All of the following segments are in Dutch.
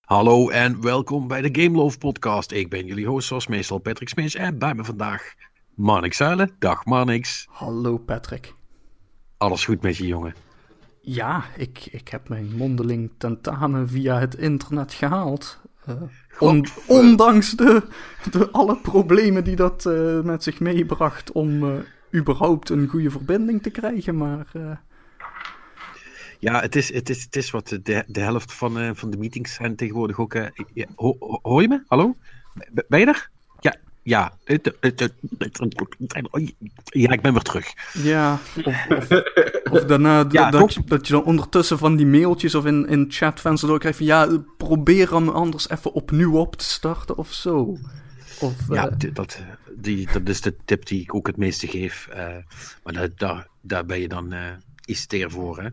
Hallo en welkom bij de Game Love podcast. Ik ben jullie host zoals meestal Patrick Smees en bij me vandaag Marnix Zuilen. Dag Marnix. Hallo Patrick. Alles goed met je jongen? Ja, ik, ik heb mijn mondeling tentamen via het internet gehaald. Uh, on, ondanks de, de alle problemen die dat uh, met zich meebracht om uh, überhaupt een goede verbinding te krijgen, maar... Ja, het is, het is, het is wat de, de helft van, van de meetings zijn tegenwoordig ook... Ja, ho, hoor je me? Hallo? Ben je er? Ja, ja. Ja, ik ben weer terug. Ja, of, of, of daarna ja, dat, je, dat je dan ondertussen van die mailtjes of in, in chatvenster doorkrijgt van ja, probeer hem anders even opnieuw op te starten of zo. Of, ja, uh... dat, die, dat is de tip die ik ook het meeste geef. Uh, maar daar, daar, daar ben je dan uh, iets teer voor, hè?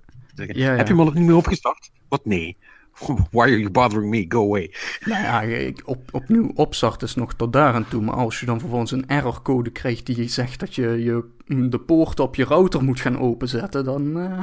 Ja, ja. Heb je hem al niet meer opgestart? Wat nee. Why are you bothering me? Go away. Nou ja, ik, op, opnieuw opstart is nog tot daar aan toe. Maar als je dan vervolgens een errorcode krijgt die zegt dat je, je de poort op je router moet gaan openzetten, dan. Uh,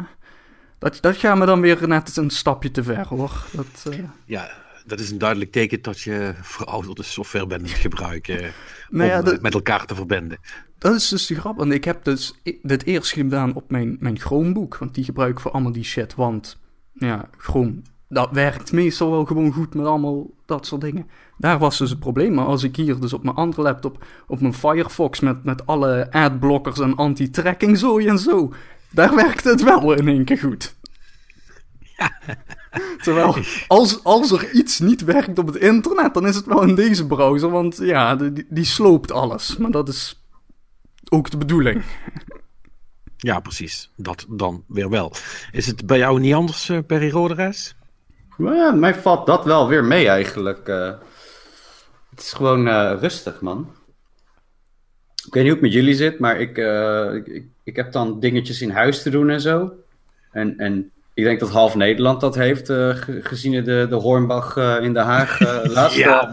dat, dat gaat me dan weer net een stapje te ver hoor. Dat, uh... Ja, dat is een duidelijk teken dat je verouderde software bent gebruiken nou ja, om dat, met elkaar te verbinden. Dat is dus de grap. Want ik heb dus dit eerst gedaan op mijn, mijn Chromebook. Want die gebruik ik voor allemaal die shit. Want ja, Chrome dat werkt meestal wel gewoon goed met allemaal dat soort dingen. Daar was dus het probleem. Maar als ik hier dus op mijn andere laptop, op mijn Firefox met, met alle adblockers en anti-tracking zo en zo, daar werkt het wel in één keer goed. Terwijl, als, als er iets niet werkt op het internet, dan is het wel in deze browser, want ja, die, die sloopt alles. Maar dat is ook de bedoeling. Ja, precies. Dat dan weer wel. Is het bij jou niet anders, uh, Perry Roderes? ja, mij valt dat wel weer mee eigenlijk. Uh, het is gewoon uh, rustig, man. Ik weet niet hoe het met jullie zit, maar ik, uh, ik, ik, heb dan dingetjes in huis te doen en zo. En, en ik denk dat half Nederland dat heeft, gezien de, de Hornbach in Den Haag laatst. ja,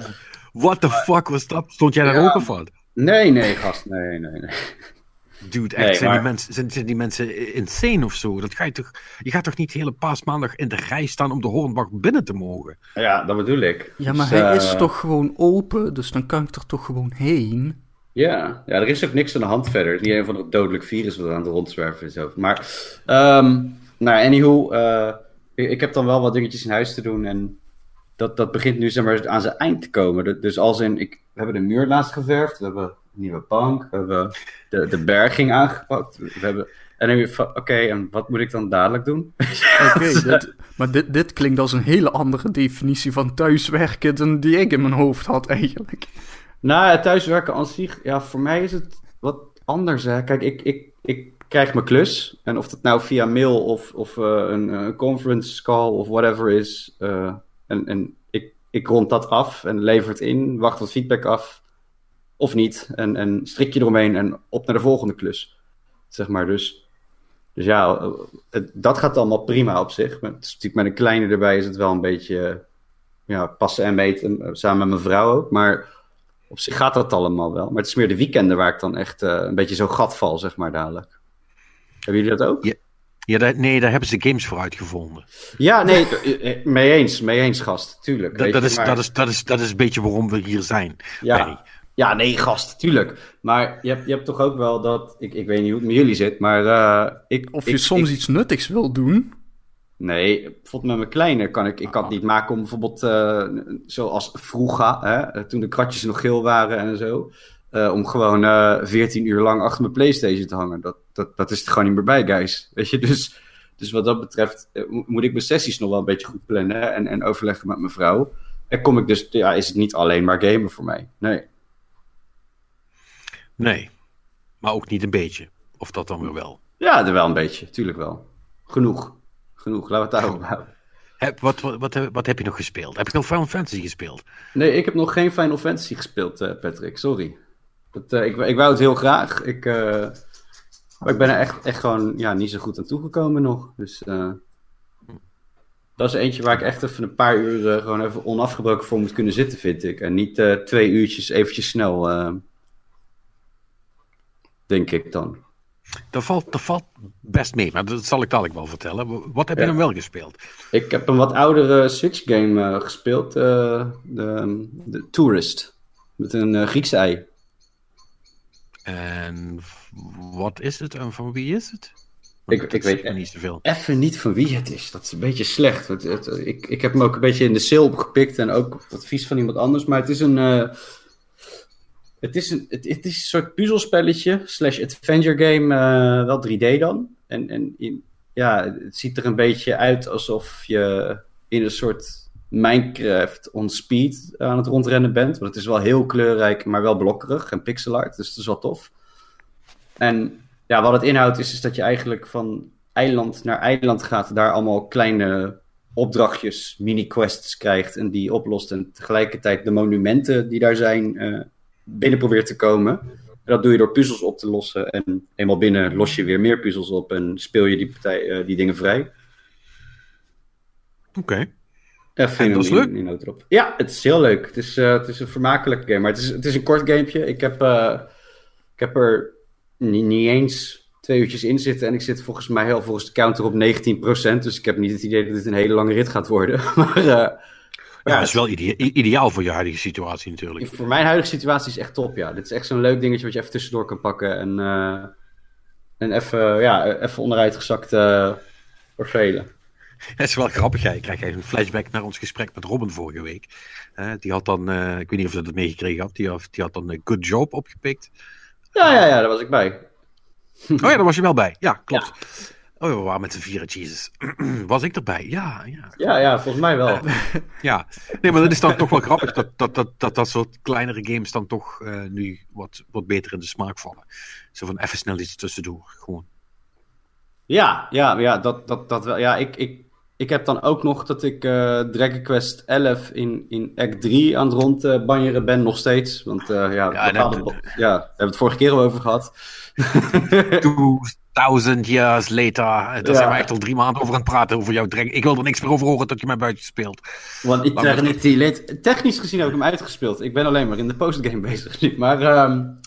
what the fuck was dat? Stond jij daar ja, ook van? Nee, nee, gast, nee, nee, nee. Dude, echt, zijn, die mensen, zijn, zijn, die mensen insane of zo? Dat ga je, toch, je gaat toch niet hele paasmaandag in de rij staan om de Hornbach binnen te mogen? Ja, dat bedoel ik. Ja, maar dus, hij is toch gewoon open, dus dan kan ik er toch gewoon heen? Ja, ja er is ook niks aan de hand verder. Het is niet een van de dodelijk virus wat aan de rondzwerven is. Maar, um, nou, anyhow, uh, ik, ik heb dan wel wat dingetjes in huis te doen en dat, dat begint nu zeg maar, aan zijn eind te komen. Dus als in, ik, we hebben de muur laatst geverfd, we hebben nieuwe bank. We hebben de, de berging aangepakt. We hebben, en dan van, oké, en wat moet ik dan dadelijk doen? Oké, maar dit, dit klinkt als een hele andere definitie van thuiswerken dan die ik in mijn hoofd had eigenlijk. Nou, thuiswerken aan zich, ja, voor mij is het wat anders. Hè. Kijk, ik, ik, ik krijg mijn klus. En of dat nou via mail of, of uh, een, een, conference call of whatever is. Uh, en en ik, ik rond dat af en lever het in, wacht wat feedback af of niet. En, en strik je eromheen en op naar de volgende klus. Zeg maar, dus, dus ja, dat gaat allemaal prima op zich. Maar natuurlijk met een kleine erbij is het wel een beetje ja, passen en meten, eh, samen met mijn vrouw ook. Maar op zich gaat dat allemaal wel. Maar het is meer de weekenden waar ik dan echt een beetje zo gat val, zeg maar, dadelijk. Hebben jullie dat ook? Ja. Ja, daar, nee, daar hebben ze games voor uitgevonden. Ja, nee, eh, mee eens, mee eens, gast, tuurlijk. Dat, dat, is, dat, is, dat, is, dat is een beetje waarom we hier zijn. Ja, ja, nee, gast, tuurlijk. Maar je hebt, je hebt toch ook wel dat. Ik, ik weet niet hoe het met jullie zit, maar. Uh, ik, of je ik, soms iets nuttigs wil doen. Nee, bijvoorbeeld met mijn kleine kan ik, ik kan het niet maken om bijvoorbeeld, uh, zoals vroeger, hè, toen de kratjes nog geel waren en zo, uh, om gewoon uh, 14 uur lang achter mijn PlayStation te hangen. Dat, dat, dat is er gewoon niet meer bij, guys. Weet je, dus, dus wat dat betreft moet ik mijn sessies nog wel een beetje goed plannen en, en overleggen met mijn vrouw. En kom ik dus, ja, is het niet alleen maar gamen voor mij. Nee. Nee, maar ook niet een beetje. Of dat dan weer wel? Ja, er wel een beetje, tuurlijk wel. Genoeg. Genoeg, laten we het daarop houden. Heb, wat, wat, wat, wat, heb je nog gespeeld? Heb je nog Final Fantasy gespeeld? Nee, ik heb nog geen Final Fantasy gespeeld, uh, Patrick. Sorry. Dat, uh, ik, ik wou het heel graag. Ik, uh, maar ik ben er echt, echt gewoon ja, niet zo goed aan toegekomen nog. Dus dat is eentje waar ik echt even een paar uur gewoon even onafgebroken voor moet kunnen zitten, vind ik. En niet twee uurtjes eventjes snel denk ik dan. Dat valt, dat valt best mee, maar dat zal ik dadelijk wel vertellen. Wat heb je dan wel gespeeld? Ik heb een wat oudere Switch-game gespeeld. de, de Tourist. Met een Griekse ei. En wat is het en van wie is het? ik, ik weet niet zoveel. Even niet van wie het is. Dat is een beetje slecht. Het, het, ik, ik heb hem ook een beetje in de sale opgepikt en ook op advies van iemand anders. Maar het is een. Uh, het, is een het, het, is een soort puzzelspelletje slash adventure game. Uh, wel 3D dan. En, en in, ja, het ziet er een beetje uit alsof je in een soort Minecraft on speed aan het rondrennen bent. Want het is wel heel kleurrijk, maar wel blokkerig en pixel art. Dus het is wel tof. En ja, wat het inhoudt is, is dat je eigenlijk van eiland naar eiland gaat. Daar allemaal kleine opdrachtjes, mini-quests krijgt en die oplost. En tegelijkertijd de monumenten die daar zijn uh, binnen probeert te komen. En dat doe je door puzzels op te lossen. En eenmaal binnen los je weer meer puzzels op en speel je die, partij, uh, die dingen vrij. Oké. Okay. En dat is leuk? In. Ja, het is heel leuk. Het is, uh, het is een vermakelijke game. Maar het is, het is een kort gamepje. Ik heb, ik heb er niet, niet, eens twee uurtjes in zitten. En ik zit volgens mij heel volgens de counter op 19%. Dus ik heb niet het idee dat dit een hele lange rit gaat worden. maar, uh, ja, dat is wel ideaal voor je huidige situatie natuurlijk. Voor mijn huidige situatie is echt top, ja. Dit is echt zo'n leuk dingetje wat je even tussendoor kan pakken. En, en even, ja, even onderuit gezakt uh, vervelen. Het is wel grappig. Ja. Ik krijg eigenlijk een flashback naar ons gesprek met Robin vorige week. die had dan, ik weet niet of je dat meegekregen had, die had, die had dan een Good Job opgepikt. Ja, ja, ja, daar was ik bij. Oh ja, daar was je wel bij. Ja, klopt. Oh, we waren met de vieren, Jesus. Was ik erbij? Ja, ja. Ja, ja, volgens mij wel. ja, nee, maar dat is dan toch wel grappig dat dat, dat, dat, dat soort kleinere games dan toch uh, nu wat, wat beter in de smaak vallen. Zo van even snel iets tussendoor, gewoon. Ja, ja, ja, dat, dat, dat wel. Ja, ik, ik, ik heb dan ook nog dat ik uh, Dragon Quest 11 in, in Act 3 aan het rondbanjeren ben, nog steeds. Want uh, ja, ja, bepaalde, ja, we hebben het vorige keer al over gehad. 2000 years later. Daar ja. zijn we echt al drie maanden over aan het praten over jouw Dragon. Ik wil er niks meer over horen tot je mij buiten speelt. Want Eternity, technisch gezien heb ik hem uitgespeeld. Ik ben alleen maar in de postgame bezig Maar... Um,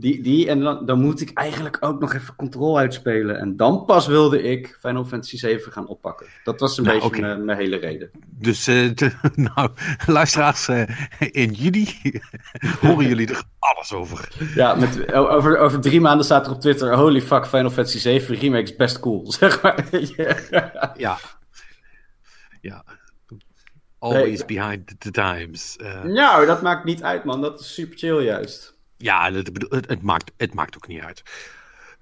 die, die en dan, dan moet ik eigenlijk ook nog even controle uitspelen. En dan pas wilde ik Final Fantasy 7 gaan oppakken. Dat was een nou, beetje mijn, mijn, hele reden. Dus, uh, nou, luisteraars, uh, in juli horen jullie er alles over. Ja, met, over, over drie maanden staat er op Twitter: Holy fuck, Final Fantasy 7 remake is best cool. Zeg maar. ja. Ja. Always behind the times. Uh... Nou, dat maakt niet uit, man. Dat is super chill, juist. Ja, het, het, maakt, het maakt ook niet uit.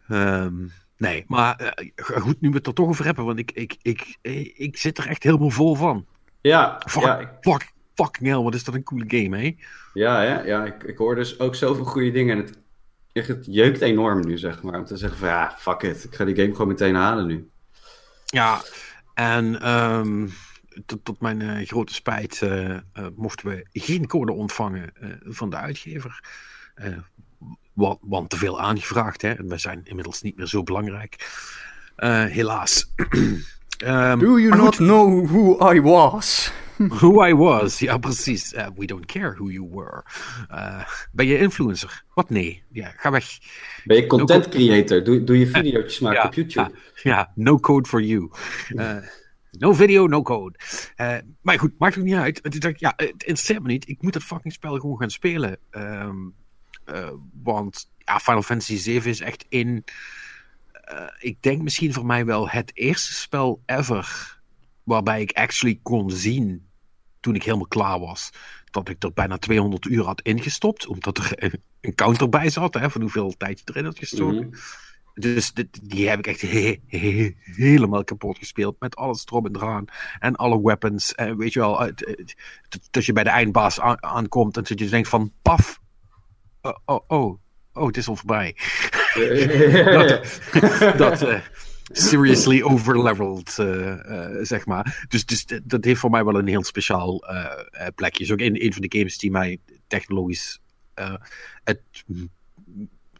Um, nee, maar uh, goed, nu we het er toch over hebben, want ik, ik, ik, ik, zit er echt helemaal vol van. Ja, fuck, ja ik... fuck, fucking hell, wat is dat een coole game, hè? Ja, ja, ja ik, ik hoor dus ook zoveel goede dingen en het, het jeukt enorm nu, zeg maar. Om te zeggen van, ja, fuck it, ik ga die game gewoon meteen halen nu. Ja, en um, tot, tot, mijn uh, grote spijt uh, mochten we geen code ontvangen van de uitgever. Uh, want, want, te veel aangevraagd. Hè? En we zijn inmiddels niet meer zo belangrijk. Uh, helaas. um, Do you not goed. know who I was? who I was, ja precies. Uh, we don't care who you were. ben je influencer? Wat nee, ja, ga weg. Ben je content no creator? Doe, doe je video's maken ja, op YouTube? Ja, no code for you. No video, no code. Uh, maar goed, maakt ook niet uit. Ja, het interesseert me niet. Ik moet dat fucking spel gewoon gaan spelen. Um, want ja, Final Fantasy 7 is echt in. Uh, ik denk misschien voor mij wel het eerste spel ever. Waarbij ik actually kon zien. Toen ik helemaal klaar was. Dat ik er bijna 200 uur had ingestopt. Omdat er een, counter bij zat. Hè, van hoeveel tijd je erin had gestoken. Mm -hmm. Dus die, die, heb ik echt he, he, helemaal kapot gespeeld. Met alles erop en eraan. En alle weapons. En weet je wel. Dat je bij de eindbaas aan, aankomt. En dat je denkt van paf oh, oh, oh, oh, het is al voorbij. dat, dat uh, seriously overleveled, uh, uh, zeg maar. Dus, dus dat heeft voor mij wel een heel speciaal plekje. Is ook een, een van de games die mij technologisch het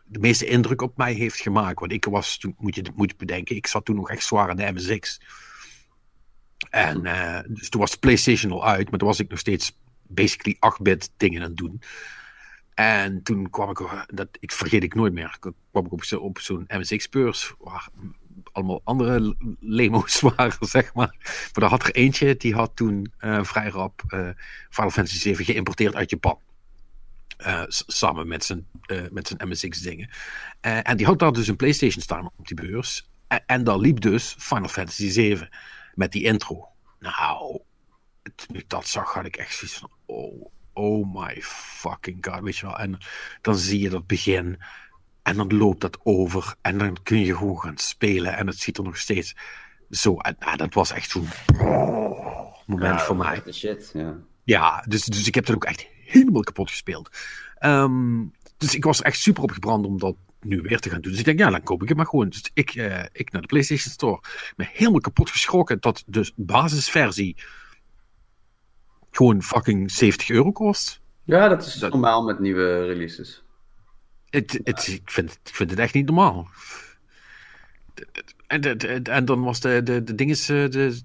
de meeste indruk op mij heeft gemaakt. Want ik was toen, moet je, moet bedenken, ik zat toen nog echt zwaar aan de MSX. En dus toen was de PlayStation al uit, maar toen was ik nog steeds basically 8-bit dingen aan het doen. En toen kwam ik, dat ik vergeet ik nooit meer, kwam ik op, op zo'n MSX-beurs, waar allemaal andere lemo's waren, zeg maar. Maar daar had er eentje, die had toen uh, vrij rap uh, Final Fantasy 7 geïmporteerd uit Japan. Uh, samen met zijn, met zijn MSX dingen. en die had daar dus een Playstation staan op die beurs. En, en daar liep dus Final Fantasy 7 met die intro. Nou, toen ik dat zag, had ik echt zoiets van: oh, oh my fucking god, weet je wel. En dan zie je dat begin. En dan loopt dat over. En dan kun je gewoon gaan spelen. En het ziet er nog steeds zo uit. Nou, dat was echt zo'n moment voor mij. Shit, ja. ja, dus, dus ik heb dat ook echt helemaal kapot gespeeld. Um, dus ik was echt super opgebrand om dat nu weer te gaan doen. Dus ik denk, ja, dan koop ik het maar gewoon. Dus ik, uh, ik naar de PlayStation Store. Me helemaal kapot geschrokken dat de basisversie gewoon fucking 70 euro kost. Ja, dat is normaal met nieuwe releases. Het, het, ik, vind, ik vind het echt niet normaal. En, en dan was de, de, de ding is eh, de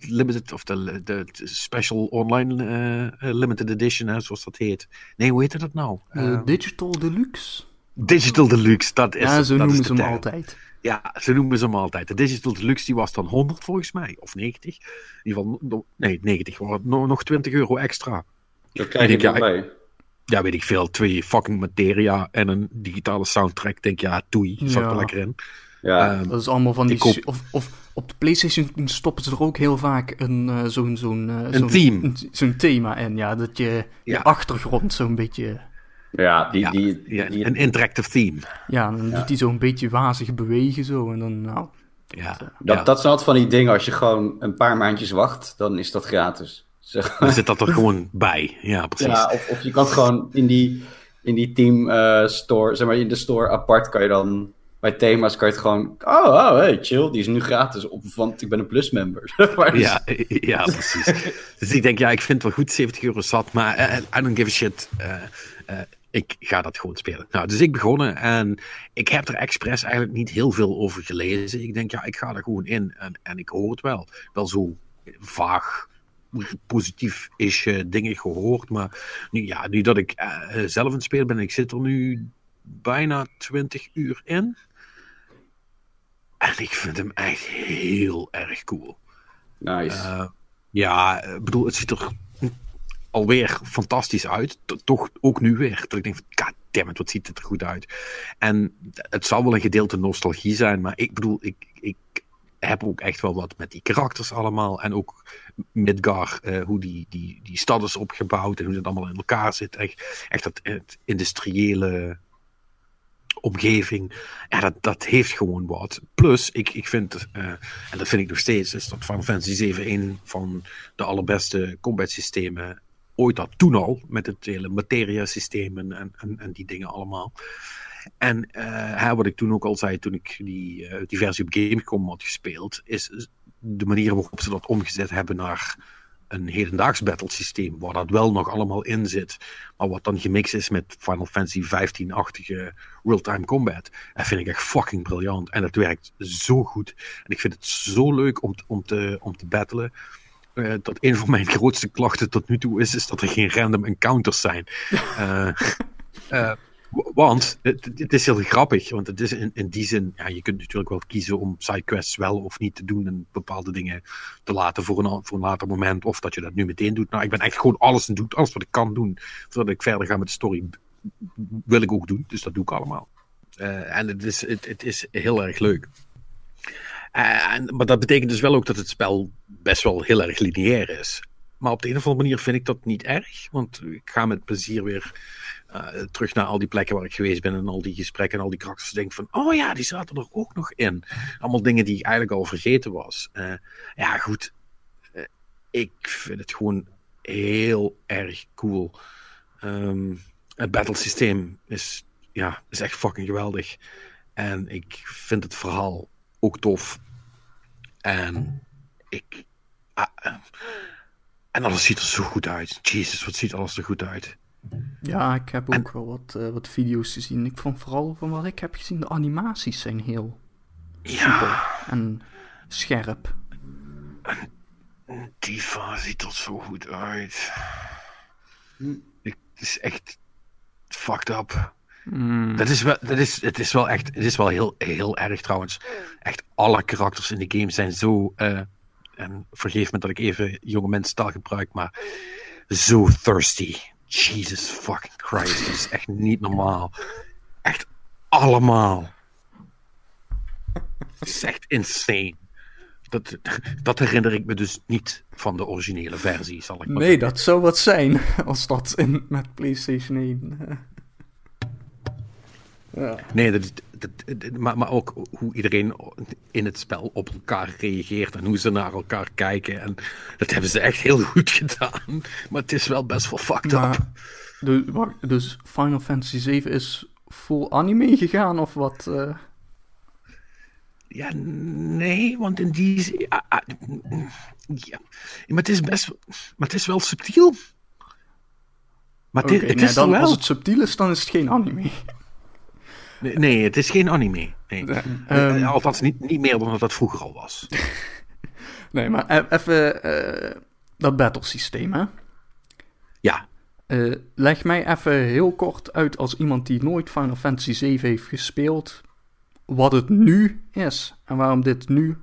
limited of de, de special online uh, limited edition, hè, zoals dat heet. Nee, hoe heet dat nou? Uh, Digital Deluxe. Digital Deluxe, dat is. Ja, zo dat noemen is ze hem altijd. Ja, ze noemen ze hem altijd. De Digital Deluxe die was dan 100 volgens mij, of 90. In ieder geval, nee, 90, nog 20 euro extra. Dat krijg je erbij. Ja, weet ik veel. Twee fucking materia en een digitale soundtrack. Denk ja, toei, zat ja. er lekker in. Ja, um, dat is allemaal van die... Koop... Of, of op de PlayStation stoppen ze er ook heel vaak een uh, zo'n... zo'n uh, een theme. Zo'n thema in, ja. Dat je, je ja. achtergrond zo'n beetje... Ja, die, ja, die, ja, die, een interactive theme. Ja, dan doet hij zo'n beetje wazig bewegen zo en dan, nou... Ja, dat, dat is altijd van die dingen, als je gewoon een paar maandjes wacht, dan is dat gratis. Zeg. Dan zit dat er gewoon bij, ja precies. Ja, of, of je kan gewoon in die, in die team uh, store, zeg maar in de store apart kan je dan... Bij thema's kan je het gewoon... Oh, oh hey, chill, die is nu gratis, op, want ik ben een plus-member. ja, ja, precies. dus ik denk, ja, ik vind het wel goed, 70 euro zat, maar uh, I don't give a shit. Uh, uh, ik ga dat gewoon spelen. Nou, dus ik begonnen en ik heb er expres eigenlijk niet heel veel over gelezen. Ik denk, ja, ik ga er gewoon in en, en ik hoor het wel. Wel zo vaag, positief is uh, dingen gehoord, maar nu, ja, nu dat ik uh, zelf aan het spelen ben, ik zit er nu bijna 20 uur in. En ik vind hem echt heel erg cool. Nice. Uh, ja, ik bedoel, het ziet er alweer fantastisch uit. Toch ook nu weer. Dat ik denk van, goddammit, wat ziet het er goed uit. En het zal wel een gedeelte nostalgie zijn, maar ik bedoel, ik, ik heb ook echt wel wat met die karakters allemaal. En ook Midgar, uh, hoe die, die, die stad is opgebouwd en hoe het allemaal in elkaar zit. Echt, echt dat het industriële omgeving. Ja, dat, dat heeft gewoon wat. Plus, ik, ik vind, uh, en dat vind ik nog steeds, is dat Final Fantasy 7 een van de allerbeste combat systemen ooit dat toen al, met het hele materia-systeem en, en, en, die dingen allemaal. En uh, wat ik toen ook al zei, toen ik die, uh, versie op Gamecom had gespeeld, is de manier waarop ze dat omgezet hebben naar een hedendaags battle systeem, waar dat wel nog allemaal in zit, maar wat dan gemixt is met Final Fantasy 15-achtige real-time combat. Dat vind ik echt fucking briljant. En het werkt zo goed. En ik vind het zo leuk om, om, te, om te battlen. Uh, dat een van mijn grootste klachten tot nu toe is, is dat er geen random encounters zijn. uh, uh, want het, het, is heel grappig, want het is in, in die zin, ja, je kunt natuurlijk wel kiezen om sidequests wel of niet te doen en bepaalde dingen te laten voor een, voor een later moment, of dat je dat nu meteen doet. Nou, ik ben echt gewoon alles aan doen, alles wat ik kan doen, voordat ik verder ga met de story, wil ik ook doen, dus dat doe ik allemaal. En het is, het, het, is heel erg leuk. En, maar dat betekent dus wel ook dat het spel best wel heel erg lineair is. Maar op de een of andere manier vind ik dat niet erg, want ik ga met plezier weer uh, terug naar al die plekken waar ik geweest ben en al die gesprekken en al die karakters. Denk van, oh ja, die zaten er ook nog in. Allemaal dingen die ik eigenlijk al vergeten was. Uh, ja, goed. Ik vind het gewoon heel erg cool. Um, het battle systeem is, ja, is echt fucking geweldig. En ik vind het verhaal ook tof. En ik. en alles ziet er zo goed uit. Jezus, wat ziet alles er goed uit. Ja, ik heb ook wel wat, uh, wat video's gezien. Ik vond vooral van wat ik heb gezien, de animaties zijn heel ja. en scherp. Diva ziet er zo goed uit. Het is echt fucked up. Mm. Dat is wel, dat is, het is wel echt, het is wel heel, heel erg trouwens. Echt alle karakters in de game zijn zo, uh, en vergeef me dat ik even jonge mensentaal gebruik, maar zo thirsty. Jesus fucking Christ, dat is echt niet normaal. Echt allemaal. Het is echt insane. Dat, dat herinner ik me dus niet van de originele versie, zal ik maar Nee, dat zou wat zijn als dat in, met PlayStation 1. Eh. Ja. Nee, dat, dat, maar, maar ook hoe iedereen in het spel op elkaar reageert en hoe ze naar elkaar kijken. En dat hebben ze echt heel goed gedaan. Maar het is wel best wel fucked up. Dus, dus Final Fantasy 7 is full anime gegaan of wat? Uh... Ja, nee, want in die. Ja, ah, ja, maar het is best. Maar het is wel subtiel. Maar het, het is dan, wel... Als het subtiel is, dan is het geen anime. Nee, nee het is geen anime. Nee. Um... Althans, niet, niet meer dan dat het vroeger al was. nee, maar e- even uh, dat battlesysteem, hè? Ja. Uh, leg mij even heel kort uit als iemand die nooit Final Fantasy 7 heeft gespeeld wat het nu is en waarom dit nu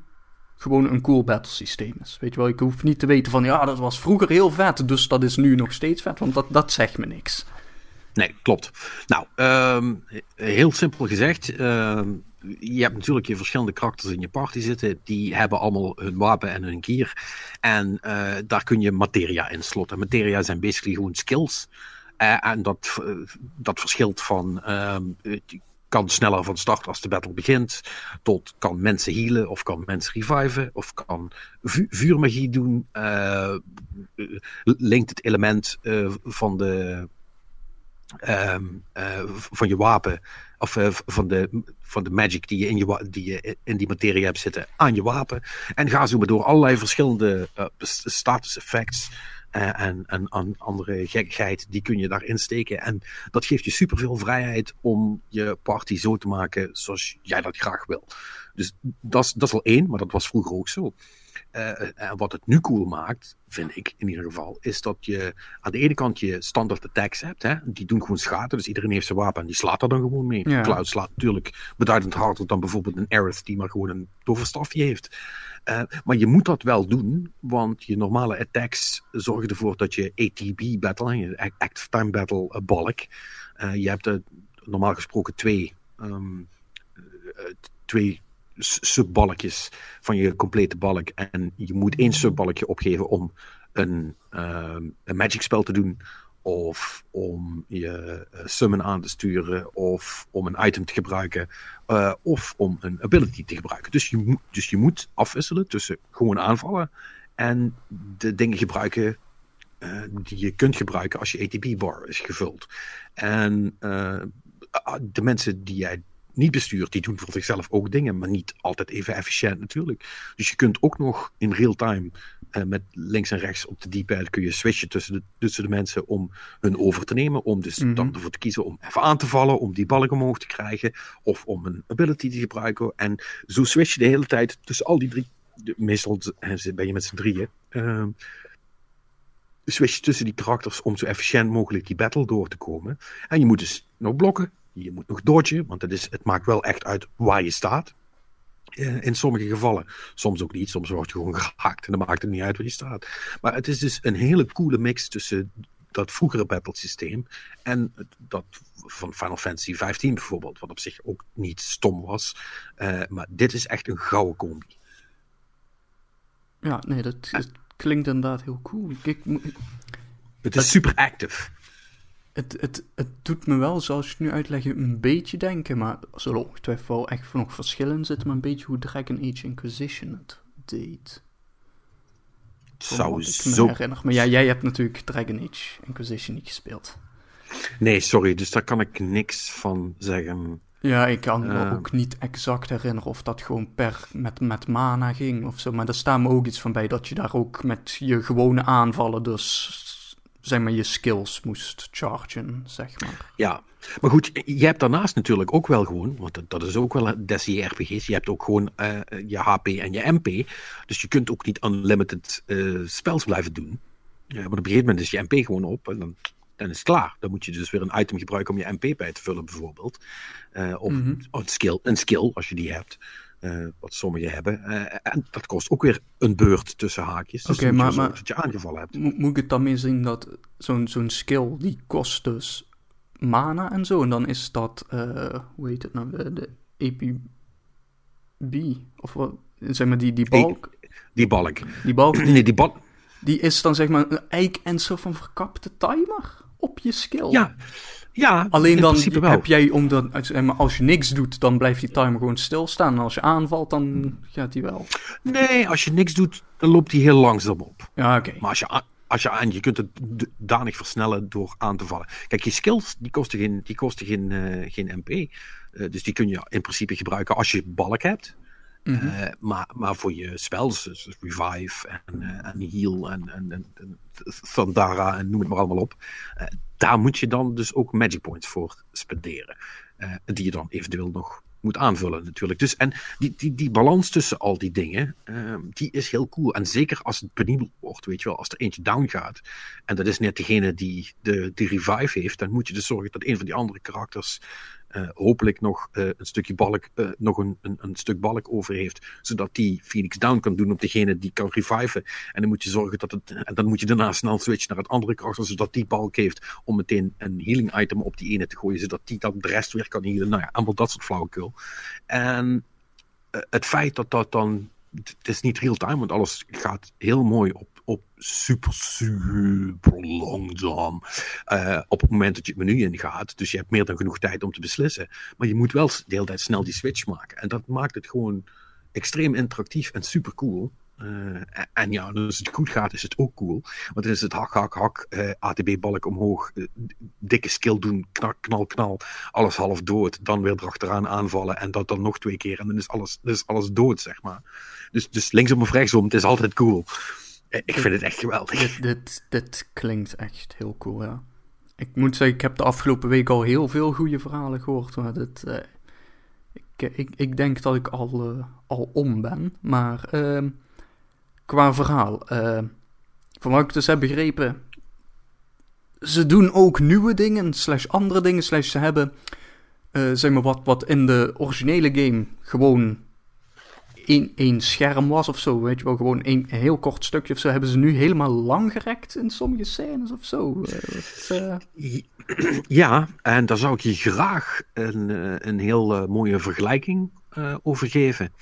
gewoon een cool battle systeem is. Weet je wel, ik hoef niet te weten van ja, dat was vroeger heel vet, dus dat is nu nog steeds vet, want dat, dat zegt me niks. Nee, klopt. Nou, ehm, heel simpel gezegd, ehm, je hebt natuurlijk je verschillende karakters in je party zitten. Die hebben allemaal hun wapen en hun gear. En uh, daar kun je materia in slotten. Materia zijn basically gewoon skills. Uh, en dat, uh, dat verschilt van ehm, kan sneller van start als de battle begint. Tot kan mensen healen of kan mensen reviven of kan vu vuurmagie doen. Linkt het element van de. Um, uh, van je wapen of van, de, van de magic die je, in je, die je in die materie hebt zitten aan je wapen. En ga zo maar door allerlei verschillende status effects uh, en, en, andere gekkigheid, die kun je daarin steken. En dat geeft je superveel vrijheid om je party zo te maken zoals jij dat graag wil. Dus dat is al één, maar dat was vroeger ook zo. En wat het nu cool maakt, vind ik in ieder geval, is dat je aan de ene kant je standaard attacks hebt. Hè? Die doen gewoon schade, dus iedereen heeft zijn wapen en die slaat er dan gewoon mee. Ja. Cloud slaat natuurlijk beduidend harder dan bijvoorbeeld een Aerith die maar gewoon een toverstafje heeft. Uh, maar je moet dat wel doen, want je normale attacks zorgen ervoor dat je ATB battle, je active time battle uh, balk, uh, je hebt normaal gesproken twee, um, twee subbalkjes van je complete balk. En je moet één subbalkje opgeven om een, uh, een magic spel te doen. Of om je uh, summon aan te sturen. Of om een item te gebruiken. Uh, of om een ability te gebruiken. Dus je, dus je moet afwisselen tussen gewoon aanvallen. En de dingen gebruiken uh, die je kunt gebruiken als je ATB-bar is gevuld. En de mensen die jij niet bestuurt, die doen voor zichzelf ook dingen, maar niet altijd even efficiënt natuurlijk. Dus je kunt ook nog in real time uh, met links en rechts op de D-pad kun je switchen tussen de, tussen de mensen om hun over te nemen, om dus mm -hmm. dan ervoor te kiezen om even aan te vallen, om die balk omhoog te krijgen, of om een ability te gebruiken. En zo switch je de hele tijd tussen al die drie, meestal ben je met z'n drieën, uh, switch je tussen die karakters om zo efficiënt mogelijk die battle door te komen. En je moet dus nog blokken, je moet nog dodgen, want het, is, het maakt wel echt uit waar je staat. Eh, in sommige gevallen. Soms ook niet, soms word je gewoon gehakt en dan maakt het niet uit waar je staat. Maar het is dus een hele coole mix tussen dat vroegere battle systeem en dat van Final Fantasy 15 bijvoorbeeld, wat op zich ook niet stom was. Uh, maar dit is echt een gouden combi. Ja, nee, dat, klinkt inderdaad heel cool. Ik, het is super active. Het, het, het doet me wel, zoals je het nu uitlegt, een beetje denken, maar er zullen ongetwijfeld wel echt nog verschillen zitten, maar een beetje hoe Dragon Age Inquisition het deed. Zou zo... herinner. Maar ja, jij hebt natuurlijk Dragon Age Inquisition niet gespeeld. Nee, sorry, dus daar kan ik niks van zeggen. Ja, ik kan me uh... ook niet exact herinneren of dat gewoon per met, met mana ging of zo. Maar daar staat me ook iets van bij dat je daar ook met je gewone aanvallen dus zeg maar, je skills moest chargen, zeg maar. Ja, maar goed, je hebt daarnaast natuurlijk ook wel gewoon, want dat, is ook wel des RPG's, je hebt ook gewoon uh, je HP en je MP, dus je kunt ook niet unlimited uh, spells blijven doen. Ja, maar op een gegeven moment is je MP gewoon op en dan dan is het klaar. Dan moet je dus weer een item gebruiken om je MP bij te vullen, bijvoorbeeld. Uh, of, mhm. een, skill, een skill, als je die hebt. Uh, wat sommigen hebben. Uh, en dat kost ook weer een beurt tussen haakjes. Dus okay, maar, maar dat je aangevallen hebt. moet ik het dan meer zien dat zo'n zo'n skill die kost dus mana en zo. En dan is dat, uh, hoe heet het nou, de, de APB. Of wat, zeg maar die, die balk. Die balk. Die balk. nee, die balk. Die is dan zeg maar een eik en zo van verkapte timer op je skill. Ja, ja, Alleen dan heb jij, omdat, als je niks doet, dan blijft die timer gewoon stilstaan. En als je aanvalt, dan gaat hij wel. Nee, als je niks doet, dan loopt hij heel langzaam op. Ja, oké. Maar als je, als je aan, je kunt het danig versnellen door aan te vallen. Kijk, je skills, die kosten geen, die kosten geen, uh, geen MP. Uh, eh, dus die kun je in principe gebruiken als je balk hebt. -hmm. uh, maar, maar voor je spells, dus Revive en, en Heal en, en, en, Thundara en noem het maar allemaal op daar moet je dan dus ook magic points voor spenderen. Die je dan eventueel nog moet aanvullen natuurlijk. Dus, en die, die, die balans tussen al die dingen, uh, die is heel cool. En zeker als het penibel wordt, weet je wel, als er eentje down gaat. En dat is net degene die de, revive heeft, dan moet je dus zorgen dat een van die andere karakters hopelijk nog uh, een stukje balk, uh, nog een, een, een, stuk balk over heeft, zodat die Phoenix down kan doen op degene die kan reviven. En dan moet je zorgen dat het, en dan moet je daarna snel switchen naar het andere karakter, zodat die balk heeft om meteen een healing item op die ene te gooien, zodat die dan de rest weer kan healen. Nou ja, allemaal dat soort flauwekul. En het feit dat dat dan, het is niet real time, want alles gaat heel mooi op op super, super langzaam. Uh, op het moment dat je het menu ingaat. Dus je hebt meer dan genoeg tijd om te beslissen. Maar je moet wel de hele tijd snel die switch maken. En dat maakt het gewoon extreem interactief en super cool. Uh, en ja, als het goed gaat, is het ook cool. Want dan is het hak, hak, hak, uh, ATB-balk omhoog, dikke skill doen, knak, knal, knal, alles half dood, dan weer erachteraan aanvallen en dat dan nog twee keer en dan is alles, dan alles dood, zeg maar. Dus, dus linksom of rechtsom, het is altijd cool. Ik vind het echt geweldig. Dit, dit, dit klinkt echt heel cool, ja. Ik moet zeggen, ik heb de afgelopen week al heel veel goede verhalen gehoord. Dit, uh, ik, ik, ik denk dat ik al, al om ben. Maar uh, qua verhaal, van wat ik dus heb begrepen, ze doen ook nieuwe dingen, andere dingen, slash ze hebben, zeg maar, wat, wat in de originele game gewoon één, één scherm was of zo. Weet je wel, gewoon een, heel kort stukje of zo. Hebben ze nu helemaal lang gerekt in sommige scènes of zo? Uh, ja, en daar zou ik je graag een, eh, een heel mooie vergelijking uh, over geven.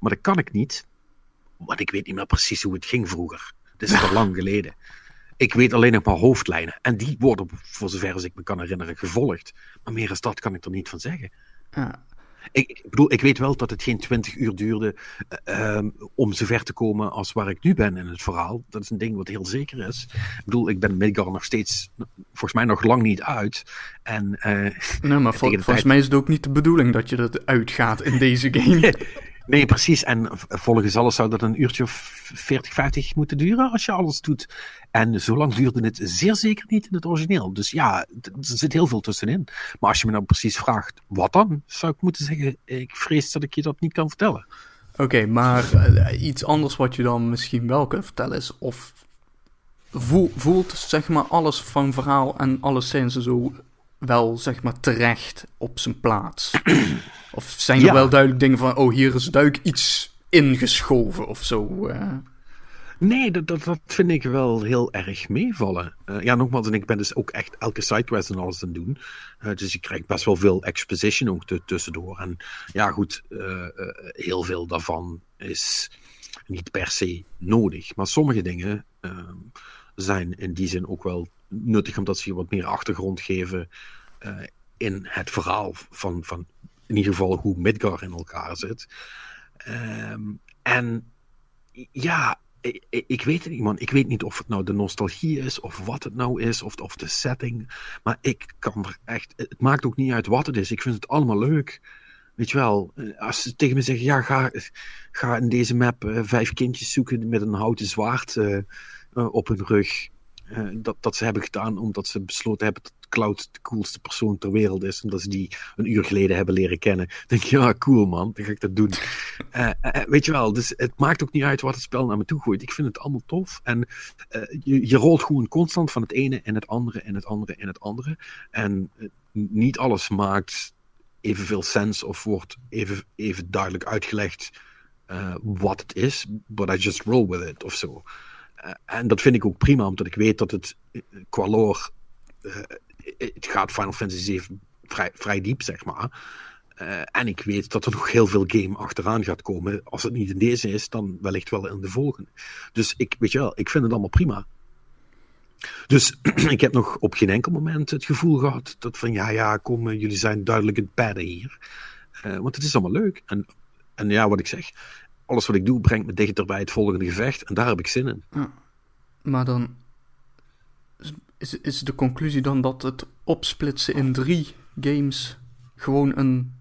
Maar dat kan ik niet, want ik weet niet meer precies hoe het ging vroeger. Het is al lang geleden. Ik weet alleen nog maar hoofdlijnen. En die worden, voor zover als ik me kan herinneren, gevolgd. Maar meer als dat kan ik er niet van zeggen. Ja. Ik, ik, bedoel, ik weet wel dat het geen twintig uur duurde uh, om zover te komen als waar ik nu ben in het verhaal. Dat is een ding wat heel zeker is. Ik bedoel, ik ben Midgar nog steeds, volgens mij nog lang niet uit. En, uh, nee, maar vol, volgens mij is het ook niet de bedoeling dat je dat uitgaat in deze game. Nee, precies. En volgens alles zou dat een uurtje of 40, 50 moeten duren als je alles doet. En zo lang duurde het zeer zeker niet in het origineel. Dus ja, er zit heel veel tussenin. Maar als je me nou precies vraagt, wat dan? Zou ik moeten zeggen, ik vrees dat ik je dat niet kan vertellen. Oké, maar uh, iets anders wat je dan misschien wel kunt vertellen is of voelt zeg maar alles van verhaal en alle scènes zo wel zeg maar terecht op zijn plaats? Of zijn er wel duidelijk dingen van, oh, hier is duik iets ingeschoven of zo? Uh... Nee, dat, dat, dat, vind ik wel heel erg meevallen. Uh, ja, nogmaals, en ik ben dus ook echt elke sidequest en alles aan het doen. Uh, dus ik krijg best wel veel exposition ook tussendoor. En ja, goed, heel veel daarvan is niet per se nodig. Maar sommige dingen ehm, zijn in die zin ook wel nuttig, omdat ze je wat meer achtergrond geven in het verhaal van, van in ieder geval hoe Midgar in elkaar zit. Um, en ja, ik, weet het niet, man. Ik weet niet of het nou de nostalgie is, of wat het nou is, of, of de setting. Maar ik kan er echt. Het maakt ook niet uit wat het is. Ik vind het allemaal leuk. Weet je wel, als ze tegen me zeggen: ja, ga, ga in deze map uh, vijf kindjes zoeken met een houten zwaard op hun rug. Dat, dat ze hebben gedaan omdat ze besloten hebben dat Cloud de coolste persoon ter wereld is. En dat ze die een uur geleden hebben leren kennen. Dan denk je, ja, cool man, dan ga ik dat doen. Uh, weet je wel, dus het maakt ook niet uit wat het spel naar me toe gooit. Ik vind het allemaal tof. En je, je rolt gewoon constant van het ene en het andere en het andere en het andere. En niet alles maakt evenveel sens of wordt even, even duidelijk uitgelegd wat het is. But I just roll with it of zo. Eh, en dat vind ik ook prima, omdat ik weet dat het uh, qua lore, uh, het gaat Final Fantasy 7 vrij, vrij diep, zeg maar. en ik weet dat er nog heel veel game achteraan gaat komen. Als het niet in deze is, dan wellicht wel in de volgende. Dus ik, weet je wel, ik vind het allemaal prima. Dus ik heb nog op geen enkel moment het gevoel gehad dat van ja, ja, kom, jullie zijn duidelijk het padden hier. want het is allemaal leuk. En, en ja, wat ik zeg, alles wat ik doe brengt me dichter bij het volgende gevecht. En daar heb ik zin in. Ja. Maar dan is, is de conclusie dan dat het opsplitsen in drie games gewoon een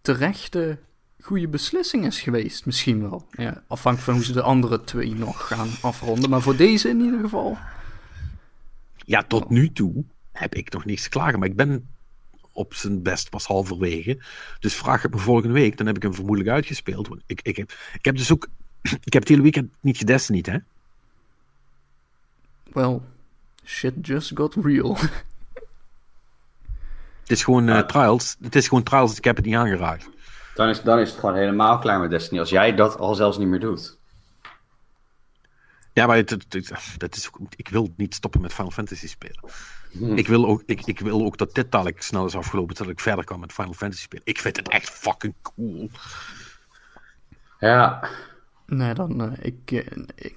terechte goede beslissing is geweest. Misschien wel. Ja, afhankelijk van hoe ze de andere twee nog gaan afronden. Maar voor deze in ieder geval. Ja, tot nu toe heb ik nog niks te klagen. Maar ik ben op zijn best pas halverwege. Dus vraag het me volgende week, dan heb ik hem vermoedelijk uitgespeeld. Want ik, ik, heb, ik heb dus ook. Ik heb het hele weekend niet gedestinied, hè? Well, shit just got real. Het is gewoon uh, trials. Het is gewoon trials, ik heb het niet aangeraakt. Dan is, dan is het gewoon helemaal klaar met Destiny. Als jij dat al zelfs niet meer doet. Ja, maar het, dat is, ik wil niet stoppen met Final Fantasy spelen. Hmm. Ik, wil ook, ik, ik wil ook dat dit dadelijk snel is afgelopen, zodat ik verder kan met Final Fantasy spelen. Ik vind het echt fucking cool. Ja. Nee, dan, uh, ik, ik,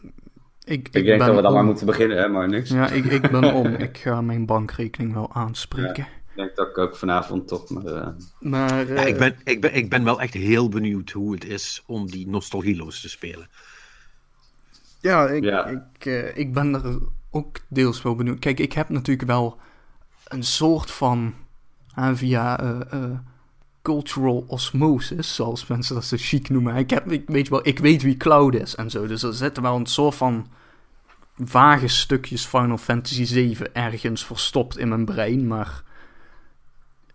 ik, ik, denk dat we dan maar moeten beginnen, hè, maar niks. Ja, ik, ik ben om. Ik ga mijn bankrekening wel aanspreken. Ja, ik denk dat ik ook vanavond toch. Maar, uh... maar uh... ja, ik, ben, ik, ben, ik ben wel echt heel benieuwd hoe het is om die nostalgieloos te spelen. Ja, ik, ja. Ik, uh, ik ben er ook deels wel benieuwd. Kijk, ik heb natuurlijk wel een soort van via uh, cultural osmosis, zoals mensen dat zo chic noemen. Ik, heb, ik, weet wel, ik weet wie Cloud is en zo. Dus er zitten wel een soort van vage stukjes Final Fantasy 7 ergens verstopt in mijn brein. Maar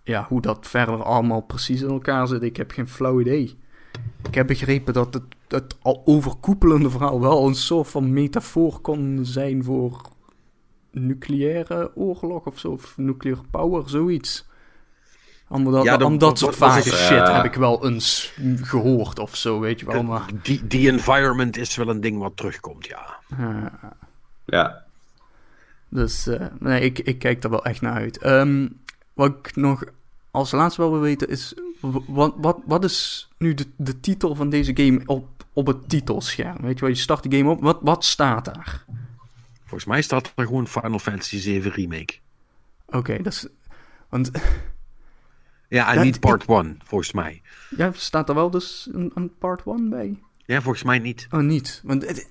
ja, hoe dat verder allemaal precies in elkaar zit, ik heb geen flauw idee. Ik heb begrepen dat het, het al overkoepelende verhaal wel een soort van metafoor kon zijn voor nucleaire oorlog of zo, of nuclear power, zoiets. Omdat, ja, dat, dat soort vage shit heb ik wel eens gehoord of zo, weet je wel. Maar... Die, die environment is wel een ding wat terugkomt, ja. ja. Dus uh, nee, ik, ik kijk er wel echt naar uit. Um, wat ik nog als laatste wel wil weten is, wat, wat, wat is nu de, de titel van deze game op, op het titelscherm? Weet je wel, je start de game op, wat, wat staat daar? Volgens mij staat er gewoon Final Fantasy 7 Remake. Oké, dat is... Want... Ja, en niet part 1, volgens mij. Ja, staat er wel dus een, een part 1 bij? Ja, volgens mij niet. Oh, niet. Want het,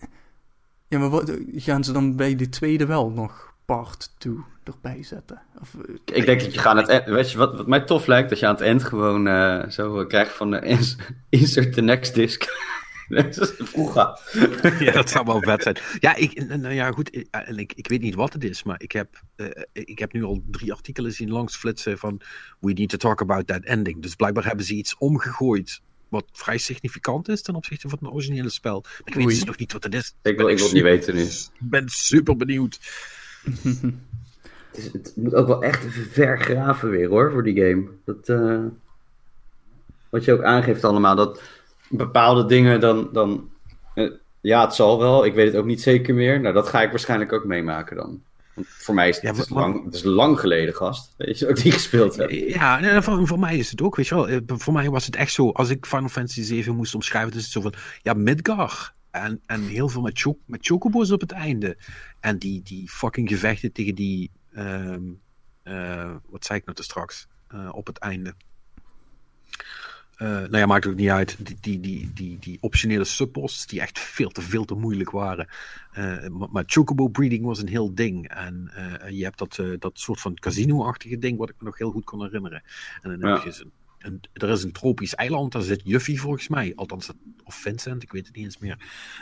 ja, maar wat, gaan ze dan bij de tweede wel nog part 2 erbij zetten? Of, eh, ik denk dat je gaan het... Weet je wat, wat mij tof lijkt? Dat je aan het eind gewoon uh, zo krijgt van... Uh, insert the next disc. Vroeger. ja, dat zou wel vet zijn. Ja, ik, nou ja, goed. Ik, ik, ik weet niet wat het is, maar ik heb, uh, ik heb nu al drie artikelen zien langs flitsen van We need to talk about that ending. Dus blijkbaar hebben ze iets omgegooid wat vrij significant is ten opzichte van het originele spel. Maar ik weet dus nog niet wat het is. Ik wil, ik wil het niet weten nu. Ik ben super benieuwd. het, is, het, moet ook wel echt even vergraven weer hoor, voor die game. Dat, uh, wat je ook aangeeft allemaal, dat bepaalde dingen dan. dan uh, ja, het zal wel. Ik weet het ook niet zeker meer. Nou, dat ga ik waarschijnlijk ook meemaken dan. Want voor mij is het, ja, het is lang, het is lang geleden, gast. Weet je, ook die gespeeld heb. Ja, voor, voor, mij is het ook, weet je wel. Eh, voor mij was het echt zo, als ik Final Fantasy 7 moest omschrijven, is het zo van, ja, Midgar. En, en heel veel met, cho met chocobo's op het einde. En die, die fucking gevechten tegen die, um, uh, wat zei ik nou te straks, uh, op het einde. Uh, nou ja, maakt ook niet uit. Die, die, die, die, die optionele subposts die echt veel te veel te moeilijk waren. Uh, maar chocobo breeding was een heel ding. En uh, je hebt dat, dat soort van casino-achtige ding wat ik me nog heel goed kon herinneren. En dan ja. heb je er is een tropisch eiland, daar zit Juffy volgens mij. Althans, of Vincent, ik weet het niet eens meer.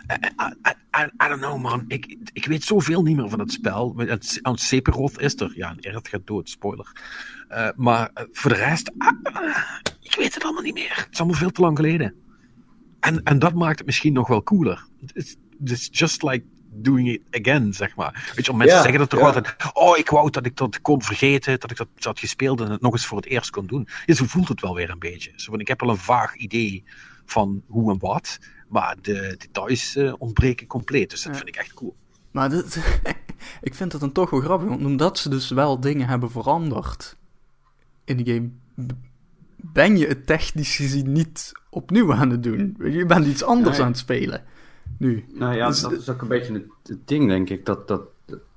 I, I, I don't know, man. Ik, ik weet zoveel niet meer van het spel. Het, Sephiroth is er. Ja, Erd gaat dood, spoiler. maar voor de rest, ik weet het allemaal niet meer. Het is allemaal veel te lang geleden. En, en dat maakt het misschien nog wel cooler. It's just like doing it again, zeg maar. Weet je, mensen zeggen dat toch altijd, oh, ik wou dat ik dat kon vergeten, dat ik dat had gespeeld en het nog eens voor het eerst kon doen. Ja, zo voelt het wel weer een beetje. Zo van, ik heb al een vaag idee van hoe en wat, maar de details uh, ontbreken compleet. Dus dat vind ik echt cool. Maar dit, ik vind het dan toch wel grappig, omdat ze dus wel dingen hebben veranderd in die game, ben je het technisch gezien niet opnieuw aan het doen. Je bent iets anders aan het spelen nu. Nou ja, dus dat is ook een beetje het, ding, denk ik. Dat, dat,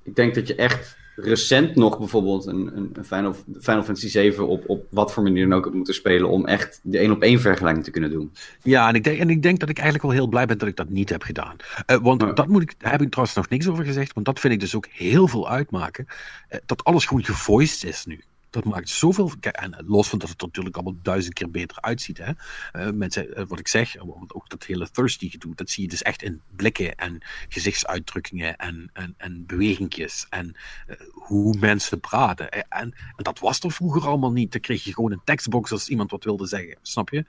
ik denk dat je echt recent nog bijvoorbeeld een, een, een Final, Final Fantasy 7 op, op wat voor manier dan ook moeten spelen om echt de één op één vergelijking te kunnen doen. Ja, en ik, denk, en ik denk dat ik eigenlijk wel heel blij ben dat ik dat niet heb gedaan. Uh, want dat moet ik, daar heb ik trouwens nog niks over gezegd, want dat vind ik dus ook heel veel uitmaken. Uh, dat alles gewoon gevoiced is nu dat maakt zoveel. En los van dat het er natuurlijk allemaal duizend keer beter uitziet. Hè. Uh, mensen, eh, wat ik zeg, ook dat hele thirsty gedoe, dat zie je dus echt in blikken en gezichtsuitdrukkingen en, en, en bewegingjes en uh, hoe mensen praten. En, en, dat was er vroeger allemaal niet. Dan kreeg je gewoon een tekstbox als iemand wat wilde zeggen, snap je?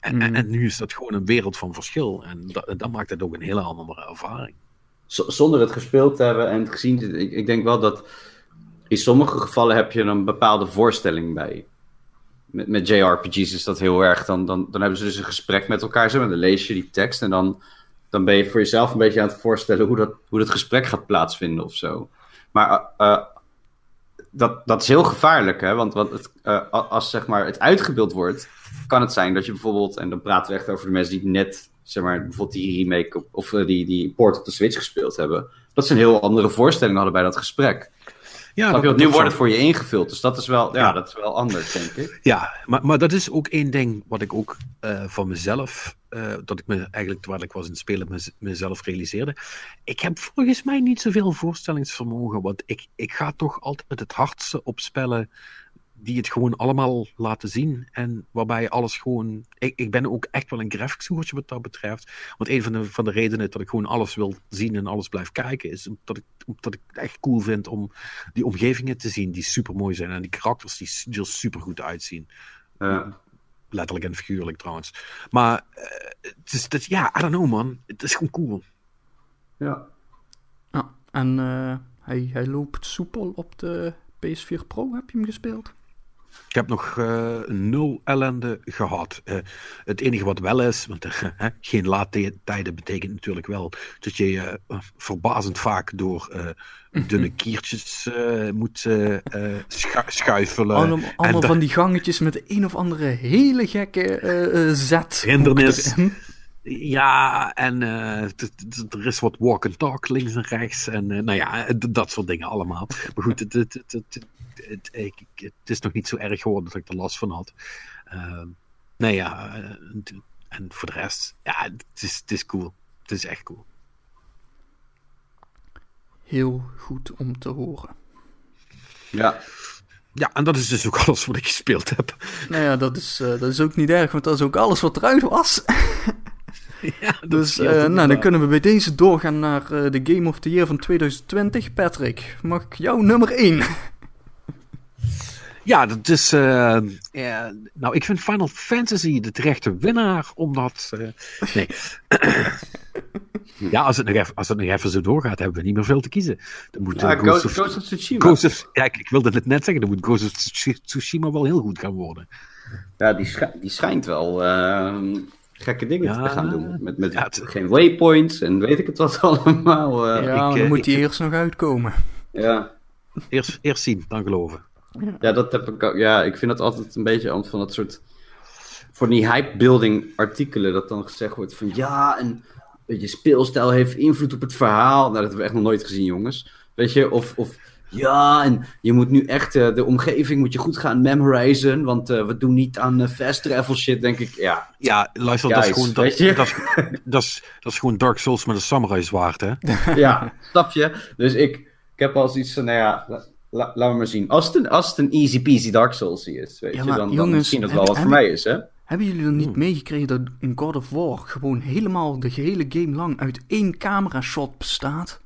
En, en, mm. nu is dat gewoon een wereld van verschil. En dat, dat maakt het ook een hele andere ervaring. zonder het gespeeld te hebben en gezien, ik, ik denk wel dat in sommige gevallen heb je een bepaalde voorstelling bij. Met, met JRPG's is dat heel erg. Dan, dan, dan hebben ze dus een gesprek met elkaar. Zo, en dan lees je die tekst en dan, dan ben je voor jezelf een beetje aan het voorstellen hoe dat, hoe dat gesprek gaat plaatsvinden of zo. Maar uh, dat, dat is heel gevaarlijk, hè? Want, want het, uh, als zeg maar, het uitgebeeld wordt, kan het zijn dat je bijvoorbeeld, en dan praten we echt over de mensen die net zeg maar, bijvoorbeeld die remake of die, die port op de Switch gespeeld hebben, dat ze een heel andere voorstelling hadden bij dat gesprek. Ja, dat, nu wordt het voor je ingevuld. Dus dat is wel, ja, dat is wel anders, denk ik. Ja, maar, maar dat is ook één ding wat ik ook uh, van mezelf, uh, dat ik me eigenlijk terwijl ik was in het spelen mezelf realiseerde. Ik heb volgens mij niet zoveel voorstellingsvermogen, want ik, ik ga toch altijd het hardste op spellen die het gewoon allemaal laten zien. En waarbij alles gewoon. Ik, ik ben ook echt wel een graphics wat dat betreft. Want een van de, van de redenen dat ik gewoon alles wil zien en alles blijf kijken, is omdat ik, omdat ik het echt cool vind om die omgevingen te zien die super mooi zijn. En die karakters die er super goed uitzien. Letterlijk en figuurlijk trouwens. Maar uh, het is, het, ja, I don't know man. Het is gewoon cool. Ja. ja en uh, hij, hij loopt soepel op de PS4 Pro. Heb je hem gespeeld? Ik heb nog uh, nul ellende gehad. Uh, het enige wat wel is, want uh, geen laadtijden betekent natuurlijk wel dat je je verbazend vaak door dunne kiertjes moet schu schuifelen. Allemaal, allemaal van die gangetjes met een of andere hele gekke zet. Hindernis. Ja, en er is wat walk and talk links en rechts. En nou ja, dat soort dingen allemaal. Maar goed, het, het, het, het, ik, het is nog niet zo erg geworden dat ik er last van had. Uh, nee, ja. Eh, en voor de rest, ja, het is, het is cool. Het is echt cool. Heel goed om te horen. Ja. Ja, en dat is dus ook alles wat ik gespeeld heb. Nou ja, dat is, uh, dat is ook niet erg, want dat is ook alles wat eruit was. ja, dus uh, nou, dan kunnen we bij deze doorgaan naar uh, de Game of the Year van 2020. Patrick, mag ik jouw nummer 1? Ja, dat is. Uh, nou, ik vind Final Fantasy de terechte winnaar, omdat. Uh, nee. ja, als het, nog even, als het nog even zo doorgaat, hebben we niet meer veel te kiezen. Dan moet ja, Ghost, of, Ghost of Tsushima. Ghost of, ja, ik, wilde het net zeggen, dan moet Ghost of Tsushima wel heel goed gaan worden. Ja, die, die schijnt wel uh, gekke dingen ja, te gaan doen. Met, met ja, geen waypoints en weet ik het wat allemaal. ja, ik, dan moet die eerst nog uitkomen. Ja. Eerst, eerst zien, dan geloven. Ja, dat heb ik ook. Ja, ik vind dat altijd een beetje van dat soort. Voor die hype-building artikelen, dat dan gezegd wordt van ja, en je speelstijl heeft invloed op het verhaal. Nou, dat hebben we echt nog nooit gezien, jongens. Weet je, of, of ja, en je moet nu echt uh, de omgeving moet je goed gaan memorizen, want uh, we doen niet aan uh, fast travel shit, denk ik. Ja, ja luister, dat, is gewoon, dat, dat, is, dat, is, dat is gewoon Dark Souls met een samurai zwaard, hè? ja, snap je? Dus ik, ik heb al zoiets van, nou ja, laten we maar zien. Als het een, als het een easy peasy Dark Souls is, weet je, dan, dan misschien dat wel wat voor mij is, hè? Hebben jullie dan niet hmm. meegekregen dat een God of War gewoon helemaal de gehele game lang uit één camera shot bestaat?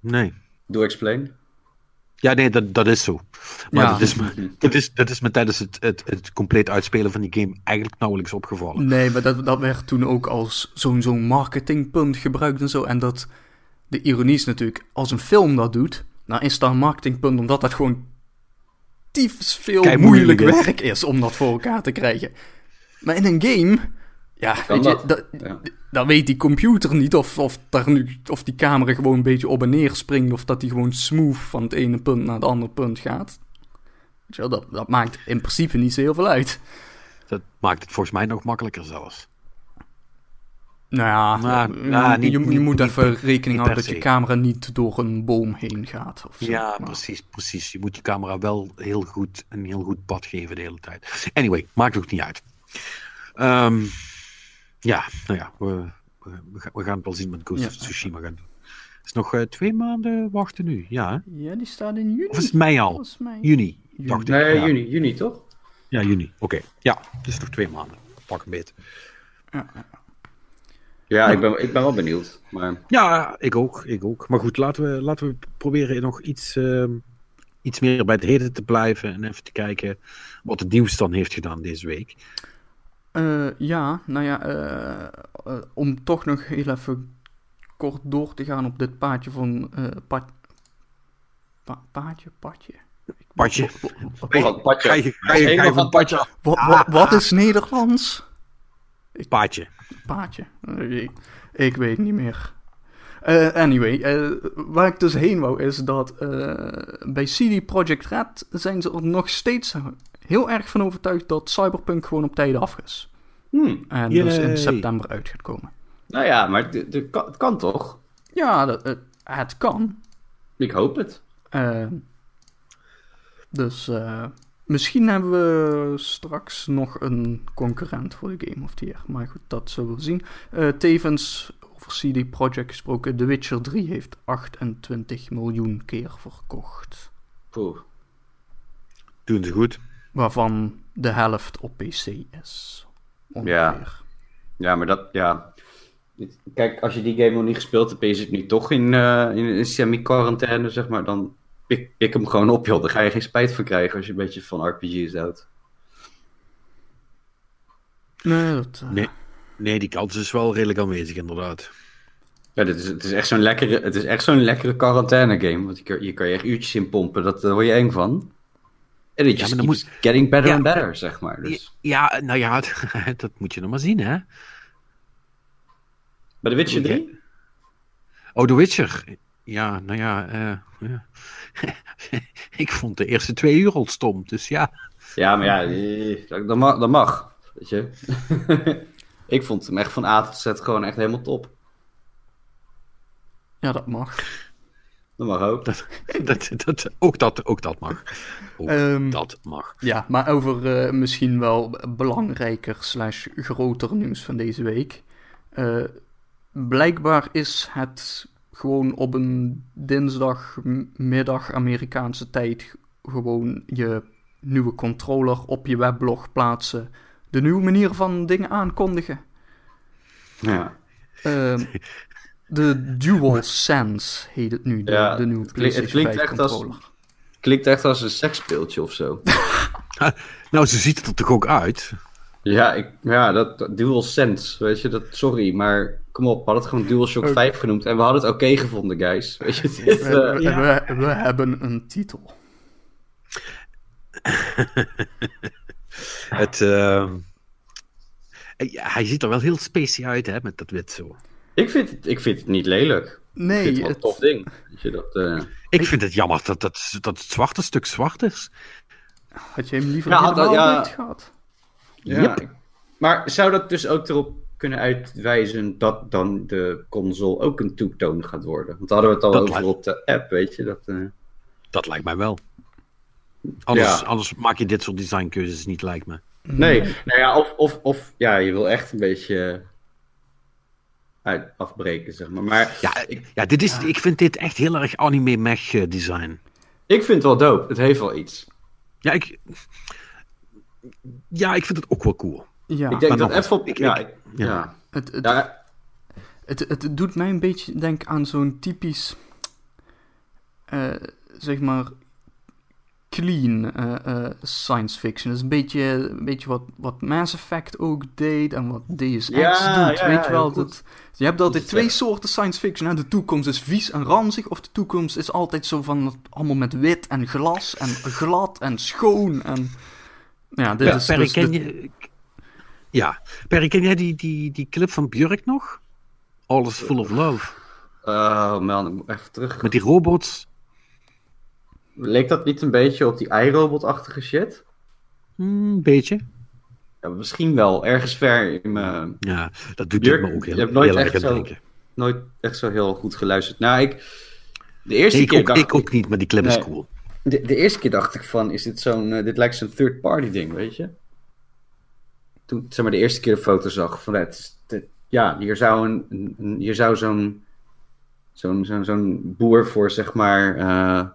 Nee. Do explain. Ja, nee, dat, dat is zo. Maar dat, is me, dat, is, dat is me tijdens het, het, het compleet uitspelen van die game eigenlijk nauwelijks opgevallen. Nee, maar dat, dat werd toen ook als zo'n zo'n marketingpunt gebruikt en zo. En dat, de ironie is natuurlijk, als een film dat doet, dan is dat een marketingpunt omdat dat gewoon tyfus veel moeilijk, werk is om dat voor elkaar te krijgen. Maar in een game, ja, weet je, dat, dan weet die computer niet of, of, daar nu, of die camera gewoon een beetje op en neer springt, of dat die gewoon smooth van het ene punt naar het andere punt gaat. Weet je wel, dat, dat maakt in principe niet zo heel veel uit. Dat maakt het volgens mij nog makkelijker zelfs. Nou ja, nou, nou, je, je, moet even rekening houden dat je camera niet door een boom heen gaat. Of zo. Ja, precies, precies. Je moet je camera wel heel goed, een heel goed pad geven de hele tijd. Anyway, maakt ook niet uit. Um, ja, nou ja, we, we, gaan het wel zien met Ghost of Tsushima gaan doen. Het is nog uh, twee maanden wachten nu, ja. Ja, die staat in juni. Of is het mei al? Juni. Dacht nee, ja. juni, juni toch? Ja, juni. Oké. Ja, is nog twee maanden. Pak een beet. Ja, ja ik, ben, ik ben wel benieuwd. Maar... Ja, ik ook, ik ook. Maar goed, laten we, laten we proberen nog iets, uh, iets meer bij het heden te blijven. En even te kijken wat het nieuws dan heeft gedaan deze week. Uh, ja, nou ja, uh, uh, om toch nog heel even kort door te gaan op dit paadje van... Pa pa paadje, padje? Padje. Padje. Ga je, ga je, ga je van padje wat, wat, is Nederlands? Paadje. Paadje. Ik, ik weet niet meer. Uh, anyway, uh, waar ik dus heen wou is dat uh, bij CD Projekt Red zijn ze er nog steeds heel erg van overtuigd dat Cyberpunk gewoon op tijden af is. Hmm. En dus in september uit gaat komen. Nou ja, maar het kan toch? Ja, het kan. Ik hoop het. dus misschien hebben we straks nog een concurrent voor de Game of the Year. Maar goed, dat zullen we zien. tevens over CD Projekt gesproken, The Witcher 3 heeft 28 miljoen keer verkocht. Poeh. Doen ze goed. Waarvan de helft op PC is. Ongeveer. Ja. ja, maar dat, ja. Kijk, als je die game nog niet gespeeld hebt, is het nu toch in, uh, in een semi-quarantaine, zeg maar, dan pik, pik hem gewoon op, joh. Daar ga je geen spijt van krijgen als je een beetje van RPG's houdt. Nee, dat... Uh... Nee. Nee, die kans is wel redelijk aanwezig, inderdaad. Ja, dit is, het is echt zo'n lekkere, het is echt zo'n lekkere quarantaine game. Want je, je kan je echt uurtjes in pompen, dat, daar word je eng van. En het ja, moet... getting better and better, zeg maar. Dus. Ja, nou ja, dat moet je nog maar zien, hè. Bij The Witcher 3? Oh, The Witcher. Ja, nou ja, uh, ja. ik vond de eerste twee uur al stom, dus ja. Ja, maar ja, dat mag, dat mag weet je. Ik vond hem echt van A tot Z gewoon echt helemaal top. Ja, dat mag. Dat mag ook. Dat, dat, dat, ook, dat, ook dat mag. Ook ehm, dat mag. Ja, maar over uh, misschien wel belangrijker slash groter nieuws van deze week. Uh, blijkbaar is het gewoon op een dinsdagmiddag Amerikaanse tijd gewoon je nieuwe controller op je weblog plaatsen de nieuwe manier van dingen aankondigen. Ja. Uh, de Dual Sense heet het nu, de, ja, de nieuwe PlayStation het klinkt 5 echt controller. Als, klinkt echt als een seksspeeltje of zo. nou, ze ziet er toch ook uit? Ja, ik, ja dat, Dual Sense, weet je, dat, sorry, maar kom op, we hadden het gewoon DualShock okay. 5 genoemd en we hadden het oké gevonden, guys. Weet je, dit, we, uh, ja. we, we, hebben een titel. het, uh, hij ziet er wel heel speciaal uit, hè, met dat wit zo. Ik vind het, ik vind het niet lelijk. Nee. Ik vind het wel een tof ding. Je dat, uh... Ik vind het jammer dat, dat, dat het zwarte stuk zwart is. Had je hem liever ja, helemaal ja, gehad? Ja, yep. maar zou dat dus ook erop kunnen uitwijzen dat dan de console ook een two-tone gaat worden? Want hadden we het al dat over op de app, weet je. Dat, uh... dat lijkt mij wel. Anders, ja. anders maak je dit soort designkeuzes niet, lijkt me. Nee, nou ja, of, of, of ja, je wil echt een beetje uit afbreken, zeg maar. maar ja, ja, dit is, ik vind dit echt heel erg anime mech eh, design. Ik vind het wel dope. Het heeft wel iets. Ja, ik, ja, ik vind het ook wel cool. Ja. Ik denk dat even op... ja, ja. Het, het, ja. Het, het, doet mij een beetje denk aan zo'n typisch... Uh, zeg maar clean uh, science fiction. Dat is een beetje, een beetje wat, wat Mass Effect ook deed en wat Deus Ex doet. weet je wel, dat, je hebt altijd twee soorten science fiction. Hè? De toekomst is vies en ranzig, of de toekomst is altijd zo van allemaal met wit en glas en glad en schoon. En, ja, dit is dus ken je, ja, Perry, ken jij die, die, die clip van Björk nog? All is full of love. Oh man, ik moet even terug. Met die robots. Leek dat niet een beetje op die iRobot-achtige shit? Hmm, een beetje. Ja, misschien wel, ergens ver in mijn... Ja, dat doet Jurk, me ook heel, je hebt nooit heel echt zo, Nooit echt zo heel goed geluisterd. Nou, ik... De eerste keer ook, dacht ik ook niet, maar die clip is cool. De, de eerste keer dacht ik van, is dit zo'n... Uh, dit lijkt zo'n third-party ding, weet je? Toen, zeg maar, de eerste keer de foto zag van... Het, ja, hier zou, een, hier zou zo'n... Zo'n zo'n boer voor, zeg maar... Uh,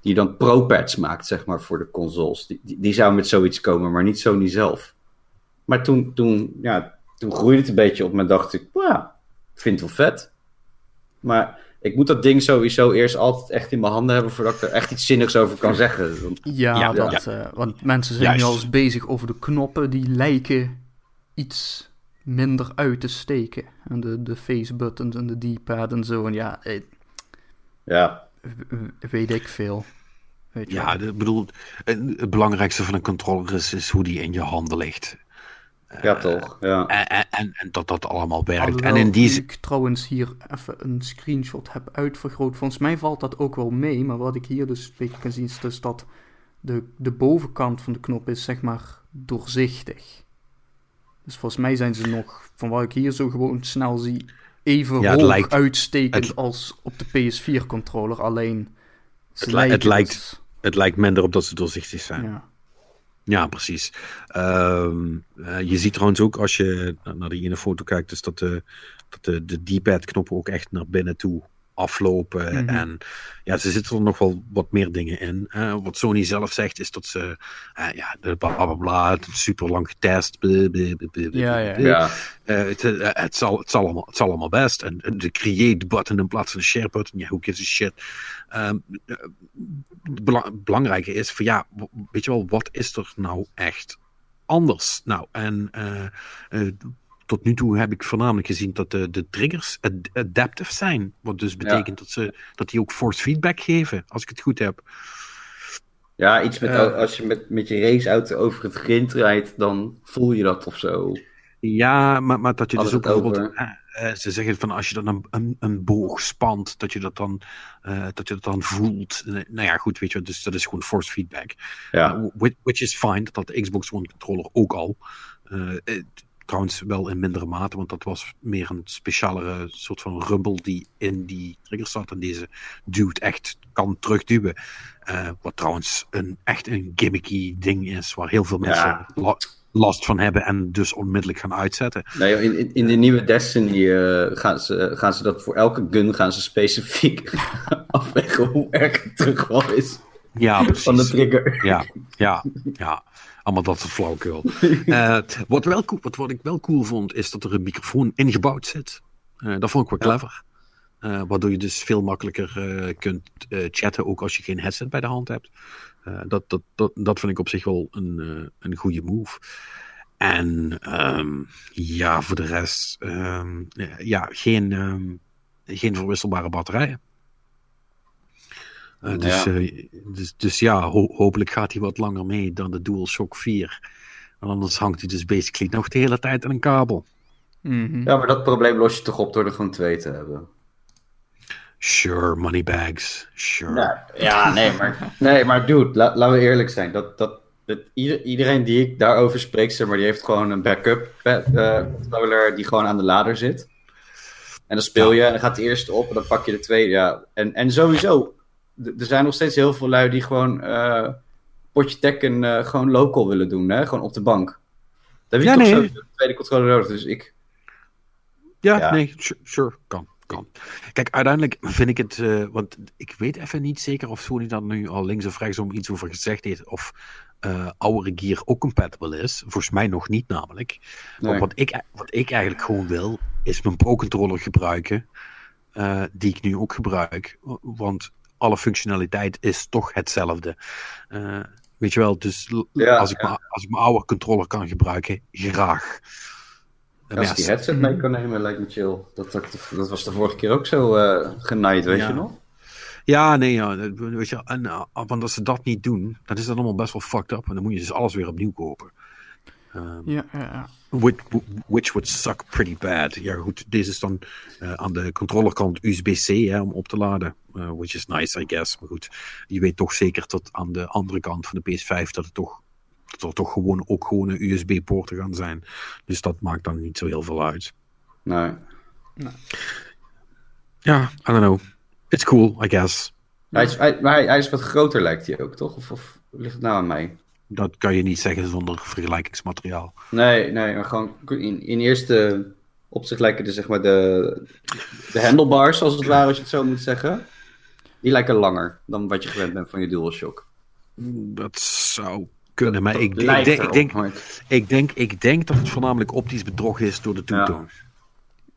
die dan pro-pads maakt, zeg maar, voor de consoles. Die, die, zou met zoiets komen, maar niet Sony zelf. Maar toen, toen, ja, toen groeide het een beetje op me dacht ik, ja, vind wel vet. Maar ik moet dat ding sowieso eerst altijd echt in mijn handen hebben voordat ik er echt iets zinnigs over kan zeggen. Want, ja, dat, uh, want mensen zijn nu al eens bezig over de knoppen die lijken iets minder uit te steken. En de, de face buttons en de D-pad en zo. En ja, eh, ja weet ik veel. Weet ja, ik bedoel, het belangrijkste van een controller is, is hoe die in je handen ligt. Ja, uh, toch? Ja. En, en, en, dat dat allemaal werkt. en in die... ik trouwens hier even een screenshot heb uitvergroot. Volgens mij valt dat ook wel mee. Maar wat ik hier dus een beetje kan zien is dus dat de, de bovenkant van de knop is zeg maar doorzichtig. Dus volgens mij zijn ze nog, van wat ik hier zo gewoon snel zie, even ja, hoog lijkt, uitstekend als op de PS4-controller. Alleen het, het, lijkt, het lijkt minder op dat ze doorzichtig zijn. Ja, ja precies. Uh, je ziet trouwens ook als je naar die ene foto kijkt, dus dat de, dat de, de D-pad-knoppen ook echt naar binnen toe aflopen. Mhm. En ja, ze zitten er nog wel wat meer dingen in. wat Sony zelf zegt is dat ze, uh, ja, bla bla bla, super lang getest. ja, ja. ja. Uh, het, uh, het, zal, het, zal allemaal, het zal allemaal best. En, de create button in plaats van de share button, ja, who gives a shit. Um, belangrijke is van ja, weet je wel, wat is er nou echt anders? Nou, en tot nu toe heb ik voornamelijk gezien dat de, de triggers adaptive zijn. Wat dus betekent dat, ze, dat die ook force feedback geven, als ik het goed heb. Ja, iets met, uh, als je met, met je raceauto over het grind rijdt, dan voel je dat of zo. Ja, maar, maar dat je dus ook bijvoorbeeld... Uh, ze zeggen van als je dan een, een, een boog spant, dat je dat dan, uh, dat je dat dan voelt. nou ja, goed, weet je, dus dat is gewoon force feedback. Ja. which, which, is fine, dat had de Xbox One controller ook al. Trouwens wel in mindere mate, want dat was meer een specialere soort van rumble die in die trigger zat. En deze duwt echt kan terugduwen. Uh, wat trouwens een, echt een gimmicky ding is, waar heel veel mensen last van hebben en dus onmiddellijk gaan uitzetten. Nee, in, in, in de nieuwe Destiny uh, gaan, ze, gaan ze dat voor elke gun gaan ze specifiek afwegen hoe erg het terugval is. Ja, precies. Van de trigger. Ja, ja, ja. Allemaal dat soort flauwkul. uh, wat, wel wat, wat ik wel cool vond, is dat er een microfoon ingebouwd zit. Uh, dat vond ik wel clever. Uh, waardoor je dus veel makkelijker kunt chatten, ook als je geen headset bij de hand hebt. dat, dat, dat, dat vind ik op zich wel een, een goede move. En um, ja, voor de rest, um, ja, geen, um, geen verwisselbare batterijen. Uh, dus, ja. Uh, dus, dus, ja, ho hopelijk gaat hij wat langer mee dan de DualShock 4. Want anders hangt hij dus basically nog de hele tijd aan een kabel. Mm -hmm. Ja, maar dat probleem los je toch op door er gewoon twee te hebben. Sure, moneybags. Sure. Ja, ja, nee, maar, nee, maar dude, la, laten we eerlijk zijn. Dat, dat, dat ieder, iedereen die ik daarover spreek, zeg maar, die heeft gewoon een backup uh, controller die gewoon aan de lader zit. En dan speel je, en dan gaat de eerste op en dan pak je de tweede. Ja. En, en sowieso, er zijn nog steeds heel veel lui die gewoon uh, potje Tekken uh, gewoon local willen doen, hè? gewoon op de bank. Daar heb je ja, toch nee. zo de tweede controller nodig. Dus ik, Ja, nee, sure, kan. Kan. Kijk, uiteindelijk vind ik het, uh, want ik weet even niet zeker of Sony daar nu al links of rechts om iets over gezegd heeft, of uh, oude gear ook compatible is. Volgens mij nog niet namelijk. Nee. wat ik, wat ik eigenlijk gewoon wil, is mijn Pro-controller gebruiken, uh, die ik nu ook gebruik. Want alle functionaliteit is toch hetzelfde. Uh, weet je wel, dus ja, als, ik ja. als ik mijn oude controller kan gebruiken, graag. Als ja, die headset mee kan nemen, lijkt me chill. Dat, dat, dat was de vorige keer ook zo uh, genaaid, weet je nog? Ja, nee, ja, weet je, en, uh, want als ze dat niet doen, dan is dat allemaal best wel fucked up. En dan moet je dus alles weer opnieuw kopen. Um, ja, ja, which, which, would suck pretty bad. Ja, goed, deze is dan uh, aan de controllerkant USB-C om op te laden. Uh, which is nice, I guess. Maar goed, je weet toch zeker dat aan de andere kant van de PS5 dat het toch dat er toch gewoon ook gewoon een USB-poorten gaan zijn. Dus dat maakt dan niet zo heel veel uit. Nee. nee. Ja, I don't know. It's cool, I guess. Hij is, hij, maar hij, is wat groter, lijkt hij ook, toch? Of, of ligt het nou aan mij? Dat kan je niet zeggen zonder vergelijkingsmateriaal. Nee, nee, maar gewoon in, in eerste opzicht lijken de, zeg maar de, de handlebars, als het ware, als je het zo moet zeggen. Die lijken langer dan wat je gewend bent van je DualShock. Dat zou kunnen, maar ik, denk, ik, denk, ik, denk, ik denk dat het voornamelijk optisch bedrog is door de toetoon.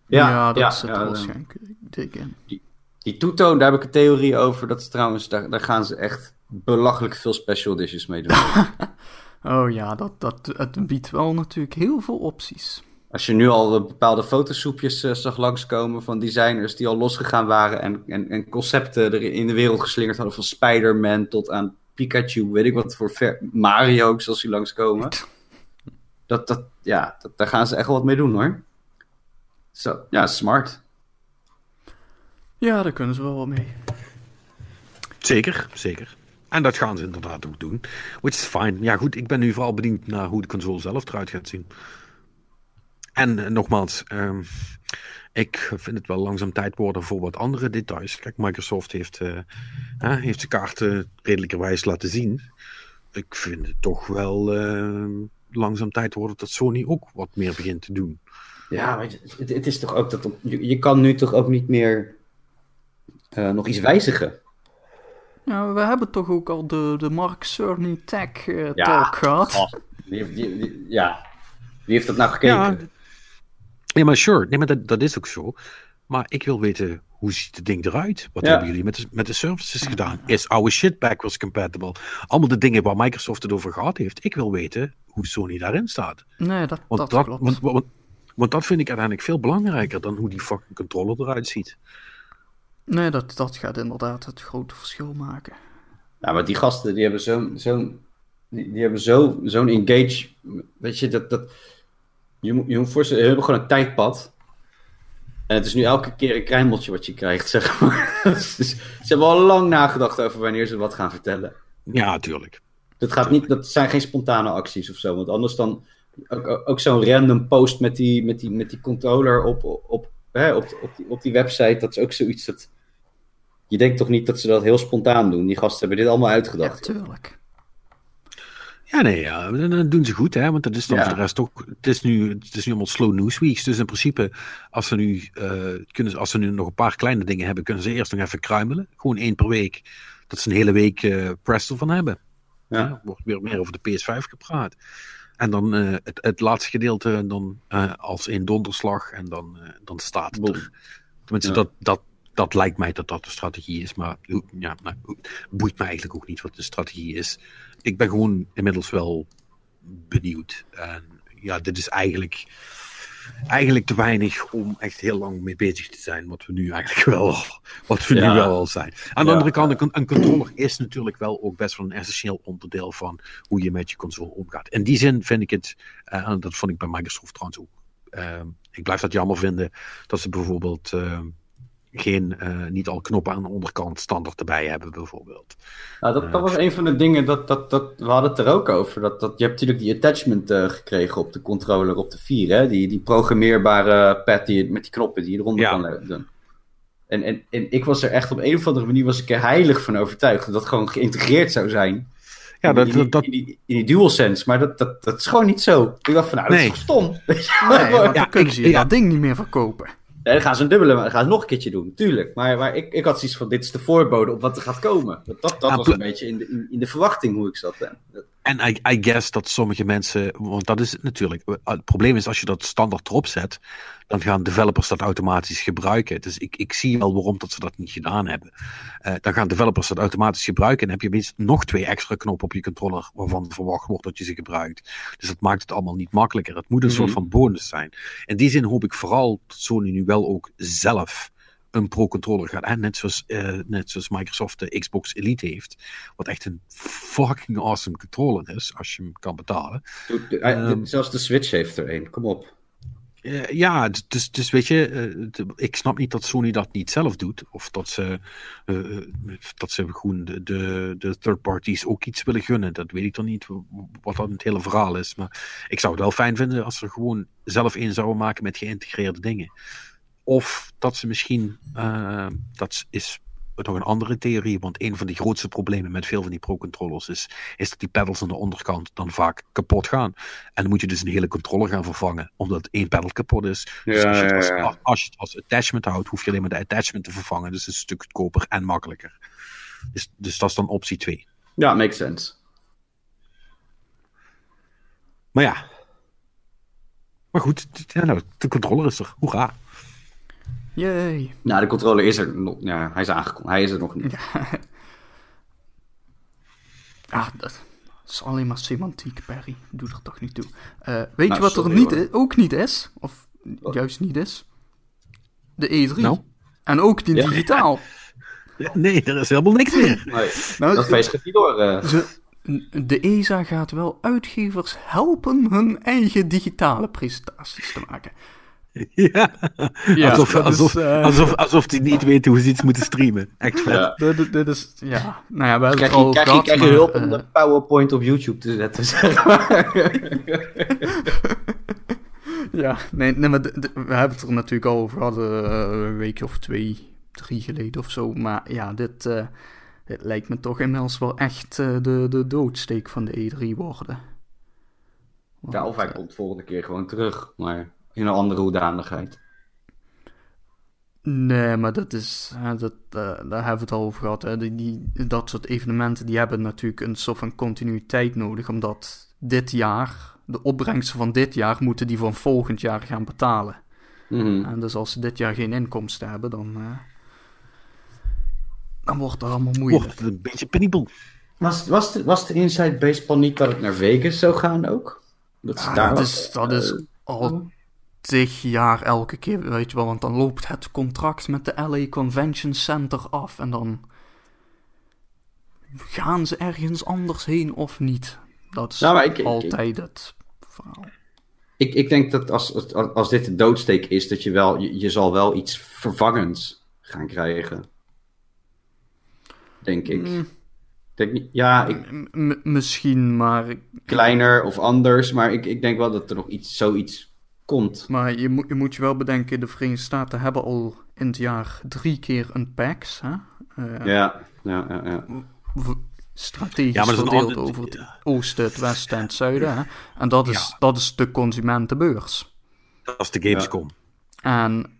Ja, ja, dat ja, is het ja, waarschijnlijk. Die, die toetoon, daar heb ik een theorie over. Dat is trouwens, daar, daar gaan ze echt belachelijk veel special dishes mee doen. oh ja, dat, dat, het biedt wel natuurlijk heel veel opties. Als je nu al bepaalde fotosoepjes uh, zag langskomen van designers die al losgegaan waren en, en, en concepten er in de wereld geslingerd hadden, van Spider-Man tot aan Pikachu, weet ik wat voor ver... Mario ook, zoals die langskomen. Dat, dat, ja, dat, daar gaan ze echt wel wat mee doen hoor. Zo, ja, smart. Ja, daar kunnen ze wel wat mee. Zeker, zeker. En dat gaan ze inderdaad ook doen. Which is fine. Ja, goed, ik ben nu vooral bediend naar hoe de console zelf eruit gaat zien. En uh, nogmaals, um, ik vind het wel langzaam tijd worden voor wat andere details. Kijk, Microsoft heeft, uh, heeft zijn kaarten redelijkerwijs laten zien. Ik vind het toch wel uh, langzaam tijd worden dat Sony ook wat meer begint te doen. Ja, het, het is toch ook dat. Je, je, kan nu toch ook niet meer uh, nog iets wijzigen. Nou, we hebben toch ook al de, de Mark Cerny Tech uh, ja, talk gehad. Oh, die, die, die, ja, wie heeft dat nou gekeken? Ja, ja, maar sure. Nee, maar dat, dat is ook zo. Maar ik wil weten, hoe ziet het ding eruit? Wat hebben jullie met de, met de services gedaan? Is our shit backwards compatible? Allemaal de dingen waar Microsoft het over gehad heeft. Ik wil weten hoe Sony daarin staat. Nee, dat, want dat, klopt. Want, want, want, dat vind ik uiteindelijk veel belangrijker dan hoe die fucking controller eruit ziet. Nee, dat, dat gaat inderdaad het grote verschil maken. Nou, maar die gasten, die hebben zo'n... Zo die, die hebben zo'n zo engage... Weet je, dat... dat je moet je moet voorstellen, we hebben gewoon een tijdpad. En het is nu elke keer een kruimeltje wat je krijgt, zeg maar. dus ze hebben al lang nagedacht over wanneer ze wat gaan vertellen. Ja, tuurlijk. Dat, gaat niet, dat zijn geen spontane acties of zo. Want anders dan... Ook, ook zo'n random post met die, met die, met die controller op, op, hè, op, op, die, op die website. Dat is ook zoiets dat... Je denkt toch niet dat ze dat heel spontaan doen? Die gasten hebben dit allemaal uitgedacht. Ja, tuurlijk. Ja, nee, ja, dat doen ze goed, hè, want dat is dan voor de rest ook. Het is nu, het is nu allemaal slow news weeks, dus in principe, als ze nu, uh, kunnen, als ze nu nog een paar kleine dingen hebben, kunnen ze eerst nog even kruimelen. Gewoon één per week, dat ze een hele week uh, press ervan hebben. Ja. ja. wordt weer meer over de PS5 gepraat. En dan uh, het, het laatste gedeelte dan als een donderslag en dan, dan staat het er. Tenminste, ja. dat, dat, dat lijkt mij dat dat de strategie is. Maar ja, nou, boeit me eigenlijk ook niet wat de strategie is. Ik ben gewoon inmiddels wel benieuwd. En ja, dit is eigenlijk, eigenlijk te weinig om echt heel lang mee bezig te zijn. Wat we nu eigenlijk wel, wat we nu wel al zijn. Aan de andere kant, een, een controller is natuurlijk wel ook best wel een essentieel onderdeel van hoe je met je console omgaat. In die zin vind ik het, uh, en dat vond ik bij Microsoft trouwens ook. Uh, ik blijf dat jammer vinden dat ze bijvoorbeeld. Uh, geen, uh, niet al knoppen aan de onderkant standaard erbij hebben, bijvoorbeeld. Nou, dat, dat was een van de dingen, dat, dat, dat, we hadden het er ook over. Dat, dat, je hebt natuurlijk die attachment uh, gekregen op de controller op de 4, hè? Die, die programmeerbare pad die, met die knoppen die je eronder ja. kan doen. En, en, en ik was er echt op een of andere manier was ik er heilig van overtuigd dat dat gewoon geïntegreerd zou zijn. Ja, dat, in, die, dat... In, die, in die DualSense, maar dat, dat, dat is gewoon niet zo. Ik dacht van, nou, dat nee. is stom. Nee, maar dan kunnen ze dat ding niet meer verkopen. Ja, dan gaan ze een dubbele, dan gaan ze nog een keertje doen, tuurlijk. Maar, maar ik, ik had zoiets van, dit is de voorbode op wat er gaat komen. Dat, dat, dat was een beetje in de, in, in, de verwachting hoe ik zat. En I, I guess dat sommige mensen, want dat is het natuurlijk. Het probleem is als je dat standaard erop zet, dan gaan developers dat automatisch gebruiken. Dus ik, ik zie wel waarom dat ze dat niet gedaan hebben. Uh, dan gaan developers dat automatisch gebruiken en heb je minstens nog twee extra knoppen op je controller waarvan verwacht wordt dat je ze gebruikt. Dus dat maakt het allemaal niet makkelijker. Het moet een soort mhm. van bonus zijn. In die zin hoop ik vooral dat Sony nu wel ook zelf een pro-controller gaat. En net zoals, uh, net zoals Microsoft de Xbox Elite heeft. Wat echt een fucking awesome controller is. Als je hem kan betalen. Um, zelfs de Switch heeft er een. Kom op. Uh, ja, dus, dus weet je, uh, ik snap niet dat Sony dat niet zelf doet. Of dat ze, uh, dat ze gewoon de, de, de third parties ook iets willen gunnen. Dat weet ik dan niet wat dat het hele verhaal is. Maar ik zou het wel fijn vinden als ze gewoon zelf een zouden maken met geïntegreerde dingen. Of dat ze misschien, uh, dat is nog een andere theorie, want een van de grootste problemen met veel van die pro-controllers is, is dat die pedals aan de onderkant dan vaak kapot gaan. En dan moet je dus een hele controller gaan vervangen, omdat één pedal kapot is. dus als je, het als, als je het als attachment houdt, hoef je alleen maar de attachment te vervangen. Dus het is een stuk goedkoper en makkelijker. Dus, dus dat is dan optie 2. Ja, makes sense. Maar ja. Maar goed, ja, nou, de controller is er. Hoera. Yay. Nou, de controller is er nog. Ja, hij is aangekondigd. Hij is er nog niet. Ja. Ah, dat is alleen maar semantiek, Perry. Doe er toch niet toe. Uh, weet nou, je wat er niet is, ook niet is? Of juist niet is? De E3. Nou? En ook die digitaal. Ja, nee, er is helemaal niks meer. Nee, nou, dat feest gaat niet door. Uh. de ESA gaat wel uitgevers helpen hun eigen digitale presentaties te maken. Ja, ja alsof, alsof, uh... alsof, alsof die niet weten hoe ze iets moeten streamen. Echt vet. Ja. Dit, dit is, ja, nou ja, we krijg je, krijg, je, krijg je hulp om uh... de PowerPoint op YouTube te zetten, zeg maar. ja, nee, nee maar we hebben het er natuurlijk al over gehad, uh, een week of twee, drie geleden of zo. Maar ja, dit, uh, dit lijkt me toch inmiddels wel echt uh, de, de doodsteek van de E3 worden. Want, ja, of hij komt volgende keer gewoon terug, maar in een andere hoedanigheid. Nee, maar dat is, dat, uh, daar hebben we het al over gehad. Hè. Die, die, dat soort evenementen die hebben natuurlijk een soort van continuïteit nodig, omdat dit jaar, de opbrengsten van dit jaar, moeten die van volgend jaar gaan betalen. Mm En dus als ze dit jaar geen inkomsten hebben, dan, uh, dan wordt het allemaal moeilijk. Wordt het een beetje penibel. Was, was, de, was de Inside Baseball niet dat het naar Vegas zou gaan ook? Dat, ja, daar dat, is, dat is uh, al tig jaar elke keer, weet je wel. Want dan loopt het contract met de LA Convention Center af en dan gaan ze ergens anders heen of niet. Dat is nou, altijd het verhaal. Ik, ik denk dat als, als, als dit de doodsteek is, dat je wel, je, je zal wel iets vervangends gaan krijgen. Denk ik. Mm. Denk ja, ik, misschien, maar... Kleiner of anders, maar ik, ik denk wel dat er nog iets, zoiets komt. Maar je, moet je moet je wel bedenken, de Verenigde Staten hebben al in het jaar drie keer een PAX. Hè? Uh, ja, ja, ja. ja. Strategisch ja, verdeeld over het oosten, het westen en het zuiden. Hè? En dat is, dat is de consumentenbeurs. Dat is de Gamescom. En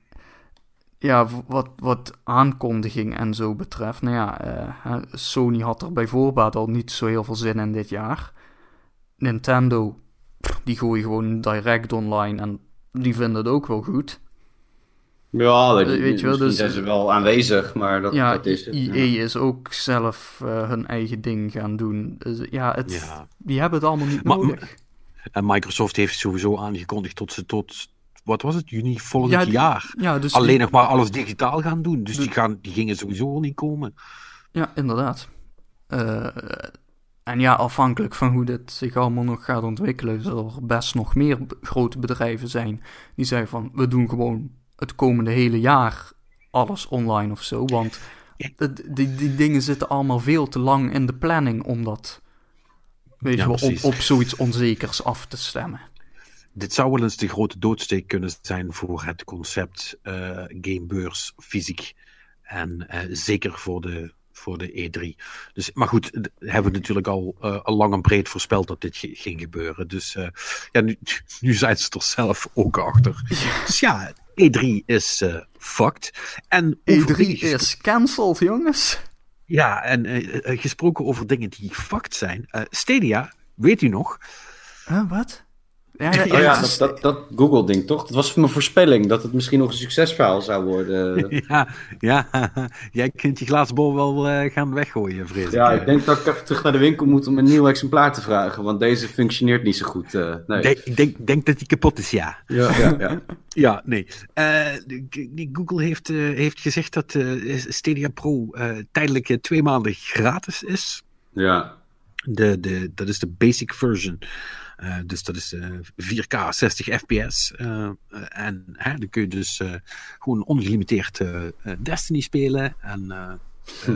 ja, wat, wat aankondiging en zo betreft, nou ja, uh, Sony had er bij voorbaat al niet zo heel veel zin in dit jaar. Nintendo die gooien gewoon direct online en die vinden het ook wel goed. Ja, weet, weet je wel, dus, zijn ze wel aanwezig, maar dat, ja, dat is het. EA is ook zelf uh, hun eigen ding gaan doen. Dus, ja, het, ja, die hebben het allemaal niet nodig. En Microsoft heeft sowieso aangekondigd tot ze tot, wat was het, juni volgend jaar ja, dus alleen nog maar alles digitaal gaan doen. Dus die, gaan, die gingen sowieso niet komen. Ja, inderdaad. Uh, en ja, afhankelijk van hoe dit zich allemaal nog gaat ontwikkelen, zal er best nog meer grote bedrijven zijn die zeggen van we doen gewoon het komende hele jaar alles online of zo. Want die, die, dingen zitten allemaal veel te lang in de planning om dat weet je wel, op, op zoiets onzekers af te stemmen. Dit zou wel eens de grote doodsteek kunnen zijn voor het concept uh, gamebeurs fysiek. En uh, zeker voor de voor de E3. Dus, maar goed, hebben we natuurlijk al, al lang en breed voorspeld dat dit ging gebeuren. Dus ja, nu, nu zijn ze er zelf ook achter. Dus ja, E3 is fucked. En E3 is cancelled, jongens. Ja, en gesproken over dingen die fucked zijn. Stadia, weet u nog? Huh, wat? Ja, ja, oh ja dat, dat, dat Google-ding toch? Dat was mijn voorspelling, dat het misschien nog een succesverhaal zou worden. Ja, ja. jij kunt je glazen bol wel uh, gaan weggooien, vrees Ja, ik denk dat ik even terug naar de winkel moet om een nieuw exemplaar te vragen, want deze functioneert niet zo goed. Uh, nee. denk, denk, denk dat die kapot is, ja. Ja, ja, ja. ja nee. Uh, Google heeft, heeft gezegd dat Stadia Pro tijdelijk twee maanden gratis is. Ja. De, de, dat is de basic version. Uh, dus dat is uh, 4K 60 fps. Uh, en hè, dan kun je dus uh, gewoon ongelimiteerd Destiny spelen. En, hm.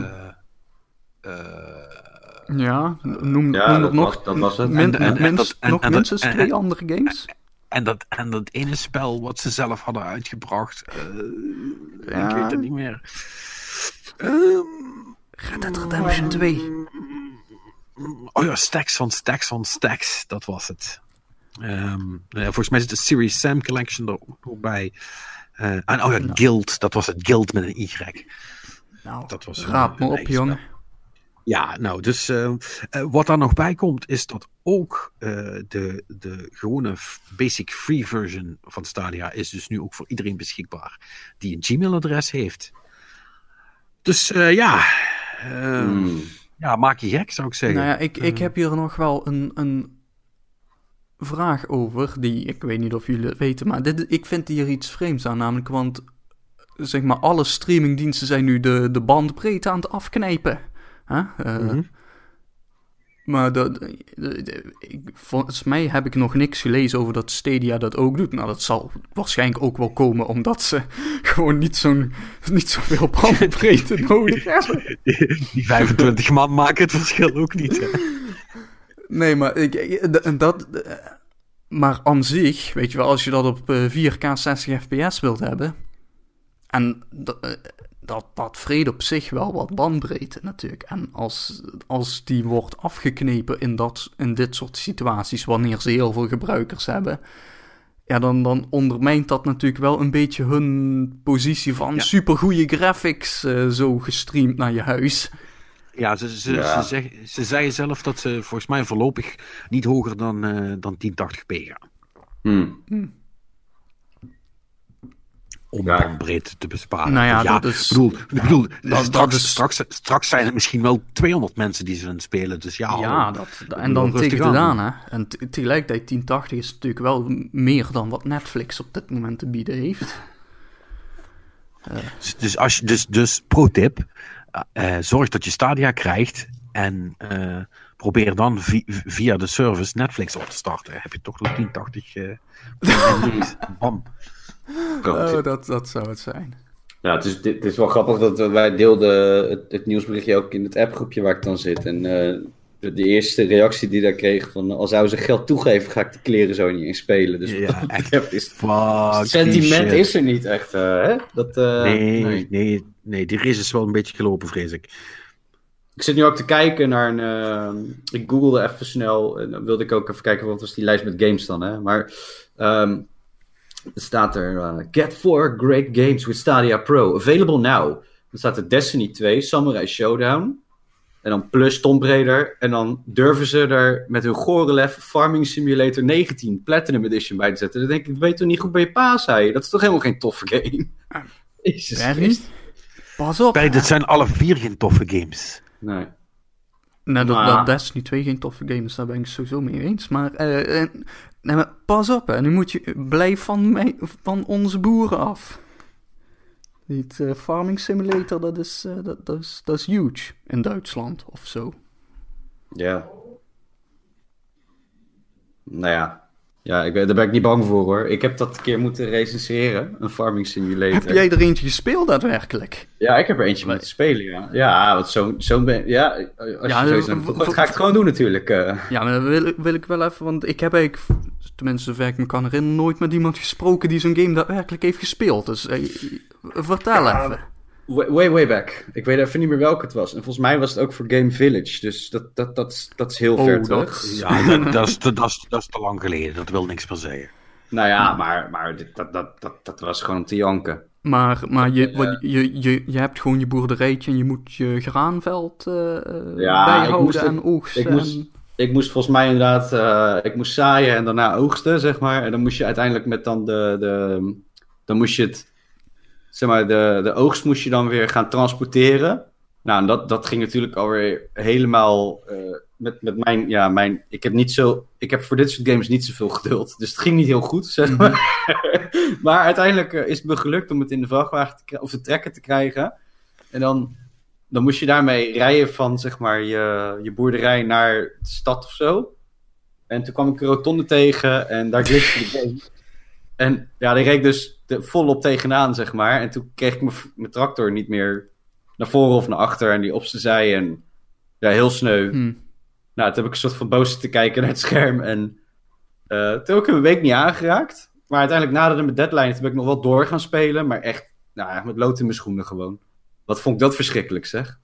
ja, noem, ja, noem dat nog. Was, dat was het. Min, en, en, mens, en, nog minstens twee andere games. En dat, en dat ene spel wat ze zelf hadden uitgebracht, ja. ik weet het niet meer. Um, Red Dead Redemption 2. Oh ja, Stacks van Stacks van Stacks, dat was het. Um, volgens mij zit de Series Sam Collection er ook bij. Uh, en oh ja, nou. Guild, dat was het. Guild met een Y. Nou, dat was raap me op, jongen. Ja, nou, dus uh, uh, wat daar nog bij komt, is dat ook de, de gewone basic free version van Stadia is dus nu ook voor iedereen beschikbaar die een Gmail-adres heeft. Dus ja, mm. Ja, maak je gek, zou ik zeggen. Nou ja, ik, ik heb hier nog wel een, een vraag over, die ik weet niet of jullie het weten, maar dit, ik vind hier iets vreemds aan, namelijk, want zeg maar, alle streamingdiensten zijn nu de, de bandbreedte aan het afknijpen. Huh? Uh, maar dat, ik, volgens mij heb ik nog niks gelezen over dat Stadia dat ook doet. Nou, dat zal waarschijnlijk ook wel komen omdat ze gewoon niet, zo'n, niet zoveel bandbreedte nodig hebben. Die 25 man maken het verschil ook niet. Hè? Nee, maar ik, dat, maar aan zich, weet je wel, als je dat op 4K eh, 60 fps wilt hebben. En eh, dat, dat vrede op zich wel wat bandbreedte natuurlijk. En als, als die wordt afgeknepen in, dat, in dit soort situaties, wanneer ze heel veel gebruikers hebben, ja, dan, dan ondermijnt dat natuurlijk wel een beetje hun positie van ja. supergoeie graphics uh, zo gestreamd naar je huis. Ja, ze, ze, ja. Ze, zeg, ze zeiden zelf dat ze volgens mij voorlopig niet hoger dan, uh, dan 1080p gaan. Hmm. Hmm om ja. breed te besparen. Nou ja, dat is... Ik bedoel, bedoel dat, straks, is... straks, straks zijn het misschien wel 200 mensen die ze spelen. Dus ja, ja dat, en dan tegen het aan. Hè. En tegelijkertijd 1080 is natuurlijk wel meer dan wat Netflix op dit moment te bieden heeft. Uh. Dus, dus, als je, dus, dus pro tip, uh, zorg dat je Stadia krijgt en uh, probeer dan via, via de service Netflix op te starten. Heb je toch nog 1080 bam. Oh, dat, dat zou het zijn. Nou, het is, het is wel grappig dat wij deelden het, het nieuwsberichtje ook in het appgroepje waar ik dan zit. En uh, de, de, eerste reactie die daar kreeg van, als zou ze geld toegeven, ga ik de kleren zo niet in spelen. Dus ja, echt, heb, is, sentiment is er niet echt, uh, hè? Dat, uh, nee, nee, nee, nee, die race is wel een beetje gelopen, vrees ik. Ik zit nu ook te kijken naar een. ik googelde even snel. En dan wilde ik ook even kijken wat was die lijst met games dan. Hè? Maar um, staat er uh, Get 4 Great Games with Stadia Pro. Available now. Dan staat er Destiny 2, Samurai Showdown. En dan plus Tomb Raider. En dan durven ze er met hun Gorelef Farming Simulator 19 Platinum Edition bij te zetten. Dan denk ik, weet toch niet goed bij je pa, zei Dat is toch helemaal geen toffe game? Jezus Christus. Pas op. Bij, dat zijn alle vier geen toffe games. Nee. Nou, dat, dat Destiny 2 geen toffe game is, daar ben ik sowieso mee eens. Maar, uh, nee, maar pas op, hè. nu moet je blijf van, mij, van onze boeren af. Niet uh, Farming Simulator, dat is, uh, dat, dat, is, dat is huge in Duitsland of zo. Ja. Nou ja, ja, ik daar ben ik niet bang voor hoor. Ik heb dat een keer moeten recenseren, een farming simulator. Heb jij er eentje gespeeld daadwerkelijk? Ja, ik heb er eentje moeten spelen, ja. Ja, want zo'n zo ja, als ja, je zo ga ik het gewoon doen natuurlijk. Ja, maar dan wil, wil ik wel even, want ik heb eigenlijk, tenminste zover ik me kan herinneren, nooit met iemand gesproken die zo'n game daadwerkelijk heeft gespeeld. Dus uh, vertel even. Way, way back. Ik weet even niet meer welke het was. En volgens mij was het ook voor Game Village. Dus dat, dat, dat, dat is heel oh, ver terug. Ja, dat, dat, is te, dat, is, dat is te lang geleden. Dat wil niks meer zeggen. Nou ja, maar, maar dat, dat, dat, dat was gewoon te janken. Maar, maar je, je, je, je hebt gewoon je boerderijtje en je moet je graanveld uh, ja, bijhouden en oogsten. Ik moest, ik moest volgens mij inderdaad, uh, ik moest zaaien en daarna oogsten, zeg maar. En dan moest je uiteindelijk met dan de, de dan moest je het, zeg maar, de, de oogst moest je dan weer gaan transporteren. Nou, en dat, dat ging natuurlijk alweer helemaal uh, met, met mijn, ja, mijn, ik heb niet zo, ik heb voor dit soort games niet zoveel geduld. Dus het ging niet heel goed, zeg maar. Mhm. maar uiteindelijk uh, is het me gelukt om het in de vrachtwagen te, of de trekker te krijgen. En dan, dan moest je daarmee rijden van, zeg maar, je, je boerderij naar de stad of zo. En toen kwam ik een rotonde tegen en daar glitchte de game. En ja, die reed dus de, volop tegenaan, zeg maar. En toen kreeg ik mijn tractor niet meer naar voren of naar achter en die op zijn zij. En ja, heel sneu. Hmm. Nou, toen heb ik een soort van boos te kijken naar het scherm. En uh, toen heb ik een week niet aangeraakt. Maar uiteindelijk naderde mijn deadline. Toen ben ik nog wel door gaan spelen. Maar echt, nou, met lood in mijn schoenen gewoon. Wat vond ik dat verschrikkelijk, zeg.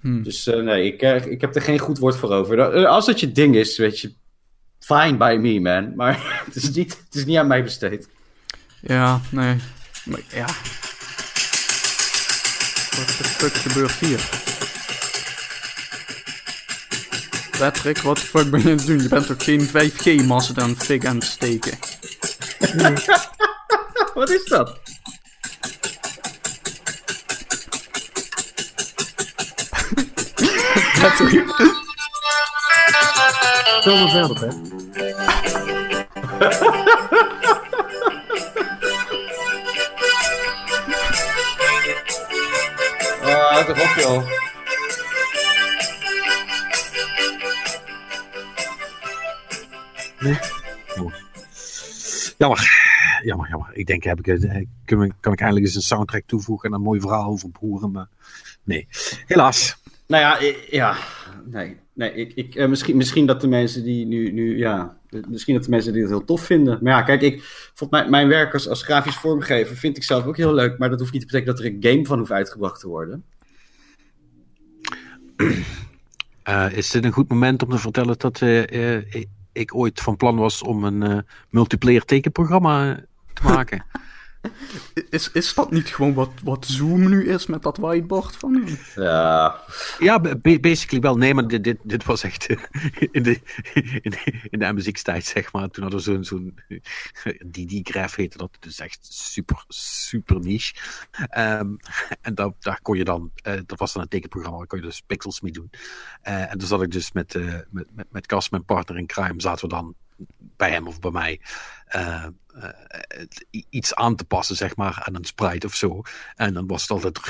Hmm. Dus uh, nee, ik, uh, ik heb er geen goed woord voor over. Als het je ding is, weet je, fine by me, man. Maar het is niet, het is niet aan mij besteed. Ja, nee. Maar, ja. Wat de fuck gebeurt hier? Patrick, wat de fuck ben je aan het doen? Je bent toch geen 5G-mast aan fik aan het steken? wat is dat? Patrick. Veel me verder, hè? Ah, uh, toch op, joh. Nee? Oh. Jammer. Jammer, jammer. Ik denk, heb ik, eh, kan, kan ik eindelijk eens een soundtrack toevoegen en een mooi verhaal over boeren, maar nee. Helaas. Nou ja, ja, nee. nee ik, ik, uh, misschien, misschien dat de mensen die nu, nu ja, misschien dat de mensen die het heel tof vinden. Maar ja, kijk, ik, vond mijn, mijn werk als, als grafisch vormgever vind ik zelf ook heel leuk, maar dat hoeft niet te betekenen dat er een game van hoeft uitgebracht te worden. Uh, is dit een goed moment om te vertellen dat uh, ik ooit van plan was om een multiplayer tekenprogramma te maken? Is, is dat niet gewoon wat, wat Zoom nu is met dat whiteboard van? Ja. Ja, basically wel. Nee, maar dit, dit, dit was echt in de, in de, in de zeg maar. Toen hadden we zo'n, zo'n DD-graph heette dat. Dus echt super, super niche. Um, en daar, daar kon je dan, uh, dat was dan een tekenprogramma, daar kon je dus pixels mee doen. Uh, en toen zat ik dus met, uh, met, met, met Cas, mijn partner in crime, zaten we dan bij hem of bij mij uh, iets aan te passen, zeg maar, aan een sprite of zo. En dan was het altijd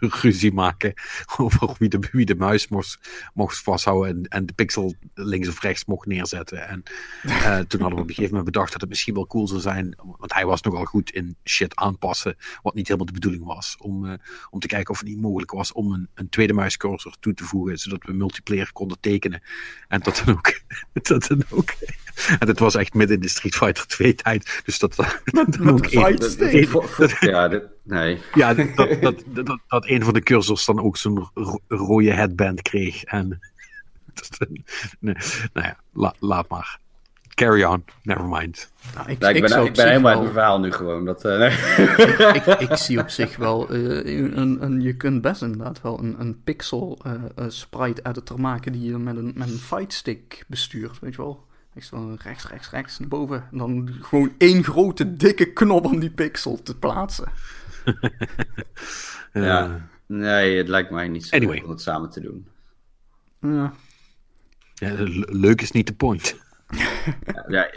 ruzie maken over wie de, wie de muis mocht, mocht vasthouden en, en de pixel links of rechts mocht neerzetten. En uh, toen hadden we op een gegeven moment bedacht dat het misschien wel cool zou zijn, want hij was nogal goed in shit aanpassen, wat niet helemaal de bedoeling was, om, om te kijken of het niet mogelijk was om een, een tweede muiscursor toe te voegen, zodat we multiplayer konden tekenen. En dat dan ook. dat dan ook en het was echt midden in de Street Fighter 2 tijd. Dus dat, dat, ja, dit, nee. Ja, dat, dat, dat, dat, een van de cursors dan ook zo'n rode headband kreeg. En, nee, nou ja, laat maar. Carry on, never mind. Nou, ik, ik, ben, ik ben helemaal uit mijn verhaal nu gewoon. Dat, uh, nee. ik, ik, zie op zich wel, uh, een, een, je kunt best inderdaad wel een, een pixel uh, sprite editor maken die je met een, met een fight stick bestuurt, weet je wel. Ik dan rechts, rechts, rechts naar boven. En dan gewoon één grote dikke knop om die pixel te plaatsen. ja, nee, het lijkt mij niet zo anyway. om het samen te doen. Ja. ja leuk is niet de point. ja,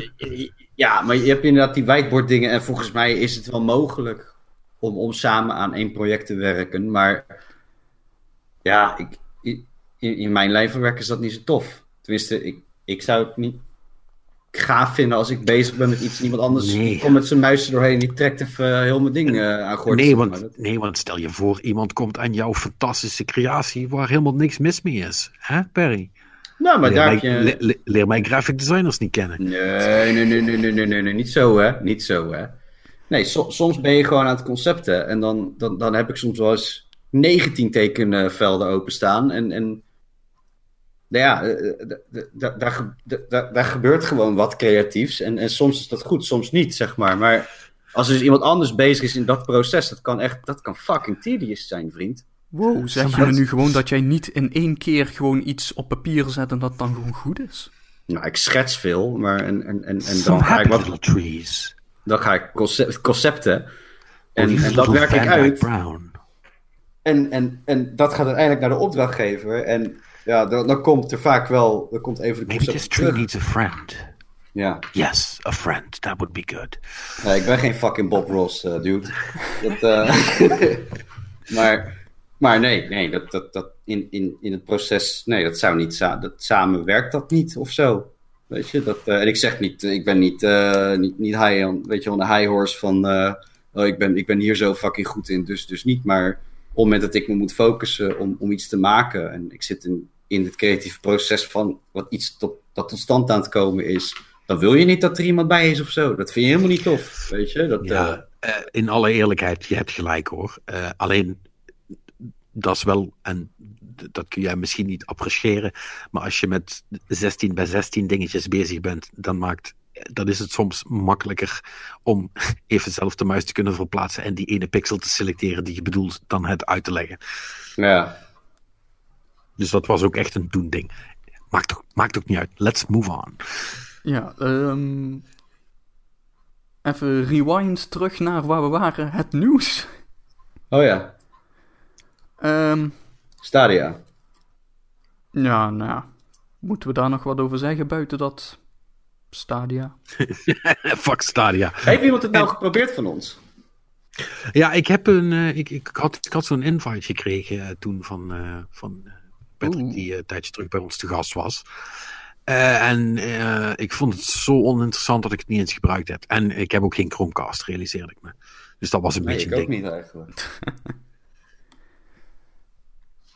ja, maar je hebt inderdaad die whiteboard dingen. En volgens mij is het wel mogelijk om, om samen aan één project te werken. Maar ja, ik, in, in mijn lijn van werk is dat niet zo tof. Tenminste, ik, ik zou het niet gaaf vinden als ik bezig ben met iets en iemand anders nee. komt met zijn muis doorheen die trekt even eh, heel mijn ding uh, eh, aan gort. Nee want, nee, want stel je voor, iemand komt aan jouw fantastische creatie waar helemaal niks mis mee is. Hè, Perry? Nou, maar leer, daar leer mij graphic designers niet kennen. Nee, nee, nee, nee, nee, nee, nee, niet zo hè, niet zo hè. Nee, soms ben je gewoon aan het concepten en dan, dan, dan heb ik soms wel eens 19 tekenvelden openstaan en, en nou ja, daar, daar gebeurt gewoon wat creatiefs. En, en soms is dat goed, soms niet, zeg maar. Maar als er dus iemand anders bezig is in dat proces, dat kan echt, dat kan fucking tedious zijn, vriend. Wow, zeg je me nu gewoon dat jij niet in één keer gewoon iets op papier zet en dat dan gewoon goed is? Nou, ik schets veel, maar en, en, en, en dan ga ik wat... trees. Dan ga ik concept, concepten en, en dat werk ik uit. Brown. En, en, en dat gaat uiteindelijk naar de opdrachtgever. En ja, dan, dan komt er vaak wel, dan komt even de Maybe this tree needs a friend. Ja. Yes, a friend. That would be good. Nee, ik ben geen fucking Bob Ross, uh, dude. Dat, uh, maar, maar nee, nee dat, dat, dat in, in, in het proces, nee, dat zou niet, dat samen werkt dat niet of zo. Weet je, dat, uh, en ik zeg niet, ik ben niet, niet, niet high on, weet je, on de high horse van, oh, ik, ben, ik ben hier zo fucking goed in, dus, dus niet. Maar op het moment dat ik me moet focussen om, om iets te maken en ik zit in, in het creatieve proces van wat iets tot, dat tot stand aan het komen is, dan wil je niet dat er iemand bij is of zo. Dat vind je helemaal niet tof, weet je. Dat, ja, uh... in alle eerlijkheid, je hebt gelijk hoor. Uh, alleen, dat is wel, en dat kun jij misschien niet appreciëren, maar als je met 16 bij 16 dingetjes bezig bent, dan maakt dan is het soms makkelijker om even zelf de muis te kunnen verplaatsen en die ene pixel te selecteren die je bedoelt, dan het uit te leggen. Ja. Dus dat was ook echt een doen ding. Maakt ook, maakt ook niet uit. Let's move on. Ja, um, even rewind terug naar waar we waren. Het nieuws. Oh ja. Um, Stadia. Ja, nou Moeten we daar nog wat over zeggen buiten dat Stadia? Fuck Stadia. Heeft iemand het nou geprobeerd van ons? Ja, ik heb een. Uh, ik, ik had, ik had zo'n invite gekregen uh, toen van, uh, van Patrick, die een tijdje terug bij ons te gast was. Uh, en uh, ik vond het zo oninteressant dat ik het niet eens gebruikt heb. En ik heb ook geen Chromecast, realiseerde ik me. Dus dat was een nee, beetje ik ook niet eigenlijk.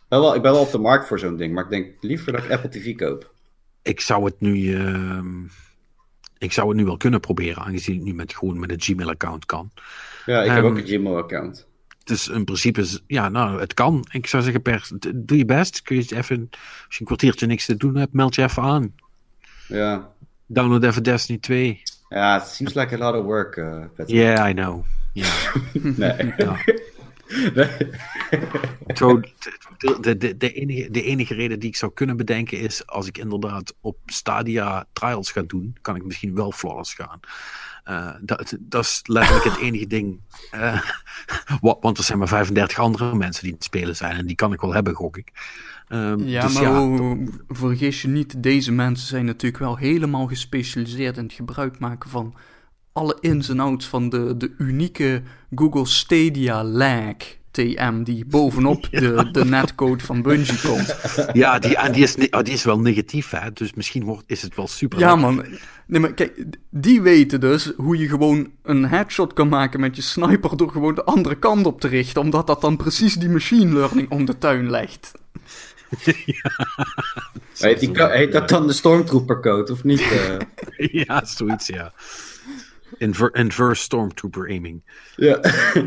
wel, wel, ik ben wel op de markt voor zo'n ding, maar ik denk liever dat ik Apple TV koop. Ik zou het nu, uh, ik zou het nu wel kunnen proberen, aangezien het nu met, gewoon met een Gmail-account kan. Ja, ik um, heb ook een Gmail-account. Dus in principe, ja, nou, het kan. Ik zou zeggen, per, doe je best. Kun je even, als je een kwartiertje niks te doen hebt, meld je even aan. Ja. Download even Destiny 2. Ja, it seems like a lot of work. Uh, yeah, I know. Yeah. nee. Ja. Zo, de, de, de, enige, de enige reden die ik zou kunnen bedenken is, als ik inderdaad op Stadia trials ga doen, kan ik misschien wel flawless gaan. Uh, dat, dat is letterlijk het enige ding. Uh, want er zijn maar 35 andere mensen die het spelen zijn. En die kan ik wel hebben, gok ik. Um, ja, dus maar ja, vergis je niet, deze mensen zijn natuurlijk wel helemaal gespecialiseerd in het gebruik maken van alle ins en outs van de, de unieke Google Stadia lag. TM die bovenop de, de netcode van Bungie komt. Ja, die, en die, is, oh, die is wel negatief, hè? dus misschien wordt, is het wel super. Ja, man. Nee, maar kijk, die weten dus hoe je gewoon een headshot kan maken met je sniper door gewoon de andere kant op te richten, omdat dat dan precies die machine learning om de tuin legt. ja. Heet, die, heet, dat dan de Stormtrooper code, of niet? Uh... ja, zoiets, ja. Inver inverse Stormtrooper aiming. Ja.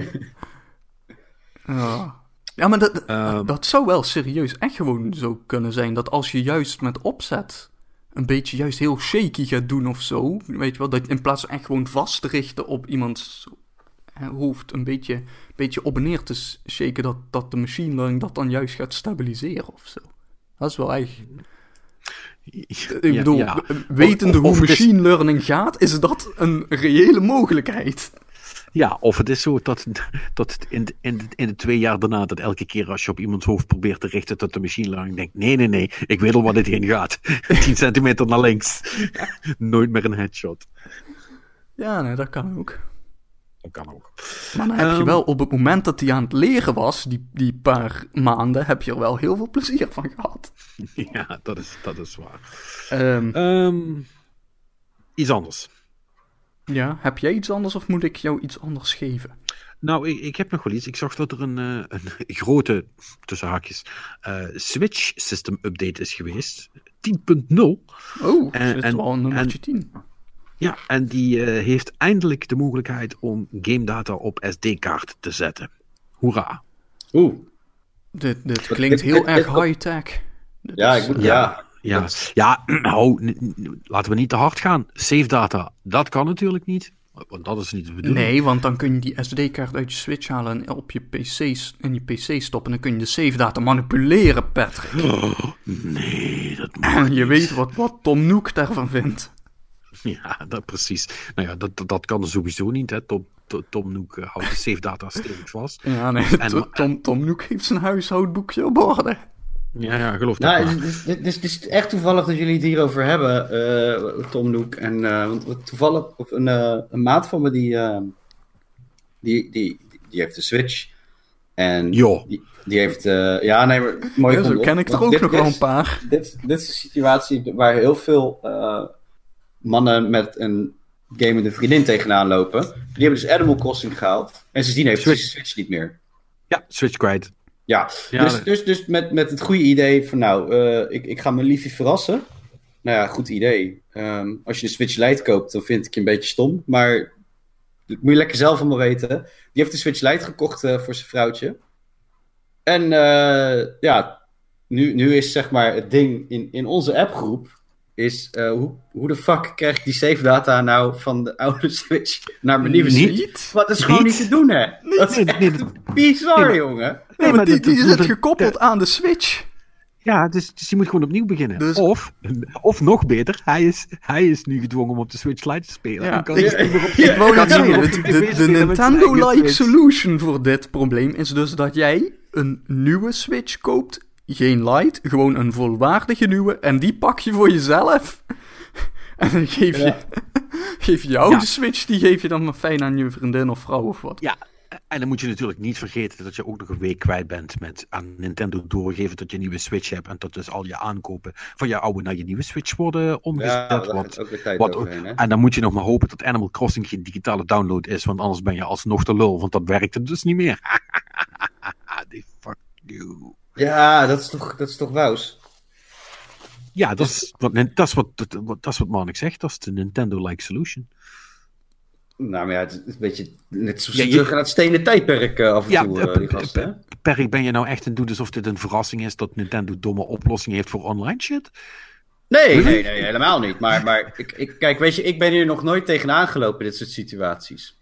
Ja. Ja, maar dat, ehm. dat zou wel serieus echt gewoon zo kunnen zijn. Dat als je juist met opzet een beetje juist heel shaky gaat doen of zo. Weet je wel, dat in plaats van echt gewoon vast te richten op iemands hoofd een beetje, beetje op en neer te shaken, dat, dat de machine learning dat dan juist gaat stabiliseren of zo. Dat is wel echt. Ik bedoel, wetende hoe machine learning gaat, is dat een reële mogelijkheid. Ja, of het is zo dat, dat in, de, in, de, in de twee jaar daarna, dat elke keer als je op iemands hoofd probeert te richten, dat de machine learning denkt: nee, nee, nee, ik weet al wat dit heen gaat. 10 centimeter naar links. Nooit meer een headshot. Ja, nee, dat kan ook. Dat kan ook. Maar dan heb je ehm, wel op het moment dat hij aan het leren was, die, die paar maanden, heb je er wel heel veel plezier van gehad. Ja, dat is, dat is waar. Um, um, iets anders. Ja, heb jij iets anders of moet ik jou iets anders geven? Nou, ik, ik heb nog wel iets. Ik zag dat er een, uh, een grote, tussen haakjes, uh, Switch System Update is geweest. 10.0. Oh, en, en, wel een nummertje 10. Ja, en die heeft eindelijk de mogelijkheid om game data op SD-kaart te zetten. Hoera. Oeh. Dit, dit klinkt heel erg high-tech. Ja, ik moet, ja. Ja, ja nou, laten we niet te hard gaan. Save data, dat kan natuurlijk niet. Want dat is niet de bedoeling. Nee, want dan kun je die SD-kaart uit je Switch halen en op je PC's en je PC stoppen. En dan kun je de save data manipuleren, Patrick. nee, dat mag En je weet wat, wat Tom Nook daarvan vindt. Ja, dat precies. Nou ja, dat, dat kan er sowieso niet. Hè. Tom, Tom Nook uh, houdt de save data stevig vast. Ja, nee, en, Tom, Tom Nook heeft zijn huishoudboekje op orde. Ja, ja, geloof dat. Nou, het, is, het, is, echt toevallig dat jullie het hierover hebben, uh, Tom Nook. En uh, want toevallig, of een, uh, een maat van me, die, die, die, die heeft de Switch. En jo. Die, die heeft, ja, nee, maar mooi. Ja, zo ken ik er ook nog wel een paar. Dit, dit is een situatie waar heel veel mannen met een gamende vriendin tegenaan lopen. Die hebben dus Animal Crossing gehaald. En sindsdien heeft Switch. Switch niet meer. Ja, Switch kwijt. Ja, dus, dus, dus met, met het goede idee van nou, uh, ik, ik ga mijn liefje verrassen. Nou ja, goed idee. Um, als je de Switch Lite koopt, dan vind ik je een beetje stom. Maar dat moet je lekker zelf allemaal weten. Die heeft de Switch Lite gekocht uh, voor zijn vrouwtje. En uh, ja, nu, nu is zeg maar het ding in, in onze appgroep is uh, hoe, hoe de fuck krijg ik die save data nou van de oude Switch naar mijn nieuwe Switch? Wat is gewoon niet te doen, hè? Dat is echt bizar, jongen. Nee, maar die, die is het gekoppeld aan de Switch. Ja, dus, dus je moet gewoon opnieuw beginnen. Dus... Of, of nog beter, hij is, hij is nu gedwongen om op de Switch Lite te spelen. Ja. kan ja. Niet meer op, ja. Ik wou net zeggen, de, de Nintendo-like solution voor dit probleem is dus dat jij een nieuwe Switch koopt geen light, gewoon een volwaardige nieuwe. En die pak je voor jezelf. en dan geef je, geef je jouw ja. Switch, die geef je dan maar fijn aan je vriendin of vrouw of wat. Ja, en dan moet je natuurlijk niet vergeten dat je ook nog een week kwijt bent met aan Nintendo doorgeven dat je een nieuwe Switch hebt. En dat dus al je aankopen van je oude naar je nieuwe Switch worden omgezet. Ja, wat, ook tijd wat, overheen, En dan moet je nog maar hopen dat Animal Crossing geen digitale download is, want anders ben je alsnog de lul, want dat werkt dus niet meer. Die fuck you. Ja, dat is toch, dat is toch wous? Ja, dat is wat, dat is wat, dat, dat is wat Marnik zegt. Dat is de Nintendo-like solution. Nou, maar ja, het is een beetje net zoals ja, je... terug aan het stenen tijdperk uh, af en ja, toe, uh, die gasten. Perk, ben je nou echt aan doen alsof dit een verrassing is dat Nintendo domme oplossingen heeft voor online shit? Nee, nee, nee, helemaal niet. Maar, maar ik, ik, kijk, weet je, ik ben hier nog nooit tegenaan gelopen, dit soort situaties.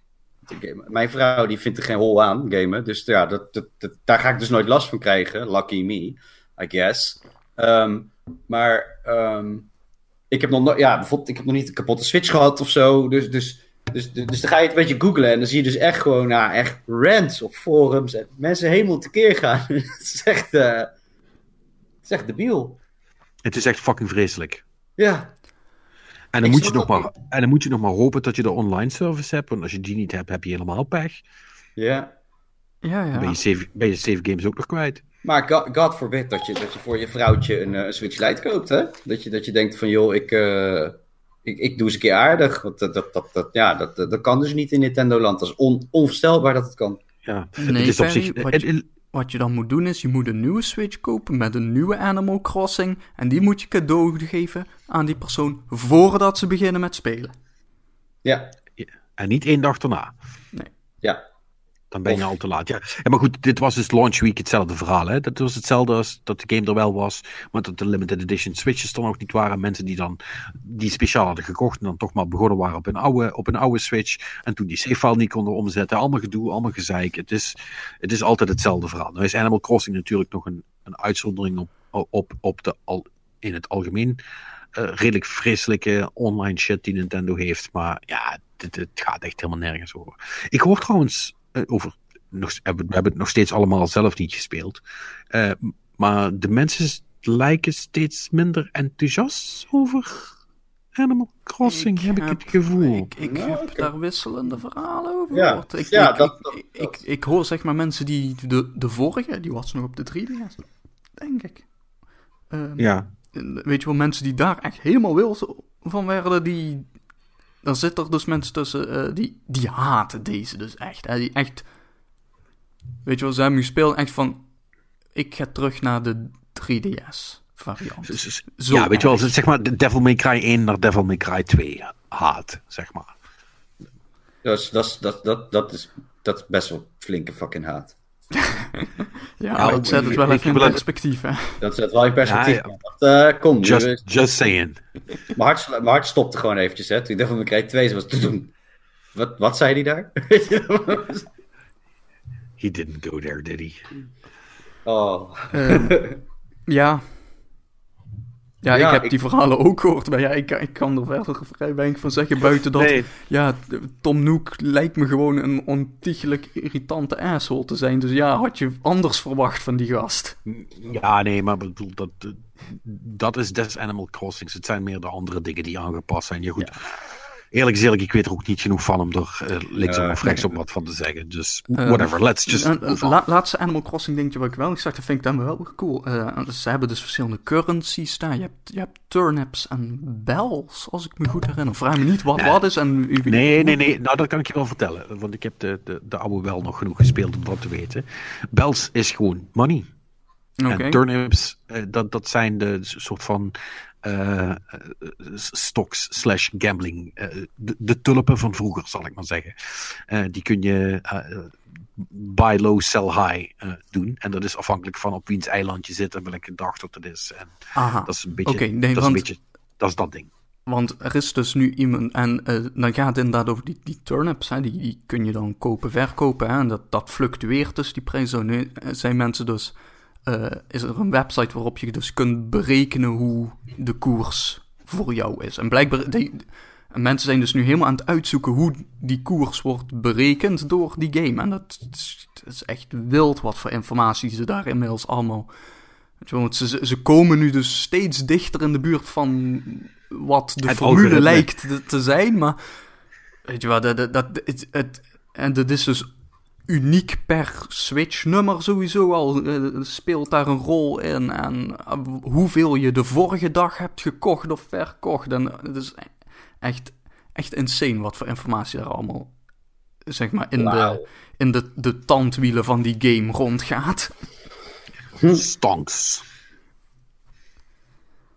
Mijn vrouw die vindt er geen hol aan, gamen. Dus ja, dat, dat, daar ga ik dus nooit last van krijgen. Lucky me, I guess. Um, maar um, ik heb nog ja, bijvoorbeeld, ik heb nog niet een kapotte Switch gehad of zo. Dus, dus, dus, dus, dus dan ga je het een beetje googlen en dan zie je dus echt gewoon, nou, echt rants op forums en mensen helemaal tekeer gaan. het is echt, uh, het is echt debiel. Het is echt fucking vreselijk. Ja. En dan, moet je nog maar, en dan moet je nog maar hopen dat je de online service hebt. Want als je die niet hebt, heb je helemaal pech. Ja. Ja, ja. Dan ben je save, ben je save games ook nog kwijt. Maar God, God forbid dat je, dat je voor je vrouwtje een, eh, een Switch Lite koopt, hè? Dat je, dat je denkt van, joh, ik, uh, ik, ik doe eens een keer aardig. Want dat, dat, dat, dat ja, dat, dat kan dus niet in Nintendo-land. Dat is on, onvoorstelbaar dat het kan. Ja, nee, het is op zich... Wat je dan moet doen is, je moet een nieuwe Switch kopen met een nieuwe Animal Crossing. En die moet je cadeau geven aan die persoon voordat ze beginnen met spelen. Ja. ja. En niet één dag daarna. Nee. Ja. Dan ben je al te laat. Ja. ja, maar goed, dit was dus launch week hetzelfde verhaal. Hè? Dat was hetzelfde als dat de game er wel was, maar dat de limited edition switches er nog niet waren. Mensen die dan die speciaal hadden gekocht en dan toch maar begonnen waren op een oude, op een oude switch. En toen die save niet konden omzetten. Allemaal gedoe, allemaal gezeik. Het is, het is altijd hetzelfde verhaal. Nou is Animal Crossing natuurlijk nog een, een uitzondering op, op, op de, al, in het algemeen. Uh, redelijk vreselijke online shit die Nintendo heeft. Maar ja, het, gaat echt helemaal nergens over. Ik hoor trouwens over. Nog, we hebben het nog steeds allemaal zelf niet gespeeld. Uh, maar de mensen lijken steeds minder enthousiast over Animal Crossing, ik heb, ik het gevoel. Ik, ik nou, heb daar wisselende verhalen over ja, Ik, ja, ik, dat, dat, ik, ik, hoor zeg maar mensen die de, de vorige, die was nog op de 3DS, denk ik. Um, ja. Weet je wel, mensen die daar echt helemaal wil van werden, die, dan zit er dus mensen tussen uh, die, die haten deze dus echt. Hè? Die echt, weet je wel, ze hebben gespeeld echt van, ik ga terug naar de 3DS. variant. ja, weet je wel, zeg maar de Devil May Cry 1 naar Devil May Cry 2 haat, zeg maar. Dus dat, dat, dat, dat, is, dat is best wel flinke fucking haat. ja, nou, dat zet het wel even in perspectief, hè? Dat zet wel in perspectief. Ja, uh, kom, just, just saying. Mijn hart, mijn hart stopte gewoon eventjes, hè. Toen ik Devil May Cry 2 was... Wat, wat zei hij daar? he didn't go there, did he? Oh. Uh, ja, ja, ik heb die verhalen ook gehoord, maar ja, ik, ik kan er verder vrij weinig van zeggen buiten dat... Ja, Tom Nook lijkt me gewoon een ontiegelijk irritante asshole te zijn. Dus ja, had je anders verwacht van die gast? Ja, nee, maar bedoel, dat, dat is des Animal Crossings. Het zijn meer de andere dingen die aangepast zijn. Ja, goed eerlijk is eerlijk, ik weet er ook niet genoeg van om er uh, linksom of rechtsom wat van te zeggen. Dus eh, whatever, let's just uh, Laatste Animal Crossing dingetje wat ik wel ik zag, dat vind ik dan wel cool. ze hebben dus verschillende currencies staan. Je hebt, je hebt turnips en bells, als ik me goed herinner. Vraag me niet wat wat is en... nee, nee, nee. Nou, dat kan ik je wel vertellen. Want ik heb de, de, de oude wel nog genoeg gespeeld om dat te weten. Bells is gewoon money. Okay. En turnips, dat, dat zijn de soort van uh, stocks slash gambling. Uh, de, de, tulpen van vroeger, zal ik maar zeggen. Uh, die kun je buy low, sell high doen. En dat is afhankelijk van op wiens eiland je zit en welke dag dat het is. En Aha. dat is een beetje, okay, nee, dat, want, is een beetje dat is dat ding. Want er is dus nu iemand, en dan gaat het inderdaad over die, die turnips, hè, die, die kun je dan kopen, verkopen. Hè, en dat, dat fluctueert dus, die prijzen. Nu zijn mensen dus uh, is er een website waarop je dus kunt berekenen hoe de koers voor jou is. En blijkbaar, die, mensen zijn dus nu helemaal aan het uitzoeken hoe die koers wordt berekend door die game. En dat is, is echt wild wat voor informatie ze daar inmiddels allemaal... Want ze, ze komen nu dus steeds dichter in de buurt van wat de formule lijkt te, zijn, maar... Weet je wat, dat, dat, het, het, en dat is dus uniek per Switch-nummer sowieso al. Uh, speelt daar een rol in. En uh, hoeveel je de vorige dag hebt gekocht of verkocht. En het is echt, echt insane wat voor informatie er allemaal zeg maar, in, de, in de, de tandwielen van die game rondgaat. Stonks.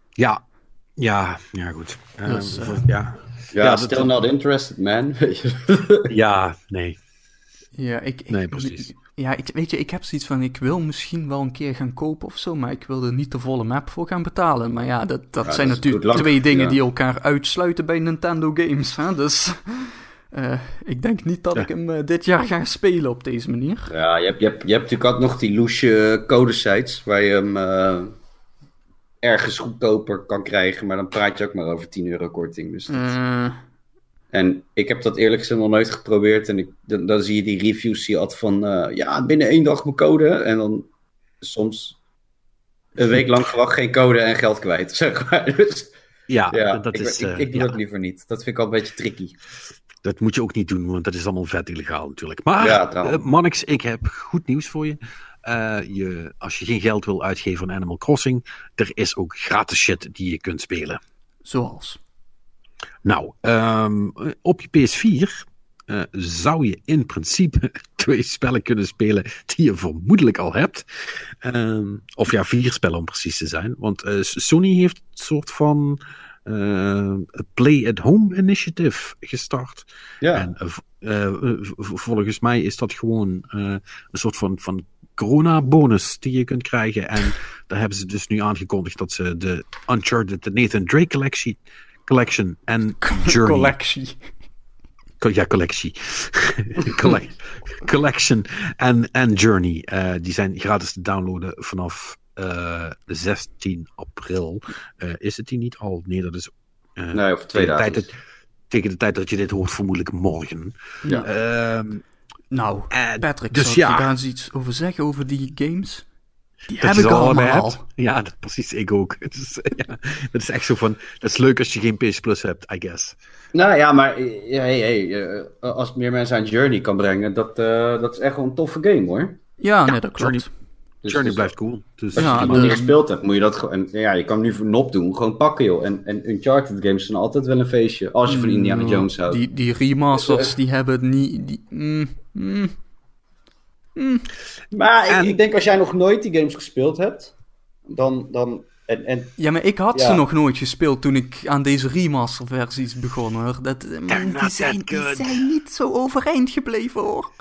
Ja, ja, ja, goed. Dus, uh, ja. Ja, ja, still not interested, man. ja, nee. Ja, ik, nee, precies. Ja, ik, weet je, ik heb zoiets van, ik wil misschien wel een keer gaan kopen of zo, maar ik wil er niet de volle map voor gaan betalen. Maar ja, dat, dat zijn natuurlijk twee dingen die elkaar uitsluiten bij Nintendo games. Hè? Dus uh, ik denk niet dat ik hem uh, dit jaar ga spelen op deze manier. Ja, je hebt, je hebt, je hebt natuurlijk ook nog die loesje codesites waar je hem uh, ergens goedkoper kan krijgen, maar dan praat je ook maar over 10 euro korting. Dus dat... En ik heb dat eerlijk gezegd nog nooit geprobeerd. En ik, dan, dan zie je die reviews je altijd van... Uh, ja, binnen één dag mijn code. En dan soms een week lang gewoon geen code en geld kwijt, zeg maar. Dus, ja, ja, dat ik, is... Ik, ik, doe ja. dat liever niet. Dat vind ik al een beetje tricky. Dat moet je ook niet doen, want dat is allemaal vet illegaal natuurlijk. Maar, ja, uh, Mannix, ik heb goed nieuws voor je. Uh, je. Als je geen geld wil uitgeven aan Animal Crossing, er is ook gratis shit die je kunt spelen. Zoals? Nou, um, op je PS4 uh, zou je in principe twee spellen kunnen spelen die je vermoedelijk al hebt. Um, of ja, vier spellen om precies te zijn. Want uh, Sony heeft een soort van uh, Play at Home Initiative gestart. Ja. En volgens mij is dat gewoon een soort van, van corona-bonus die je kunt krijgen. En daar hebben ze dus nu aangekondigd dat ze de Uncharted, de Nathan Drake collectie Collection en Journey. Collectie. Ja, collectie. Collection en, en Journey. Uh, die zijn gratis te downloaden vanaf uh, eh, 16 april. Uh, is het die niet al? Nee, dat is. nee, over twee dagen. Tijd, tegen de tijd dat je dit hoort, vermoedelijk morgen. Ja. Ehm, nou, Patrick, dus ja. je daar iets over zeggen over die games? Die dat heb ik allemaal. Hebt. Ja, dat, precies, ik ook. Het is, ja, dat is echt zo van, dat is leuk als je geen PS Plus hebt, I guess. Nou ja, maar hey, hey, uh, als meer mensen aan Journey kan brengen, dat, uh, dat is echt wel een toffe game hoor. Ja, nee, dat klopt. Journey, dus, Journey dus, blijft cool. Dus, als ja, je die nog niet gespeeld hebt, moet je dat gewoon... Ja, je kan nu voor nop doen, gewoon pakken joh. En, en Uncharted games zijn altijd wel een feestje, als je van Indiana mm, Jones houdt. Die, die remasters, dus, uh, die hebben het niet... Die, mm, mm, Mm. Maar ik, ik, denk als jij nog nooit die games gespeeld hebt, dan, dan En, en, ja, maar ik had ze nog nooit gespeeld toen ik aan deze remaster-versies begon hoor. Dat, die, zijn, die zijn niet zo overeind gebleven hoor.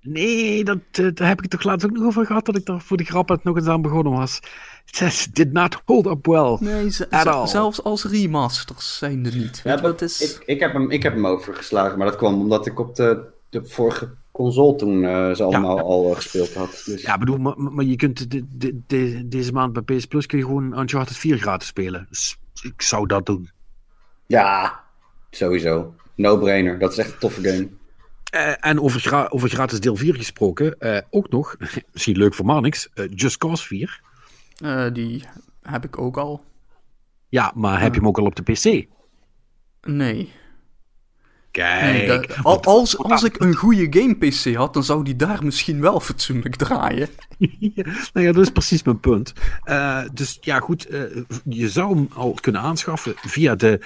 Nee, dat, uh, daar heb ik het toch laatst ook nog over gehad, dat ik daar voor de grap het nog eens aan begonnen was. It did not hold up well. Nee, zelfs als remasters zijn er niet. Ja, dat is... ik, ik, heb hem, ik heb hem overgeslagen, maar dat kwam omdat ik op de, de vorige console toen uh, ze allemaal al uh, gespeeld had. Dus... Ja, bedoel, maar, maar je kunt de, de, de, deze maand bij PS Plus kun je gewoon Uncharted 4 gratis spelen. Dus ik zou dat doen. Ja, sowieso. No-brainer. Dat is echt een toffe game. Uh, en over, over gratis deel 4 gesproken, uh, ook nog, misschien leuk voor Manix, uh, Just Cause 4. die heb ik ook al. Ja, maar heb je hem ook al op de PC? Nee. Kijk. als, als ik een goede game-PC had, dan zou die daar misschien wel fatsoenlijk draaien. nou ja, dat is precies mijn punt. dus ja, goed, je zou hem al kunnen aanschaffen via de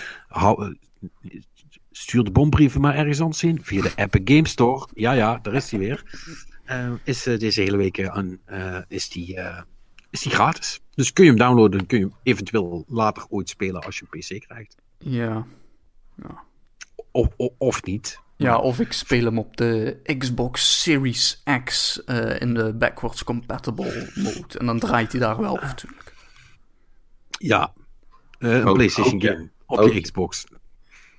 stuur de bombrieven maar ergens anders in. Via de Epic Game Store. Ja, ja, daar is hij weer. Is deze hele week aan, is, die, is die gratis. Dus kun je hem downloaden. Kun je hem eventueel later ooit spelen als je een PC krijgt. Ja. ja. Of, of, of, niet. Ja, of ik speel hem op de Xbox Series X in de backwards compatible mode. En dan draait hij daar wel natuurlijk. Ja, een PlayStation game op je Xbox.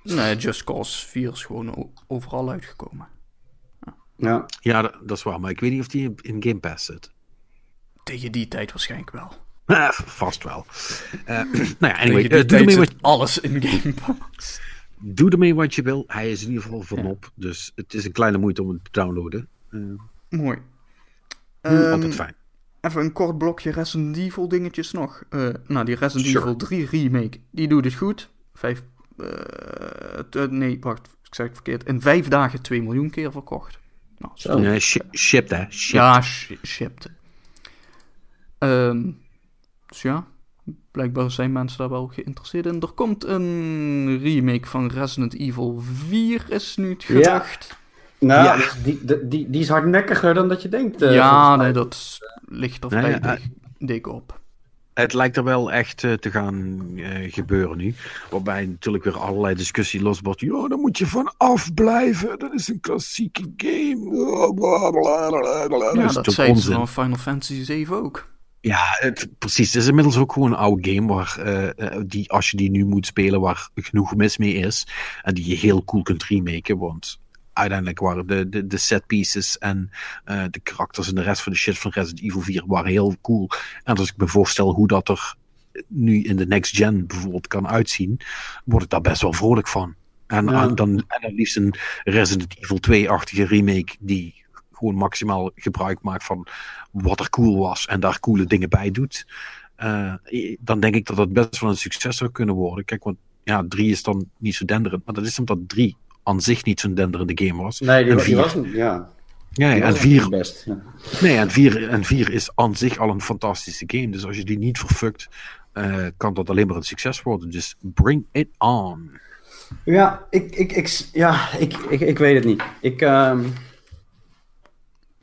Nee, Just Cause 4 is gewoon overal uitgekomen. Ja, ja dat, dat, is waar. Maar ik weet niet of die in Game Pass zit. Tegen die tijd waarschijnlijk wel. Eh, vast wel. Uh, nou ja, anyway. Uh, doe ermee wat... alles in Game Pass. Doe ermee wat je wil. Hij is in ieder geval vanop. Ja. Dus het is een kleine moeite om hem te downloaden. Mooi. Um, altijd fijn. Even een kort blokje Resident Evil dingetjes nog. nou, die Resident sure. Evil 3 remake, die doet het goed. 5 uh, nee, wacht, ik zeg het verkeerd. In vijf dagen 2 miljoen keer verkocht. Nou, Zo. Nee, sh shipped, hè? Shipped. Ja, sh shipped. Um, dus ja, blijkbaar zijn mensen daar wel geïnteresseerd in. Er komt een remake van Resident Evil 4, is nu het gedacht. Ja. Nou, ja. die, die, die, die is hardnekkiger dan dat je denkt. Uh, ja, nee, dat ligt er vrij nee, dik op het lijkt er wel echt uh, te gaan uh, gebeuren nu. Waarbij natuurlijk weer allerlei discussie losbart. Ja, dan moet je van afblijven. Dat is een klassieke game. Ja, dat, dat zei ze van Final Fantasy 7 ook. Ja, het, precies. Het is inmiddels ook gewoon een oude game waar, uh, die, als je die nu moet spelen, waar genoeg mis mee is. En die je heel cool kunt remaken. Want uiteindelijk waren de, de, de set pieces en uh, de karakters en de rest van de shit van Resident Evil 4 waren heel cool. En als ik me voorstel hoe dat er nu in de next gen bijvoorbeeld kan uitzien, word ik daar best wel vrolijk van. En, ja. en, dan, en dan liefst een Resident Evil 2-achtige remake die gewoon maximaal gebruik maakt van wat er cool was en daar coole dingen bij doet. Uh, dan denk ik dat dat best wel een succes zou kunnen worden. Kijk, want ja, 3 is dan niet zo denderend, maar dat is omdat 3 aan zich niet zo'n denderende game was. Nee, die, en vier, was, ja. Ja, ja en 4 best. Ja. Nee, en 4 en vier is aan zich al een fantastische game. Dus als je die niet verfukt, uh, kan dat alleen maar een succes worden. Dus bring it on. Ja, ik, ik, ik, ja, ik, ik, ik weet het niet. Ik, um,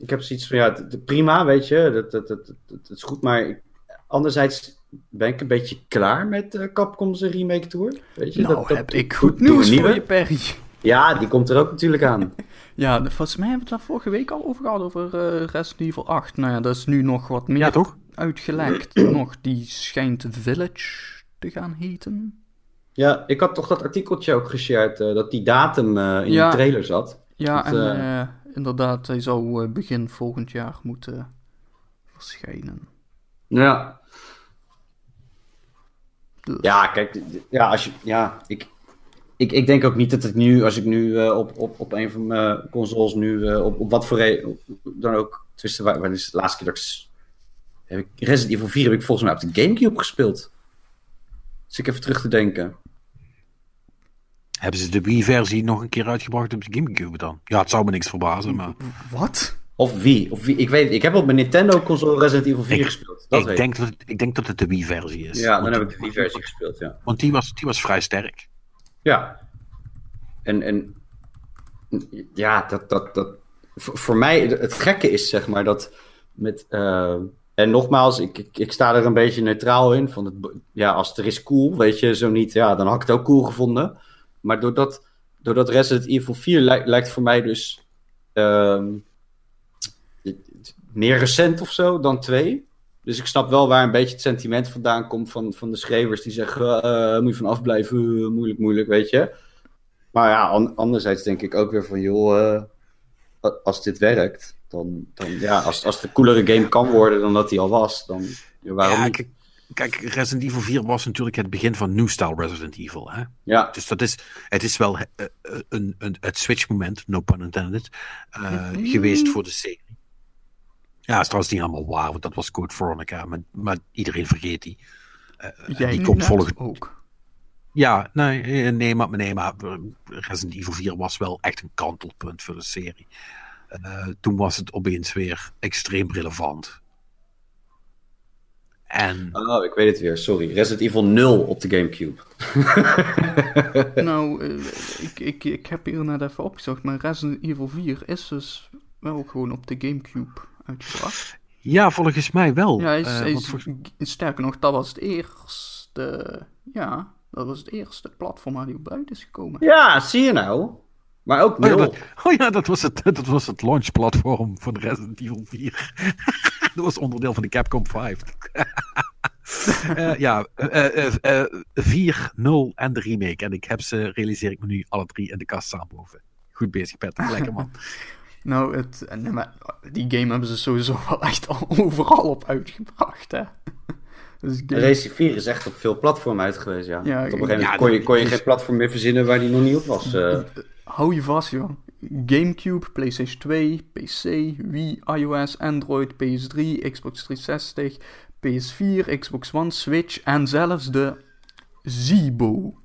ik heb zoiets van, ja, prima, weet je, dat, dat, dat, dat, dat is goed, maar ik, anderzijds ben ik een beetje klaar met uh, Capcom's remake tour. Weet je, nou, dat, dat, heb ik goed nieuws voor je, Perry. Ja, die komt er ook natuurlijk aan. ja, volgens mij hebben we het daar vorige week al over gehad, over uh, Resident Evil 8. Nou ja, dat is nu nog wat meer ja, toch? uitgelekt. nog, die schijnt Village te gaan heten. Ja, ik had toch dat artikeltje ook geshared, uh, dat die datum uh, in ja, de trailer zat. Ja, dat, en inderdaad, hij zou begin volgend jaar moeten verschijnen. Ja. Dus. Ja, kijk, ja, als je, ja, ik, ik, ik denk ook niet dat het nu, als ik nu uh, op, op, op een van mijn consoles nu, uh, op, op wat voor reden dan ook, tussen waar, is de laatste keer dat ik, heb ik Resident Evil 4 heb ik volgens mij op de Gamecube gespeeld. Dus ik even terug te denken. Hebben ze de Wii-versie nog een keer uitgebracht op de Gamecube dan? Ja, het zou me niks verbazen, maar... Wat? Of wie? Of wie? Ik weet Ik heb op mijn Nintendo-console Resident Evil 4 gespeeld. Dat ik, denk dat het, ik denk dat het de Wii-versie is. Ja, dan heb ik de Wii-versie gespeeld, ja. Want die was, die was vrij sterk. Ja. En, en ja, dat, dat, dat, voor mij, het gekke is zeg maar dat met, uh, en nogmaals, ik, ik, ik, sta er een beetje neutraal in. Van het, ja, als het er is cool, weet je, zo niet, ja, dan had ik het ook cool gevonden. Maar doordat, doordat Resident Evil 4 lijkt, lijkt voor mij dus ehm, meer recent of zo dan 2. Dus ik snap wel waar een beetje het sentiment vandaan komt van, van de schrijvers die zeggen: uh, moet je van afblijven, uh, moeilijk, moeilijk, weet je. Maar ja, anderzijds denk ik ook weer van: joh, uh, als dit werkt, dan, dan ja, als, als het een coolere game kan worden dan dat hij al was, dan ja, waarom ja, niet? Kijk, Resident Evil 4 was natuurlijk het begin van New Style Resident Evil. Hè? Ja. Dus dat is, het is wel een, een, het switch-moment, no pun intended, geweest voor de serie. Ja, dat is trouwens niet helemaal waar, want dat was Code Veronica, maar, maar iedereen vergeet die. Uh, Jij die komt volgend ook. Ja, nee, eh, nee, maar, nee, maar Resident Evil 4 was wel echt een kantelpunt voor de serie. Uh, toen was het opeens weer extreem relevant. En... Oh, ik weet het weer, sorry. Resident Evil 0 op de Gamecube. nou, uh, ik, ik, ik heb hier net even opgezocht, maar Resident Evil 4 is dus wel gewoon op de Gamecube uitgebracht? Ja, volgens mij wel. Ja, is, uh, is, sterker nog, dat was het eerste. Ja, dat was het eerste platform waar die op buiten is gekomen. Ja, zie je nou. Maar ook nul. Oh ja, dat, oh ja, dat was het, dat was het launchplatform van Resident Evil 4. dat was onderdeel van de Capcom 5. uh, ja, uh, 4, 0 en de remake. En ik heb ze, realiseer ik me nu, alle drie in de kast samen boven. Goed bezig, Patrick. Lekker man. Nou, het, nee, maar die game hebben ze sowieso wel echt al overal op uitgebracht, hè. Dus game... Race 4 is echt op veel platformen uit geweest, ja. ja op een gegeven moment kon je, kon je geen platform meer verzinnen waar die nog niet op was. Uh... Hou je vast, joh. Gamecube, PlayStation 2, PC, Wii, iOS, Android, PS3, Xbox 360, PS4, Xbox One, Switch en zelfs de Zibo.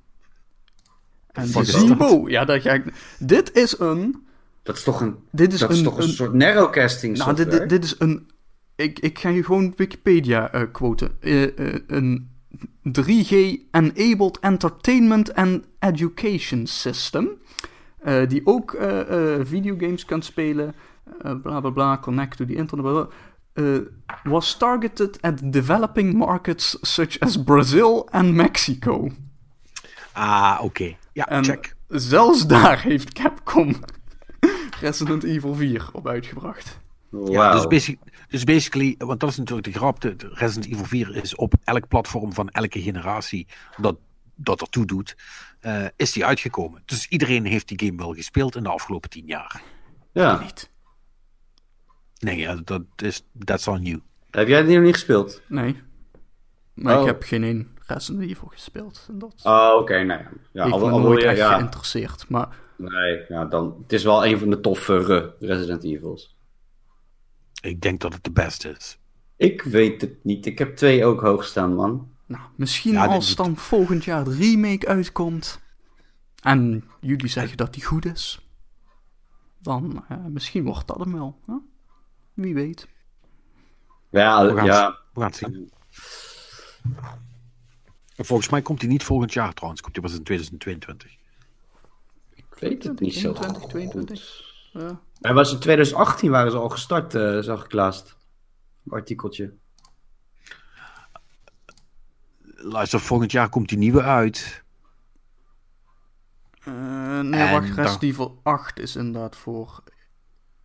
En de Zibo, ja, dat ga ik... Dit is een dat is toch een, dit is dat een, is toch een, soort narrowcasting nou? Dit, dit, is een... Ik, ik ga je gewoon Wikipedia uh, quoten. Uh, uh, een 3G-enabled entertainment and education system. Die ook videogames kan spelen. bla bla bla, connect to the internet. was targeted at developing markets such as Brazil and Mexico. Ah, oké. Ja, en check. Zelfs daar heeft Capcom Resident Evil 4 op uitgebracht. Wow. Ja, dus, basic, dus basically, want dat is natuurlijk de grap, de, Resident Evil 4 is op elk platform van elke generatie dat, dat ertoe doet, uh, is die uitgekomen. Dus iedereen heeft die game wel gespeeld in de afgelopen tien jaar. Ja. Niet. Nee, ja, dat is, that's on you. Heb jij het nog niet gespeeld? Nee. Maar ik oh. heb geen één Resident Evil gespeeld. En dat oh, oké, okay, nou ja. ja ik ben nooit echt ja. geïnteresseerd, maar... Nee, ja, dan, het is wel een van de toffere Resident Evils. Ik denk dat het de beste is. Ik weet het niet. Ik heb twee ook hoog staan, man. Nou, misschien als dan volgend jaar de remake uitkomt. En jullie zeggen dat die goed is. Dan uh, misschien wordt dat hem wel. Hè? Wie weet. Ja, we gaan, ja. We gaan het zien. Volgens mij komt hij niet volgend jaar trouwens. Komt hij pas in 2022. Ik weet het niet zo 2022. Ja. Hij was in 2018 waren ze al gestart, uh, zag ik laatst. Een artikeltje. Luister, volgend jaar komt die nieuwe uit. Uh, nee, en wacht, Resident Evil 8 is inderdaad voor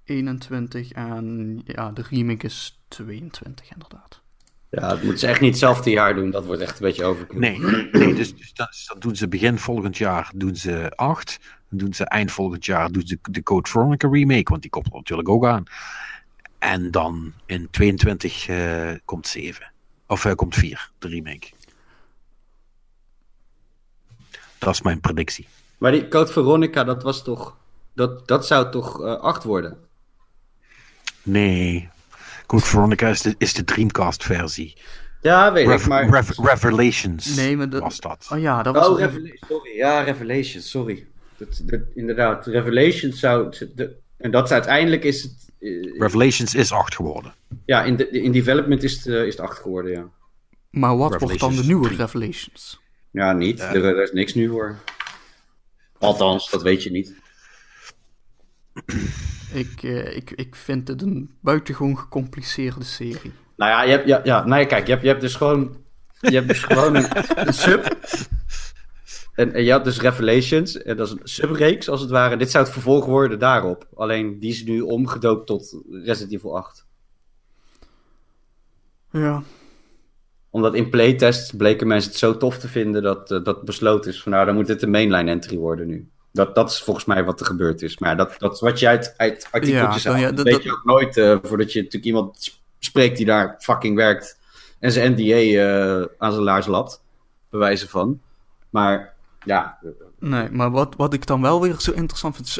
21 en ja, de remake is 22 inderdaad. Ja, dat moeten ze echt niet hetzelfde jaar doen. Dat wordt echt een beetje overkill. Nee, nee dus, dus dan, dan, doen ze begin volgend jaar doen ze 8. Dan doen ze eind volgend jaar doen ze de Code Veronica remake, want die komt er natuurlijk ook aan. En dan in 22 uh, eh, komt 7. Of uh, komt 4, de remake. Dat is mijn predictie. Maar die Code Veronica, dat was toch. Dat, dat zou toch uh, 8 worden? Nee, Code Veronica is de, is de Dreamcast-versie. Ja, weet ik, maar... Revelations nee, maar dat... was dat. Oh ja, dat was... Oh, sorry. Ja, Revelations, sorry. Dat, dat, inderdaad, Revelations zou... De, en dat is uiteindelijk is het... Uh, Revelations is 8 geworden. Ja, in, de, in development is het, uh, is het 8 geworden, ja. Maar wat wordt dan de nieuwe Revelations? Ja, niet. Er, er, is niks nieuw voor. Althans, dat weet je niet. Ik, uh, ik, ik vind het een buitengewoon gecompliceerde serie. Nou ja, je hebt, ja, ja, nee, kijk, je hebt, je hebt dus gewoon, je hebt dus gewoon een, een sub. En, en je had dus Revelations, en dat is een subreeks als het ware. Dit zou het vervolg worden daarop. Alleen die is nu omgedoopt tot Resident Evil 8. Ja. Omdat in playtests bleken mensen het zo tof te vinden dat uh, dat besloten is van nou, dan moet dit een mainline entry worden nu. Dat, dat is volgens mij wat er gebeurd is. Maar dat, dat is wat je uit, uit artikeltjes ja, ja, dat weet je ook nooit uh, voordat je natuurlijk iemand spreekt die daar fucking werkt en zijn NDA uh, aan zijn laars lapt, bewijzen van. Maar ja. Nee, maar wat, wat ik dan wel weer zo interessant vind, is,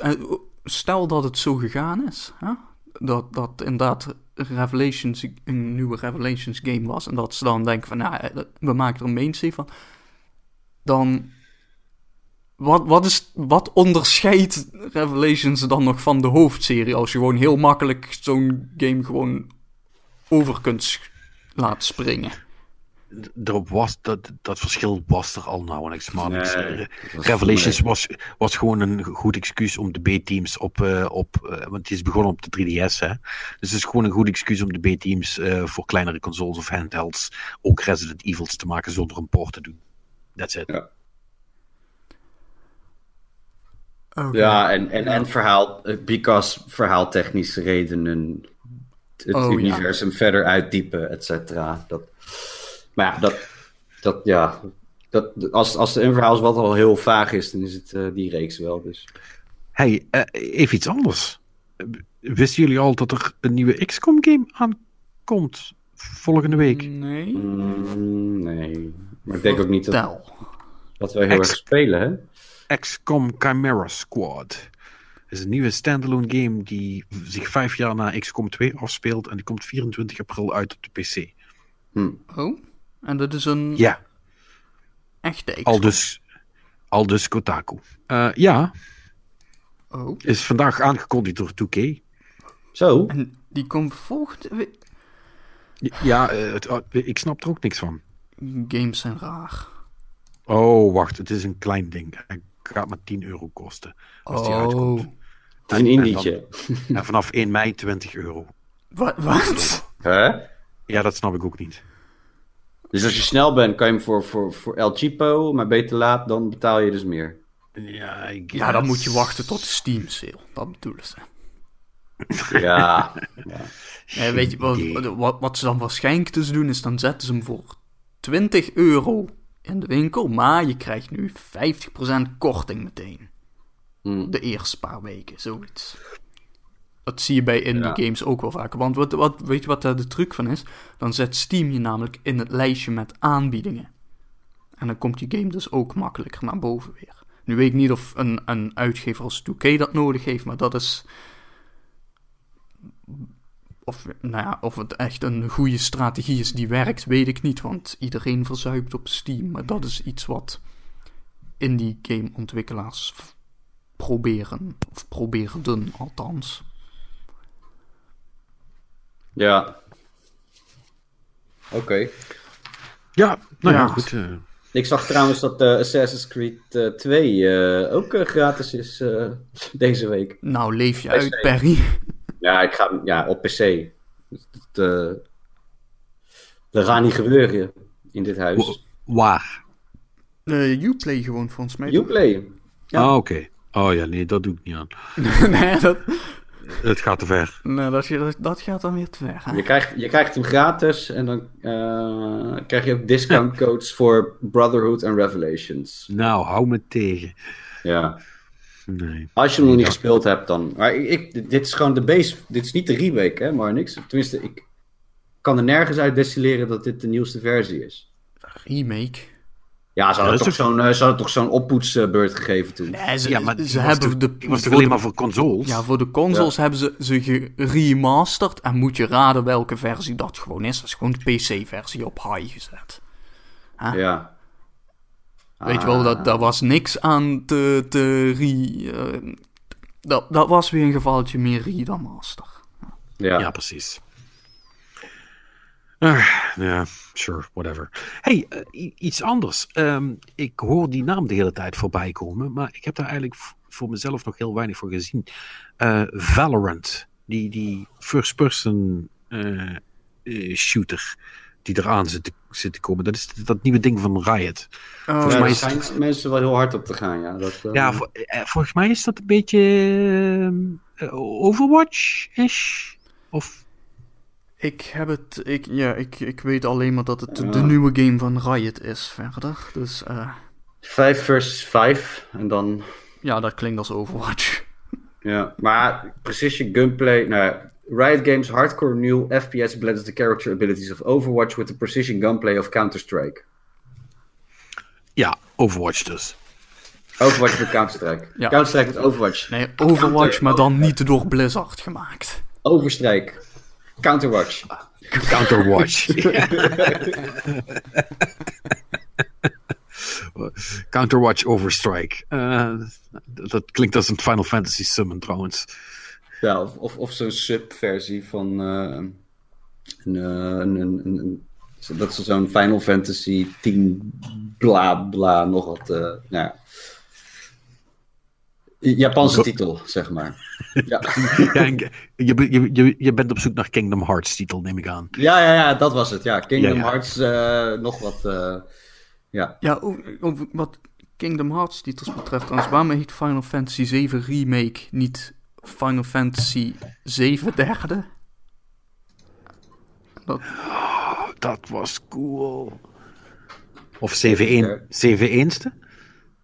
stel dat het zo gegaan is, hè? Dat, dat inderdaad Revelations een nieuwe Revelations game was. En dat ze dan denken van, nou, we maken er een mainstream van, dan wat, wat, is, wat onderscheidt Revelations dan nog van de hoofdserie? Als je gewoon heel makkelijk zo'n game gewoon over kunt laten springen? Erop was, dat, dat verschil was er al nou niks. Maar nee, Revelations was, was gewoon een goed excuus om de B-teams op, uh, op uh, want het is begonnen op de 3DS hè. Dus het is gewoon een goed excuus om de B-teams uh, voor kleinere consoles of handhelds ook Resident Evils te maken zonder een port te doen. That's it. Ja. Okay. Ja, en, en, en verhaal, because verhaaltechnische redenen het oh, universum ja. verder uitdiepen, et cetera. Dat, maar ja, dat, dat, ja, dat, als, als een verhaal is wat al heel vaag is, dan is het uh, die reeks wel. Dus. Hey, uh, even iets anders. Wisten jullie al dat er een nieuwe XCOM-game aankomt volgende week? Nee. Mm, nee. Maar ik denk ook niet dat, dat wij heel X erg spelen, hè? XCOM Chimera Squad. Het is een nieuwe standalone game die zich vijf jaar na XCOM 2 afspeelt en die komt 24 april uit op de PC. Hm. Oh, en dat is een ja. echte XCOM? Al dus, al dus Kotaku. Uh, ja. Oh. Is vandaag aangekondigd door 2K. Zo. En die komt volgende Ja, uh, het, uh, ik snap er ook niks van. Games zijn raar. Oh, wacht, het is een klein ding gaat maar 10 euro kosten. Als oh. die uitkomt. Een indietje. En, vanaf 1 mei 20 euro. Wat? Wat? Huh? Ja, dat snap ik ook niet. Dus als je snel bent, kan je hem voor, voor, voor El Chipo, maar beter laat, dan betaal je dus meer. Ja, ja, dan moet je wachten tot de Steam sale. Dat bedoelen ze. Ja. ja. weet je, wat, wat, wat, ze dan waarschijnlijk dus doen, is dan zetten ze hem voor 20 euro in de winkel, maar je krijgt nu 50% korting meteen. Hmm. De eerste paar weken, zoiets. Dat zie je bij indie ja. games ook wel vaker. Want wat, wat, weet je wat daar de truc van is? Dan zet Steam je namelijk in het lijstje met aanbiedingen. En dan komt die game dus ook makkelijker naar boven weer. Nu weet ik niet of een, een uitgever als 2K dat nodig heeft, maar dat is of, nou ja, of het echt een goede strategie is die werkt, weet ik niet. Want iedereen verzuipt op Steam. Maar dat is iets wat indie gameontwikkelaars proberen. Of probeerden althans. Ja. Oké. Okay. Ja, nou ja, ja goed. Uh... Ik zag trouwens dat uh, Assassin's Creed uh, 2 ook gratis is deze week. Nou, leef je uit, Perry. Ja, ik ga ja, op PC. Dat, uh, dat gaat niet gebeuren in dit huis. Waar? Uh, Uplay gewoon, volgens mij. Uplay. Ja. Ah, oké. Okay. Oh ja, nee, dat doe ik niet aan. nee, dat... Het gaat te ver. Nee, dat, dat, dat gaat dan weer te ver. Hè? Je, krijgt, je krijgt hem gratis en dan uh, krijg je ook discount codes voor Brotherhood en Revelations. Nou, hou me tegen. Ja. Nee. Als je hem nog niet gespeeld hebt, dan. Maar ik, dit is gewoon de base. Dit is niet de remake, hè, maar niks. Tenminste, ik kan er nergens uit destilleren dat dit de nieuwste versie is. Remake? Ja, ze hadden ja, toch zo'n uh, zo toch zo'n oppoetsbeurt gegeven toen. Nee, ze, ja, maar ze hebben de, was toch alleen maar voor consoles? Ja, voor de consoles ja. hebben ze ze geremasterd. En moet je raden welke versie dat gewoon is. Dat is gewoon de PC-versie op high gezet. Huh? Ja. Weet je wel, dat, daar was niks aan te, te re... Uh, dat, dat was weer een gevalletje meer re dan master. Ja, ja precies. Uh, ja, sure, whatever. Hey, uh, iets anders. Um, ik hoor die naam de hele tijd voorbij komen, maar ik heb daar eigenlijk voor mezelf nog heel weinig voor gezien. Uh, Valorant, die, die first-person shooter die eraan zit te, zit te komen. Dat is dat nieuwe ding van Riot. Oh, volgens mij zijn mensen wel heel hard op te gaan, ja. Dat, Ja, volgens mij is dat een beetje Overwatch-ish. Of... Ik heb het, ik, ja, ik, ik weet alleen maar dat het de nieuwe game van Riot is verder. Dus, uh... 5 versus 5 en dan... Ja, dat klinkt als Overwatch. Ja, maar precision gunplay, nou Riot Games hardcore new FPS blends the character abilities of Overwatch with the precision gunplay of Counter-Strike. Ja, Overwatch dus. Overwatch met Counter-Strike. Ja. Counter-Strike met Overwatch. Nee, Overwatch, maar dan niet door Blizzard gemaakt. Overstrike. Counterwatch. Counterwatch. Counterwatch Overstrike. Uh, dat klinkt als een Final Fantasy Summon trouwens. Ja, of, of, of zo'n subversie van uh, een, een, een, een, dat is zo'n Final Fantasy 10 bla bla nog wat. Uh, ja. Japanse titel, zeg maar. Ja. ja je, je, je, je bent op zoek naar Kingdom Hearts titel, neem ik aan. Ja, ja, ja dat was het. Ja, Kingdom Hearts, uh, nog wat. Uh, ja, ja over, wat Kingdom Hearts titels betreft, waarom heet Final Fantasy 7 Remake niet Final Fantasy 7 derde? Dat... Oh, dat was cool. Of 7 1 ste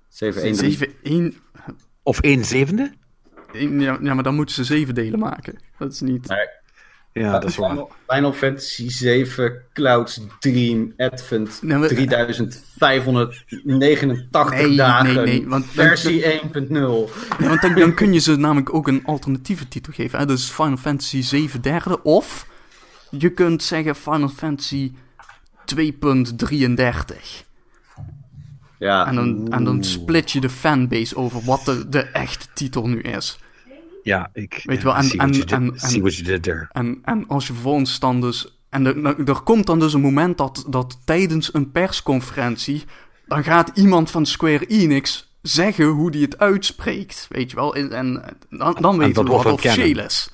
7 1 Of 1 zevende? Ja, ja, maar dan moeten ze zeven delen maken. Dat is niet... Nee. Ja, dat is waar. Final Fantasy 7 Clouds Dream Advent nee, maar... 3589 nee, dagen. Nee, nee, want versie 1.0. Ja, want dan, dan, kun je ze namelijk ook een alternatieve titel geven. Hè? Dus Final Fantasy 7 derde. Of je kunt zeggen Final Fantasy 2.33. Ja. En dan, en dan split je de fanbase over wat de, de echte titel nu is. Ja, ik weet wel. En, en, en, see what you did there. En, en als je vervolgens dan dus. En er, er komt dan dus een moment dat, dat tijdens een persconferentie. dan gaat iemand van Square Enix zeggen hoe die het uitspreekt. Weet je wel. En, dan, dan weten we wat officieel is.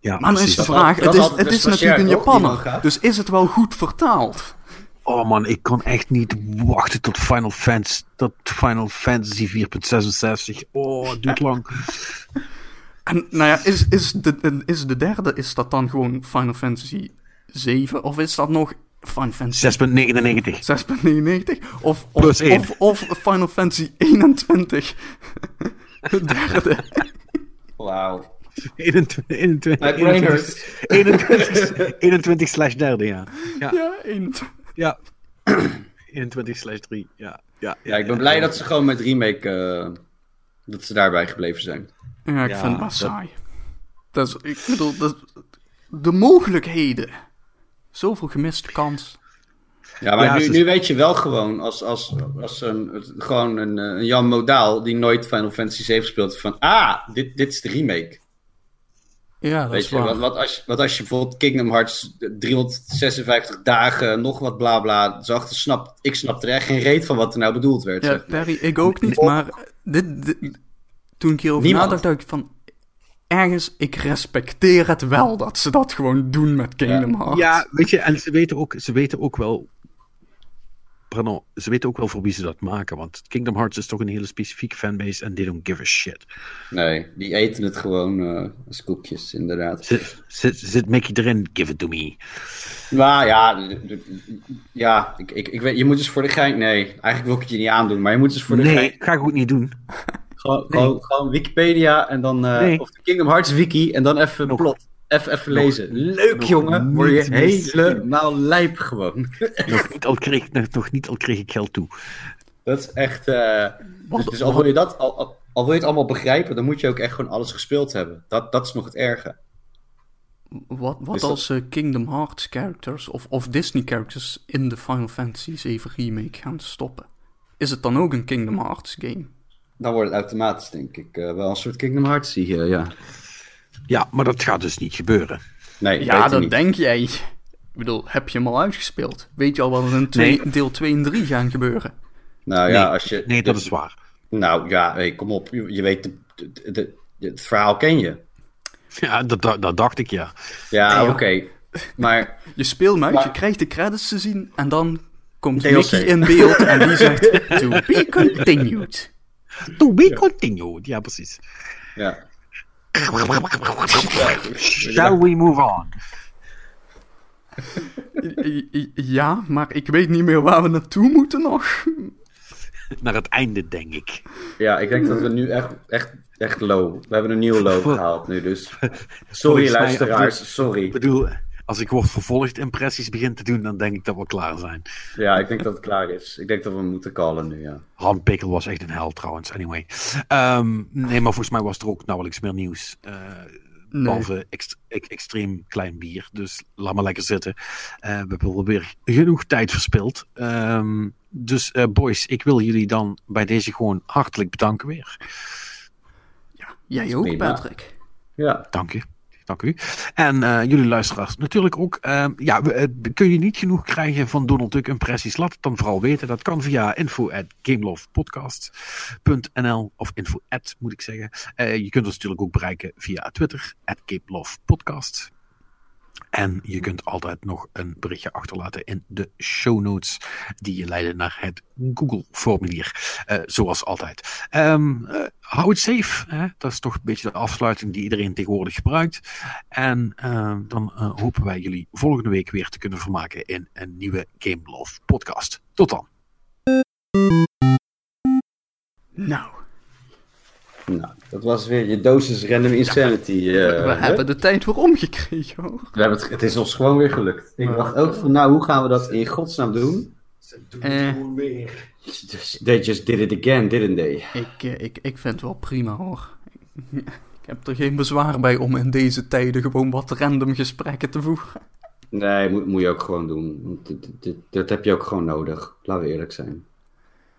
Ja, maar dan is de vraag: het is, het is natuurlijk een Japanner. Dus is het wel goed vertaald? Oh man, ik kon echt niet wachten tot Final Fantasy, tot Final Fantasy 4.66. Oh, het duurt lang. En nou ja, is, is, de, is de derde, is dat dan gewoon Final Fantasy 7? Of is dat nog Final Fantasy... 6.99. 6.99? Of, of, of, of, Final Fantasy 21. de derde. Wauw. 21, 21, 21, 21 slash derde, ja. Ja, ja 21. Ja. 21 slash 3, ja. Ja, ja, ik ben blij dat ze gewoon met remake, uh, dat ze daarbij gebleven zijn. Ja, ik vind het wel saai. Dat is, ik bedoel, dat, de mogelijkheden. Zoveel gemiste kans. Ja, maar nu, nu, weet je wel gewoon, als, als, als een, gewoon een, een Jan Modaal die nooit Final Fantasy 7 speelt, van ah, dit, dit is de remake. Ja, dat weet is je, waar. Wat, wat, als, wat als je bijvoorbeeld Kingdom Hearts 356 dagen, nog wat bla bla, zag, snap, ik snap er echt geen reet van wat er nou bedoeld werd. Ja, Perry, ik ook niet, maar dit, dit, toen ik hierover Niemand. nadacht, dacht ik van... Ergens, ik respecteer het wel dat ze dat gewoon doen met Kingdom Hearts. Ja, weet je, en ze weten ook, ze weten ook wel... Pardon, ze weten ook wel voor wie ze dat maken. Want Kingdom Hearts is toch een hele specifieke fanbase en they don't give a shit. Nee, die eten het gewoon uh, als koekjes, inderdaad. Zit, zit, zit Mickey erin? Give it to me. Nou ja, ja ik, ik, ik weet, je moet eens voor de gein... Nee, eigenlijk wil ik het je niet aandoen, maar je moet eens voor de nee, gein... Ga ik ook niet doen. Gewoon, gewoon, Wikipedia en dan. Uh, Of de Kingdom Hearts wiki en dan even Nog. plot. Even, even lezen. Leuk jongen. Word je helemaal lijp gewoon. nog, niet al kreeg, nog, niet al kreeg ik geld toe. Dat is echt. Uh, dus, dus, al wil je dat. Al, al, al, wil je het allemaal begrijpen, dan moet je ook echt gewoon alles gespeeld hebben. Dat, dat is nog het erge. Wat, wat dus als uh, Kingdom Hearts characters of, of Disney characters in de Final Fantasy 7 remake gaan stoppen? Is het dan ook een Kingdom Hearts game? dan wordt het automatisch, denk ik, uh, wel een soort Kingdom Hearts hier, ja. Ja, maar dat gaat dus niet gebeuren. Nee, ja, dat denk jij. Ik bedoel, heb je hem al uitgespeeld? Weet je al wat er in twee, deel 2 en 3 gaan gebeuren? Nou ja, als je... Nee, dat is waar. Nou ja, hey, kom op. Je, weet, de, de, het verhaal ken je. Ja, dat, dat, dacht ik, ja. Ja, oké. Maar... Je speelmuis, je krijgt de credits te zien en dan komt DLC. Mickey in beeld en die zegt to be continued. To be continued, ja precies. Ja. Shall we move on? Ja, maar ik weet niet meer waar we naartoe moeten nog. Naar het einde, denk ik. Ja, ik denk dat we nu echt, echt, echt low. We hebben een nieuwe low gehaald nu, dus. Sorry, luisteraars, sorry. Ik bedoel, als ik word vervolgd impressies begin te doen, dan denk ik dat we klaar zijn. Ja, ik denk dat het klaar is. Ik denk dat we moeten callen nu, ja. Han Pikkel was echt een held trouwens, anyway. Ehm, nee, maar volgens mij was er ook nauwelijks meer nieuws. Uh, nee. Behalve extreem klein bier. Dus laat maar lekker zitten. Uh, we hebben weer genoeg tijd verspild. Um, dus uh, boys, ik wil jullie dan bij deze gewoon hartelijk bedanken weer. Ja, jij ook, Patrick. Ja. Dank je. Dank u. En uh, jullie luisteraars natuurlijk ook. Uh, ja, uh, kun je niet genoeg krijgen van Donald Duck impressies? Laat het dan vooral weten. Dat kan via info at gamelovepodcast.nl of info moet ik zeggen. je kunt ons natuurlijk ook bereiken via Twitter, at gamelovepodcast. En je kunt altijd nog een berichtje achterlaten in de show notes die je leiden naar het Google-formulier. Uh, zoals altijd. Um, hou het safe. Hè? Dat is toch een beetje de afsluiting die iedereen tegenwoordig gebruikt. En uh, dan hopen wij jullie volgende week weer te kunnen vermaken in een nieuwe Game Love podcast. Tot dan. Nou. Nou, dat was weer je dosis random insanity. Ja, we, we hebben de tijd weer omgekregen hoor. We hebben het, het is ons gewoon weer gelukt. Ik dacht ook van, nou, hoe gaan we dat in godsnaam doen? Ze doen het eh. gewoon weer. They just did it again, didn't they? Ik, eh, ik, ik vind het wel prima hoor. Ik heb er geen bezwaar bij om in deze tijden gewoon wat random gesprekken te voeren. Nee, moet, moet je ook gewoon doen. Dat, dat, dat heb je ook gewoon nodig. Laten we eerlijk zijn.